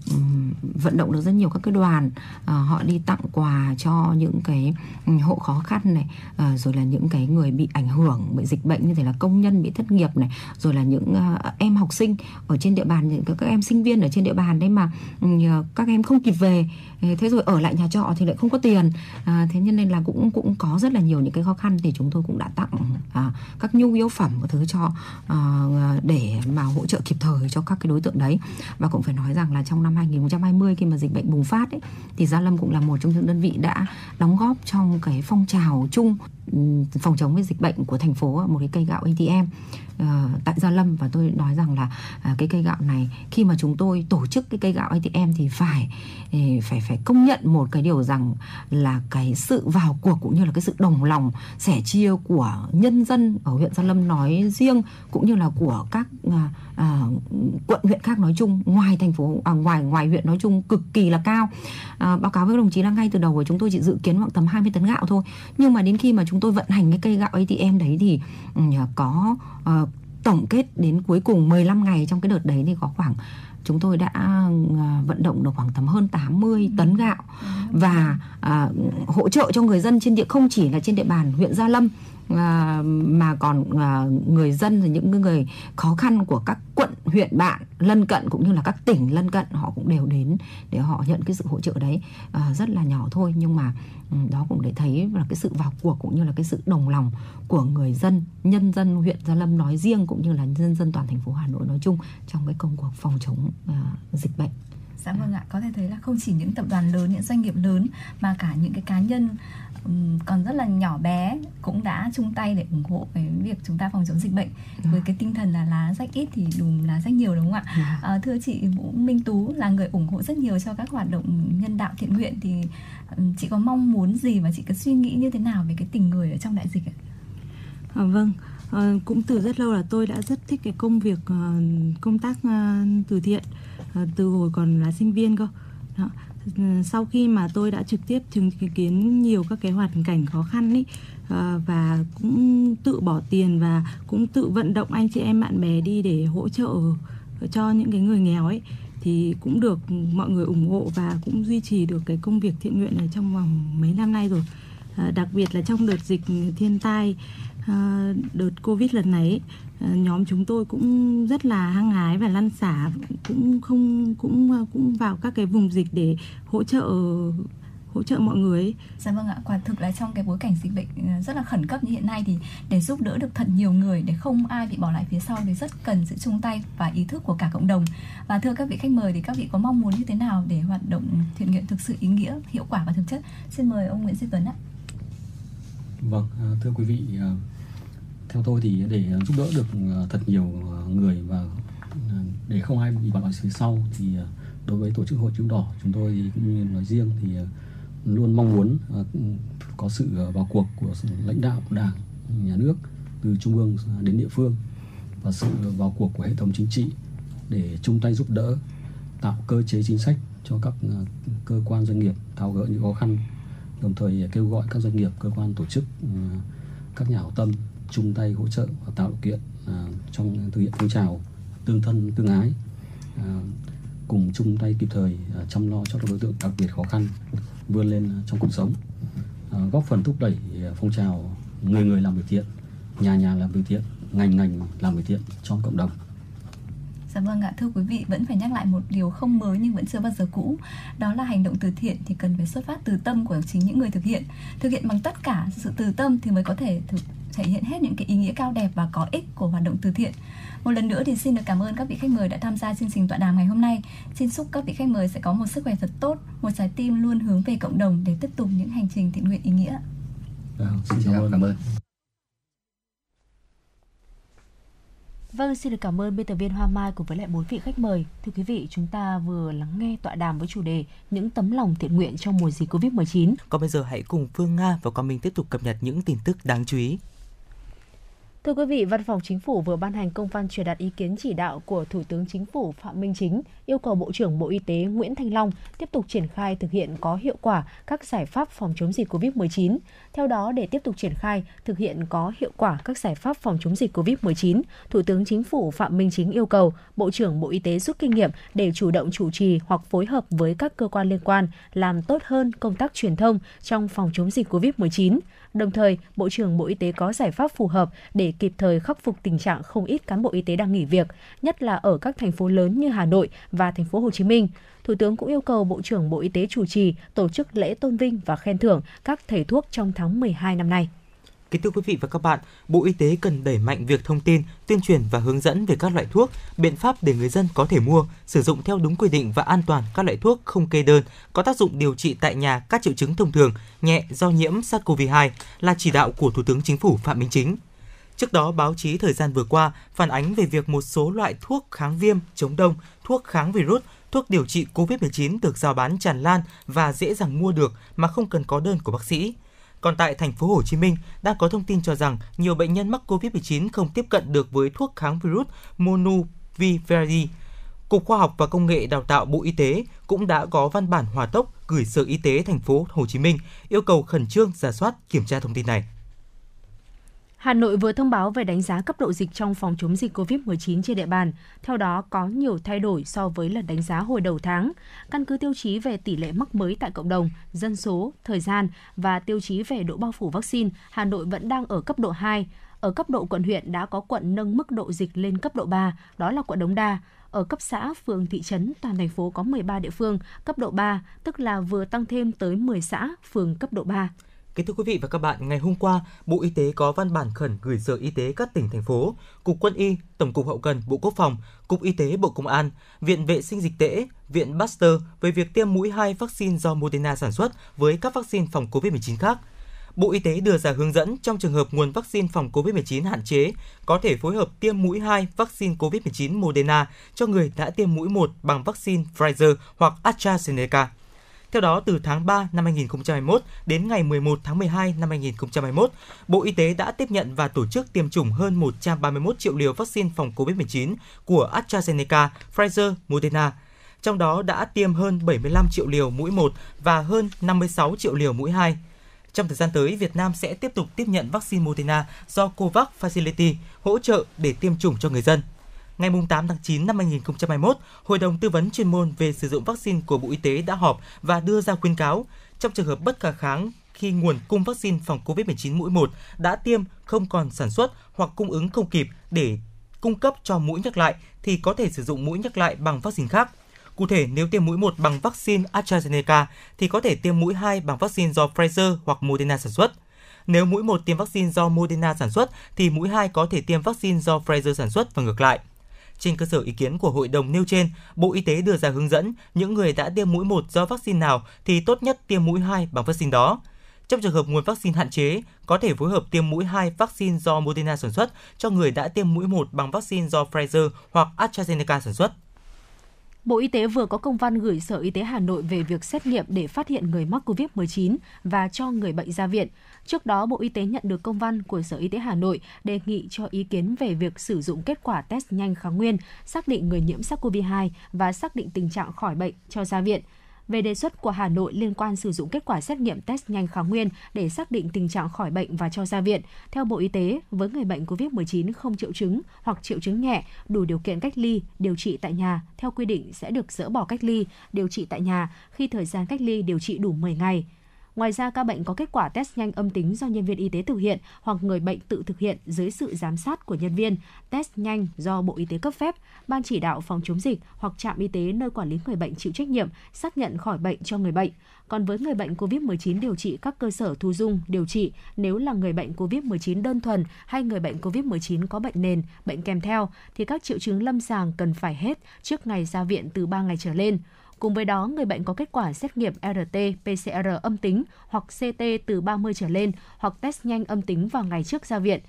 vận động được rất nhiều các cái đoàn uh, họ đi tặng quà cho những cái hộ khó khăn này uh, rồi là những cái người bị ảnh hưởng bởi dịch bệnh như thế là công nhân bị thất nghiệp này rồi là những uh, em học sinh ở trên địa bàn những các em sinh viên ở trên địa bàn đấy mà uh, các em không kịp về thế rồi ở lại nhà trọ thì lại không có tiền. À, thế nên là cũng cũng có rất là nhiều những cái khó khăn thì chúng tôi cũng đã tặng à, các nhu yếu phẩm và thứ cho à, để mà hỗ trợ kịp thời cho các cái đối tượng đấy. Và cũng phải nói rằng là trong năm 2020 khi mà dịch bệnh bùng phát ấy, thì Gia Lâm cũng là một trong những đơn vị đã đóng góp trong cái phong trào chung ừ, phòng chống với dịch bệnh của thành phố một cái cây gạo ATM uh, tại Gia Lâm và tôi nói rằng là uh, cái cây gạo này khi mà chúng tôi tổ chức cái cây gạo ATM thì phải ừ, phải phải công nhận một cái điều rằng là cái sự vào cuộc cũng như là cái sự đồng lòng sẻ chia của nhân dân ở huyện Gia Lâm nói riêng cũng như là của các uh, uh, quận huyện khác nói chung ngoài thành phố à, ngoài ngoài huyện nói chung cực kỳ là cao. À, báo cáo với đồng chí là ngay từ đầu của chúng tôi chỉ dự kiến khoảng tầm 20 tấn gạo thôi. Nhưng mà đến khi mà chúng tôi vận hành cái cây gạo ATM đấy thì uh, có uh, tổng kết đến cuối cùng 15 ngày trong cái đợt đấy thì có khoảng chúng tôi đã vận động được khoảng tầm hơn 80 tấn gạo. Và à, hỗ trợ cho người dân trên địa không chỉ là trên địa bàn huyện Gia Lâm à, mà còn à, người dân và những người khó khăn của các quận huyện bạn lân cận cũng như là các tỉnh lân cận họ cũng đều đến để họ nhận cái sự hỗ trợ đấy. À, rất là nhỏ thôi nhưng mà ừ, đó cũng để thấy là cái sự vào cuộc cũng như là cái sự đồng lòng của người dân nhân dân huyện gia lâm nói riêng cũng như là nhân dân toàn thành phố hà nội nói chung trong cái công cuộc phòng chống à, dịch bệnh. Dạ vâng ạ, có thể thấy là không chỉ những tập đoàn lớn, những doanh nghiệp lớn mà cả những cái cá nhân còn rất là nhỏ bé cũng đã chung tay để ủng hộ cái việc chúng ta phòng chống dịch bệnh à. với cái tinh thần là lá rách ít thì đùm lá rách nhiều đúng không ạ à. À, thưa chị Vũ Minh Tú là người ủng hộ rất nhiều cho các hoạt động nhân đạo thiện nguyện thì chị có mong muốn gì và chị có suy nghĩ như thế nào về cái tình người ở trong đại dịch ạ? À, vâng à, cũng từ rất lâu là tôi đã rất thích cái công việc uh, công tác từ thiện từ hồi còn là sinh viên cơ Ừ, sau khi mà tôi đã trực tiếp chứng kiến nhiều các cái hoàn cảnh khó khăn ấy ờ, và cũng tự bỏ tiền và cũng tự vận động anh chị em bạn bè đi để hỗ trợ cho những cái người nghèo ấy thì cũng được mọi người ủng hộ và cũng duy trì được cái công việc thiện nguyện này trong vòng mấy năm nay rồi. Ờ, đặc biệt là trong đợt dịch thiên tai ờ, đợt covid lần này ấy, nhóm chúng tôi cũng rất là hăng hái và lăn xả cũng không cũng cũng vào các cái vùng dịch để hỗ trợ hỗ trợ mọi người. Dạ vâng ạ, quả thực là trong cái bối cảnh dịch bệnh ờ, rất là khẩn cấp như hiện nay thì để giúp đỡ được thật nhiều người để không ai bị bỏ lại phía sau thì rất cần sự chung tay và ý thức của cả cộng đồng. Và thưa các vị khách mời thì các vị có mong muốn như thế nào để hoạt động thiện nguyện thực sự ý nghĩa, hiệu quả và thực chất? Xin mời ông Nguyễn Duy Tuấn ạ. Vâng, thưa quý vị, theo tôi thì để giúp đỡ được ờ, thật nhiều ờ, người và ờ, để không ai bị bỏ lại phía sau thì đối với tổ chức hội chữ đỏ, chúng tôi cũng như nói riêng thì luôn mong muốn có sự vào cuộc của lãnh đạo đảng, nhà nước từ trung ương đến địa phương và sự vào cuộc của hệ thống chính trị để chung tay giúp đỡ, tạo cơ chế chính sách cho các cơ quan doanh nghiệp tháo gỡ những khó khăn, đồng thời kêu gọi các doanh nghiệp, cơ quan tổ chức các nhà hảo tâm chung tay hỗ trợ và tạo điều kiện à, trong thực hiện phong trào tương thân tương ái à, cùng chung tay kịp thời à, chăm lo cho các đối tượng đặc biệt khó khăn vươn lên trong cuộc sống à, góp phần thúc đẩy phong trào người người làm việc thiện nhà nhà làm việc thiện ngành ngành làm việc thiện trong cộng đồng Dạ vâng ạ, thưa quý vị, vẫn phải nhắc lại một điều không mới nhưng vẫn chưa bao giờ cũ. Đó là hành động từ thiện thì cần phải xuất phát từ tâm của chính những người thực hiện. Thực hiện bằng tất cả sự từ tâm thì mới có thể thực, thể hiện hết những cái ý nghĩa cao đẹp và có ích của hoạt động từ thiện. Một lần nữa thì xin được cảm ơn các vị khách mời đã tham gia chương trình tọa đàm ngày hôm nay. Xin chúc các vị khách mời sẽ có một sức khỏe thật tốt, một trái tim luôn hướng về cộng đồng để tiếp tục những hành trình thiện nguyện ý nghĩa. Vâng, xin chào cảm ơn. Vâng, xin được cảm ơn biên tập viên Hoa Mai cùng với lại bốn vị khách mời. Thưa quý vị, chúng ta vừa lắng nghe tọa đàm với chủ đề những tấm lòng thiện nguyện trong mùa dịch Covid-19. Còn bây giờ hãy cùng Phương Nga và con mình tiếp tục cập nhật những tin tức đáng chú ý. Thưa quý vị, Văn phòng Chính phủ vừa ban hành công văn truyền đạt ý kiến chỉ đạo của Thủ tướng Chính phủ Phạm Minh Chính yêu cầu Bộ trưởng Bộ Y tế Nguyễn Thanh Long tiếp tục triển khai thực hiện có hiệu quả các giải pháp phòng chống dịch COVID-19. Theo đó, để tiếp tục triển khai thực hiện có hiệu quả các giải pháp phòng chống dịch COVID-19, Thủ tướng Chính phủ Phạm Minh Chính yêu cầu Bộ trưởng Bộ Y tế rút kinh nghiệm để chủ động chủ trì hoặc phối hợp với các cơ quan liên quan làm tốt hơn công tác truyền thông trong phòng chống dịch COVID-19 Đồng thời, Bộ trưởng Bộ Y tế có giải pháp phù hợp để kịp thời khắc phục tình trạng không ít cán bộ y tế đang nghỉ việc, nhất là ở các thành phố lớn như Hà Nội và thành phố Hồ Chí Minh. Thủ tướng cũng yêu cầu Bộ trưởng Bộ Y tế chủ trì tổ chức lễ tôn vinh và khen thưởng các thầy thuốc trong tháng 12 năm nay. Kính thưa quý vị và các bạn, Bộ Y tế cần đẩy mạnh việc thông tin, tuyên truyền và hướng dẫn về các loại thuốc, biện pháp để người dân có thể mua, sử dụng theo đúng quy định và an toàn các loại thuốc không kê đơn, có tác dụng điều trị tại nhà các triệu chứng thông thường, nhẹ do nhiễm SARS-CoV-2 là chỉ đạo của Thủ tướng Chính phủ Phạm Minh Chính. Trước đó, báo chí thời gian vừa qua phản ánh về việc một số loại thuốc kháng viêm, chống đông, thuốc kháng virus, thuốc điều trị COVID-19 được giao bán tràn lan và dễ dàng mua được mà không cần có đơn của bác sĩ. Còn tại thành phố Hồ Chí Minh, đang có thông tin cho rằng nhiều bệnh nhân mắc COVID-19 không tiếp cận được với thuốc kháng virus Monuviravir. Cục Khoa học và Công nghệ Đào tạo Bộ Y tế cũng đã có văn bản hòa tốc gửi Sở Y tế thành phố Hồ Chí Minh yêu cầu khẩn trương giả soát kiểm tra thông tin này. Hà Nội vừa thông báo về đánh giá cấp độ dịch trong phòng chống dịch COVID-19 trên địa bàn. Theo đó, có nhiều thay đổi so với lần đánh giá hồi đầu tháng. Căn cứ tiêu chí về tỷ lệ mắc mới tại cộng đồng, dân số, thời gian và tiêu chí về độ bao phủ vaccine, Hà Nội vẫn đang ở cấp độ 2. Ở cấp độ quận huyện đã có quận nâng mức độ dịch lên cấp độ 3, đó là quận Đống Đa. Ở cấp xã, phường, thị trấn, toàn thành phố có 13 địa phương cấp độ 3, tức là vừa tăng thêm tới 10 xã, phường cấp độ 3. Kính thưa quý vị và các bạn, ngày hôm qua, Bộ Y tế có văn bản khẩn gửi Sở Y tế các tỉnh thành phố, Cục Quân y, Tổng cục Hậu cần, Bộ Quốc phòng, Cục Y tế Bộ Công an, Viện Vệ sinh Dịch tễ, Viện Pasteur về việc tiêm mũi 2 vaccine do Moderna sản xuất với các vaccine phòng COVID-19 khác. Bộ Y tế đưa ra hướng dẫn trong trường hợp nguồn vaccine phòng COVID-19 hạn chế, có thể phối hợp tiêm mũi 2 vaccine COVID-19 Moderna cho người đã tiêm mũi 1 bằng vaccine Pfizer hoặc AstraZeneca. Theo đó, từ tháng 3 năm 2021 đến ngày 11 tháng 12 năm 2021, Bộ Y tế đã tiếp nhận và tổ chức tiêm chủng hơn 131 triệu liều vaccine phòng COVID-19 của AstraZeneca, Pfizer, Moderna. trong đó đã tiêm hơn 75 triệu liều mũi 1 và hơn 56 triệu liều mũi 2. Trong thời gian tới, Việt Nam sẽ tiếp tục tiếp nhận vaccine Moderna do COVAX Facility hỗ trợ để tiêm chủng cho người dân. Ngày 8 tháng 9 năm 2021, Hội đồng tư vấn chuyên môn về sử dụng vaccine của Bộ Y tế đã họp và đưa ra khuyến cáo trong trường hợp bất khả kháng khi nguồn cung vaccine phòng COVID-19 mũi 1 đã tiêm không còn sản xuất hoặc cung ứng không kịp để cung cấp cho mũi nhắc lại thì có thể sử dụng mũi nhắc lại bằng vaccine khác. Cụ thể, nếu tiêm mũi 1 bằng vaccine AstraZeneca thì có thể tiêm mũi 2 bằng vaccine do Pfizer hoặc Moderna sản xuất. Nếu mũi 1 tiêm vaccine do Moderna sản xuất thì mũi 2 có thể tiêm vaccine do Pfizer sản xuất và ngược lại. Trên cơ sở ý kiến của hội đồng nêu trên, Bộ Y tế đưa ra hướng dẫn những người đã tiêm mũi 1 do vaccine nào thì tốt nhất tiêm mũi 2 bằng vaccine đó. Trong trường hợp nguồn vaccine hạn chế, có thể phối hợp tiêm mũi 2 vaccine do Moderna sản xuất cho người đã tiêm mũi 1 bằng vaccine do Pfizer hoặc AstraZeneca sản xuất. Bộ Y tế vừa có công văn gửi Sở Y tế Hà Nội về việc xét nghiệm để phát hiện người mắc COVID-19 và cho người bệnh ra viện. Trước đó, Bộ Y tế nhận được công văn của Sở Y tế Hà Nội đề nghị cho ý kiến về việc sử dụng kết quả test nhanh kháng nguyên, xác định người nhiễm SARS-CoV-2 và xác định tình trạng khỏi bệnh cho ra viện về đề xuất của Hà Nội liên quan sử dụng kết quả xét nghiệm test nhanh kháng nguyên để xác định tình trạng khỏi bệnh và cho ra viện. Theo Bộ Y tế, với người bệnh COVID-19 không triệu chứng hoặc triệu chứng nhẹ, đủ điều kiện cách ly, điều trị tại nhà, theo quy định sẽ được dỡ bỏ cách ly, điều trị tại nhà khi thời gian cách ly điều trị đủ 10 ngày. Ngoài ra, ca bệnh có kết quả test nhanh âm tính do nhân viên y tế thực hiện hoặc người bệnh tự thực hiện dưới sự giám sát của nhân viên, test nhanh do Bộ Y tế cấp phép, Ban chỉ đạo phòng chống dịch hoặc trạm y tế nơi quản lý người bệnh chịu trách nhiệm xác nhận khỏi bệnh cho người bệnh. Còn với người bệnh COVID-19 điều trị các cơ sở thu dung điều trị nếu là người bệnh COVID-19 đơn thuần hay người bệnh COVID-19 có bệnh nền, bệnh kèm theo thì các triệu chứng lâm sàng cần phải hết trước ngày ra viện từ 3 ngày trở lên. Cùng với đó, người bệnh có kết quả xét nghiệm RT, PCR âm tính hoặc CT từ 30 trở lên hoặc test nhanh âm tính vào ngày trước ra viện.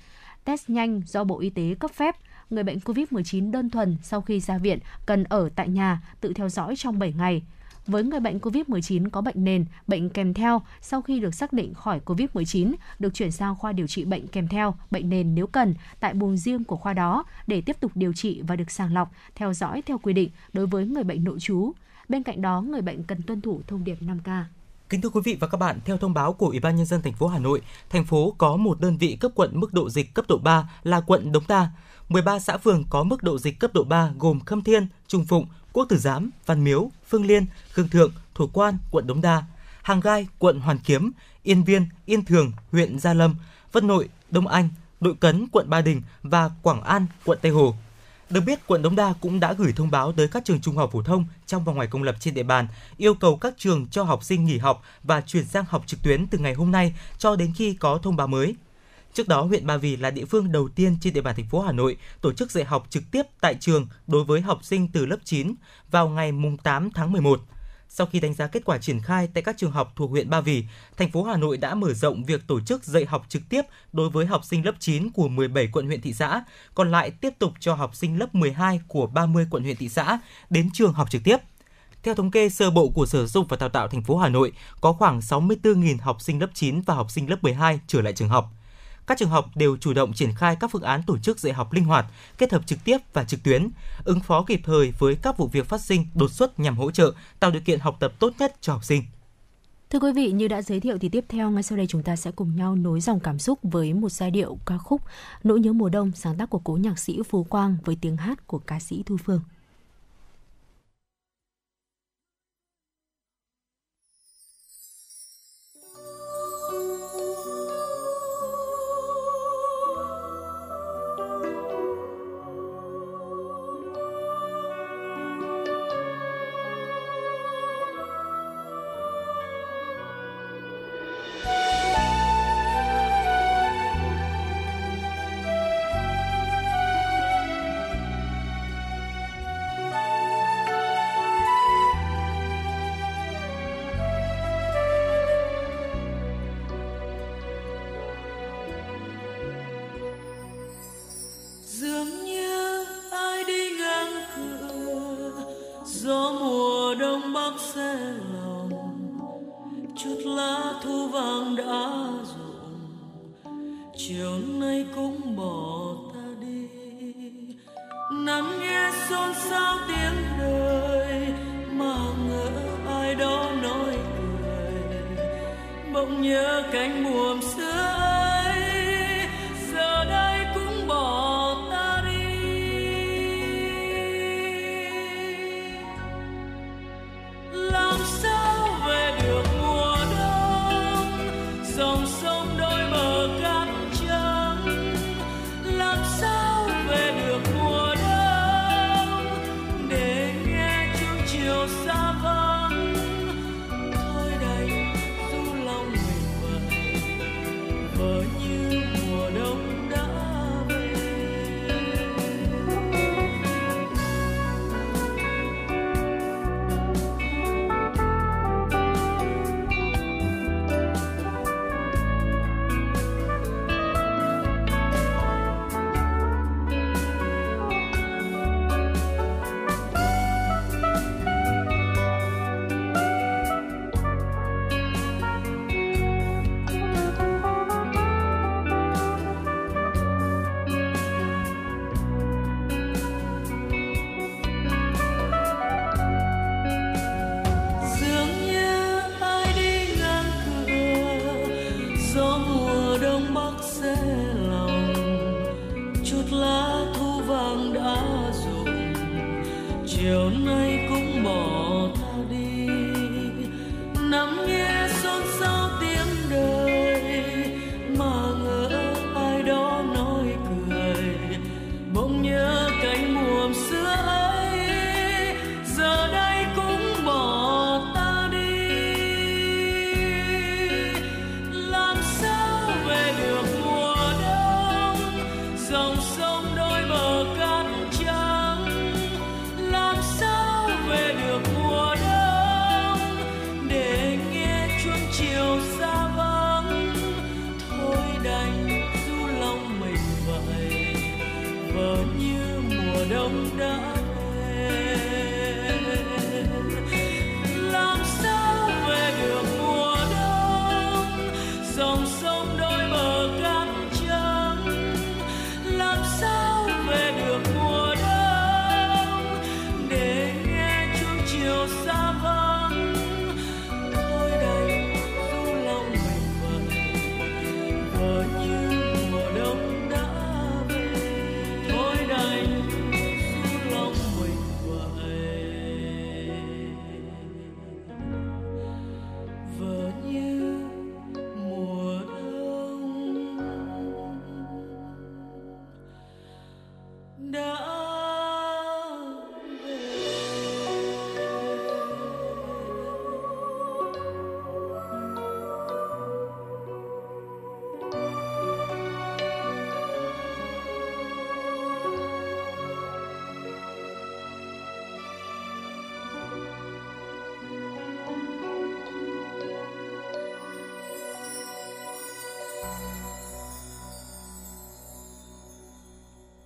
Test nhanh do Bộ Y tế cấp phép, người bệnh COVID-19 đơn thuần sau khi ra viện cần ở tại nhà tự theo dõi trong 7 ngày. Với người bệnh COVID-19 có bệnh nền, bệnh kèm theo, sau khi được xác định khỏi COVID-19, được chuyển sang khoa điều trị bệnh kèm theo, bệnh nền nếu cần, tại buồng riêng của khoa đó để tiếp tục điều trị và được sàng lọc, theo dõi theo quy định đối với người bệnh nội trú. Bên cạnh đó, người bệnh cần tuân thủ thông điệp 5K. Kính thưa quý vị và các bạn, theo thông báo của Ủy ban nhân dân thành phố Hà Nội, thành phố có một đơn vị cấp quận mức độ dịch cấp độ 3 là quận Đống Đa. 13 xã phường có mức độ dịch cấp độ 3 gồm Khâm Thiên, Trung Phụng, Quốc Tử Giám, Văn Miếu, Phương Liên, Khương Thượng, Thủ Quan, quận Đống Đa, Hàng Gai, quận Hoàn Kiếm, Yên Viên, Yên Thường, huyện Gia Lâm, Vân Nội, Đông Anh, Đội Cấn, quận Ba Đình và Quảng An, quận Tây Hồ. Được biết, quận Đống Đa cũng đã gửi thông báo tới các trường trung học phổ thông trong và ngoài công lập trên địa bàn, yêu cầu các trường cho học sinh nghỉ học và chuyển sang học trực tuyến từ ngày hôm nay cho đến khi có thông báo mới. Trước đó, huyện Ba Vì là địa phương đầu tiên trên địa bàn thành phố Hà Nội tổ chức dạy học trực tiếp tại trường đối với học sinh từ lớp 9 vào ngày 8 tháng 11. Sau khi đánh giá kết quả triển khai tại các trường học thuộc huyện Ba Vì, thành phố Hà Nội đã mở rộng việc tổ chức dạy học trực tiếp đối với học sinh lớp 9 của 17 quận huyện thị xã, còn lại tiếp tục cho học sinh lớp 12 của 30 quận huyện thị xã đến trường học trực tiếp. Theo thống kê sơ bộ của Sở Giáo dục và Đào tạo thành phố Hà Nội, có khoảng 64.000 học sinh lớp 9 và học sinh lớp 12 trở lại trường học các trường học đều chủ động triển khai các phương án tổ chức dạy học linh hoạt, kết hợp trực tiếp và trực tuyến, ứng phó kịp thời với các vụ việc phát sinh đột xuất nhằm hỗ trợ, tạo điều kiện học tập tốt nhất cho học sinh. Thưa quý vị, như đã giới thiệu thì tiếp theo ngay sau đây chúng ta sẽ cùng nhau nối dòng cảm xúc với một giai điệu ca khúc Nỗi nhớ mùa đông sáng tác của cố nhạc sĩ Phú Quang với tiếng hát của ca sĩ Thu Phương.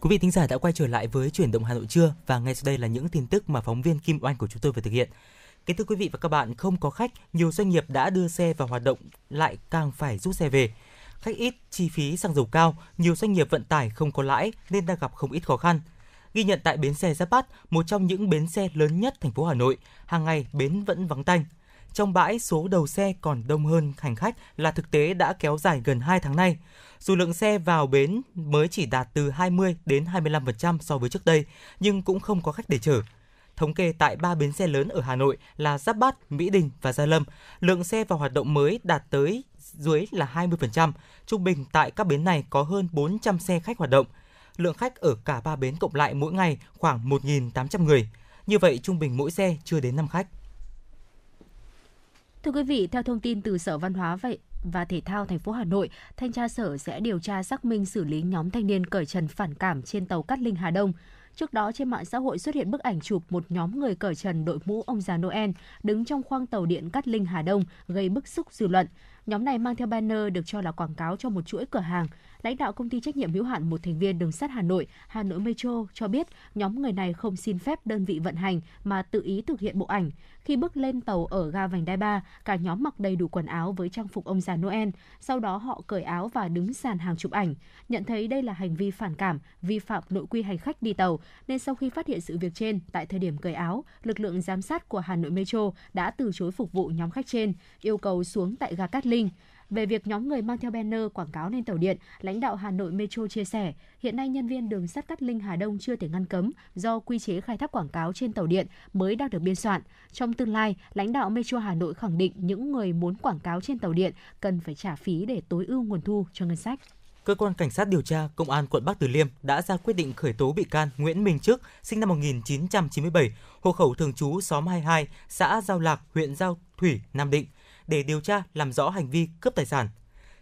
Quý vị thính giả đã quay trở lại với chuyển động Hà Nội trưa và ngay sau đây là những tin tức mà phóng viên Kim Oanh của chúng tôi vừa thực hiện. Kính thưa quý vị và các bạn, không có khách, nhiều doanh nghiệp đã đưa xe vào hoạt động lại càng phải rút xe về. Khách ít, chi phí xăng dầu cao, nhiều doanh nghiệp vận tải không có lãi nên đang gặp không ít khó khăn. Ghi nhận tại bến xe Giáp Bát, một trong những bến xe lớn nhất thành phố Hà Nội, hàng ngày bến vẫn vắng tanh. Trong bãi, số đầu xe còn đông hơn hành khách là thực tế đã kéo dài gần 2 tháng nay. Dù lượng xe vào bến mới chỉ đạt từ 20 đến 25% so với trước đây, nhưng cũng không có khách để chở. Thống kê tại ba bến xe lớn ở Hà Nội là Giáp Bát, Mỹ Đình và Gia Lâm, lượng xe vào hoạt động mới đạt tới dưới là 20%. Trung bình tại các bến này có hơn 400 xe khách hoạt động. Lượng khách ở cả ba bến cộng lại mỗi ngày khoảng 1.800 người. Như vậy trung bình mỗi xe chưa đến 5 khách. Thưa quý vị, theo thông tin từ Sở Văn hóa vậy và Thể thao thành phố Hà Nội, thanh tra sở sẽ điều tra xác minh xử lý nhóm thanh niên cởi trần phản cảm trên tàu Cát Linh Hà Đông. Trước đó trên mạng xã hội xuất hiện bức ảnh chụp một nhóm người cởi trần đội mũ ông già Noel đứng trong khoang tàu điện Cát Linh Hà Đông gây bức xúc dư luận. Nhóm này mang theo banner được cho là quảng cáo cho một chuỗi cửa hàng lãnh đạo công ty trách nhiệm hữu hạn một thành viên đường sắt Hà Nội, Hà Nội Metro cho biết nhóm người này không xin phép đơn vị vận hành mà tự ý thực hiện bộ ảnh. Khi bước lên tàu ở ga vành đai 3, cả nhóm mặc đầy đủ quần áo với trang phục ông già Noel. Sau đó họ cởi áo và đứng sàn hàng chụp ảnh. Nhận thấy đây là hành vi phản cảm, vi phạm nội quy hành khách đi tàu, nên sau khi phát hiện sự việc trên, tại thời điểm cởi áo, lực lượng giám sát của Hà Nội Metro đã từ chối phục vụ nhóm khách trên, yêu cầu xuống tại ga Cát Linh. Về việc nhóm người mang theo banner quảng cáo lên tàu điện, lãnh đạo Hà Nội Metro chia sẻ, hiện nay nhân viên đường sắt Cát Linh Hà Đông chưa thể ngăn cấm do quy chế khai thác quảng cáo trên tàu điện mới đang được biên soạn. Trong tương lai, lãnh đạo Metro Hà Nội khẳng định những người muốn quảng cáo trên tàu điện cần phải trả phí để tối ưu nguồn thu cho ngân sách. Cơ quan Cảnh sát điều tra Công an quận Bắc Từ Liêm đã ra quyết định khởi tố bị can Nguyễn Minh Trước, sinh năm 1997, hộ khẩu thường trú xóm 22, xã Giao Lạc, huyện Giao Thủy, Nam Định, để điều tra làm rõ hành vi cướp tài sản.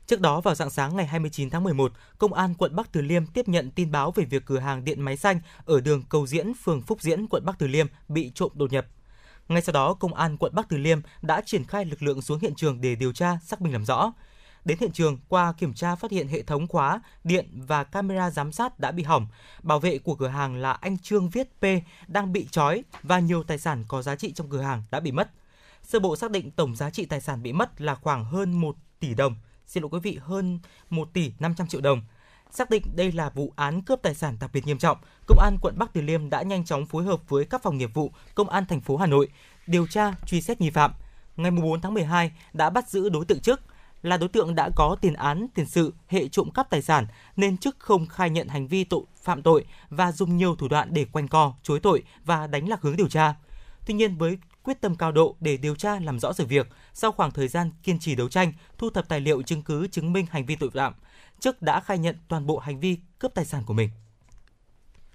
Trước đó vào dạng sáng ngày 29 tháng 11, Công an quận Bắc Từ Liêm tiếp nhận tin báo về việc cửa hàng điện máy xanh ở đường Cầu Diễn, phường Phúc Diễn, quận Bắc Từ Liêm bị trộm đột nhập. Ngay sau đó, Công an quận Bắc Từ Liêm đã triển khai lực lượng xuống hiện trường để điều tra, xác minh làm rõ. Đến hiện trường, qua kiểm tra phát hiện hệ thống khóa, điện và camera giám sát đã bị hỏng. Bảo vệ của cửa hàng là anh Trương Viết P đang bị trói và nhiều tài sản có giá trị trong cửa hàng đã bị mất. Sơ bộ xác định tổng giá trị tài sản bị mất là khoảng hơn 1 tỷ đồng. Xin lỗi quý vị, hơn 1 tỷ 500 triệu đồng. Xác định đây là vụ án cướp tài sản đặc biệt nghiêm trọng, Công an quận Bắc Từ Liêm đã nhanh chóng phối hợp với các phòng nghiệp vụ Công an thành phố Hà Nội điều tra truy xét nghi phạm. Ngày 4 tháng 12 đã bắt giữ đối tượng trước là đối tượng đã có tiền án, tiền sự, hệ trộm cắp tài sản nên chức không khai nhận hành vi tội phạm tội và dùng nhiều thủ đoạn để quanh co, chối tội và đánh lạc hướng điều tra. Tuy nhiên với quyết tâm cao độ để điều tra làm rõ sự việc, sau khoảng thời gian kiên trì đấu tranh, thu thập tài liệu chứng cứ chứng minh hành vi tội phạm, chức đã khai nhận toàn bộ hành vi cướp tài sản của mình.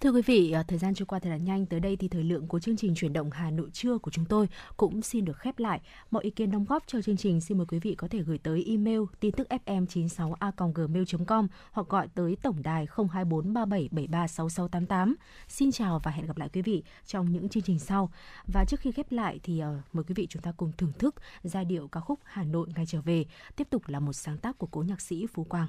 Thưa quý vị, à, thời gian trôi qua thật là nhanh. Tới đây thì thời lượng của chương trình chuyển động Hà Nội trưa của chúng tôi cũng xin được khép lại. Mọi ý kiến đóng góp cho chương trình xin mời quý vị có thể gửi tới email tin tức fm96a.gmail.com hoặc gọi tới tổng đài 02437736688. Xin chào và hẹn gặp lại quý vị trong những chương trình sau. Và trước khi khép lại thì à, mời quý vị chúng ta cùng thưởng thức giai điệu ca khúc Hà Nội ngày trở về, tiếp tục là một sáng tác của cố nhạc sĩ Phú Quang.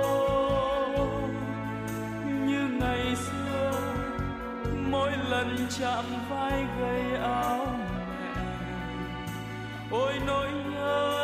lần chạm vai gầy áo mẹ. Ôi nỗi nhớ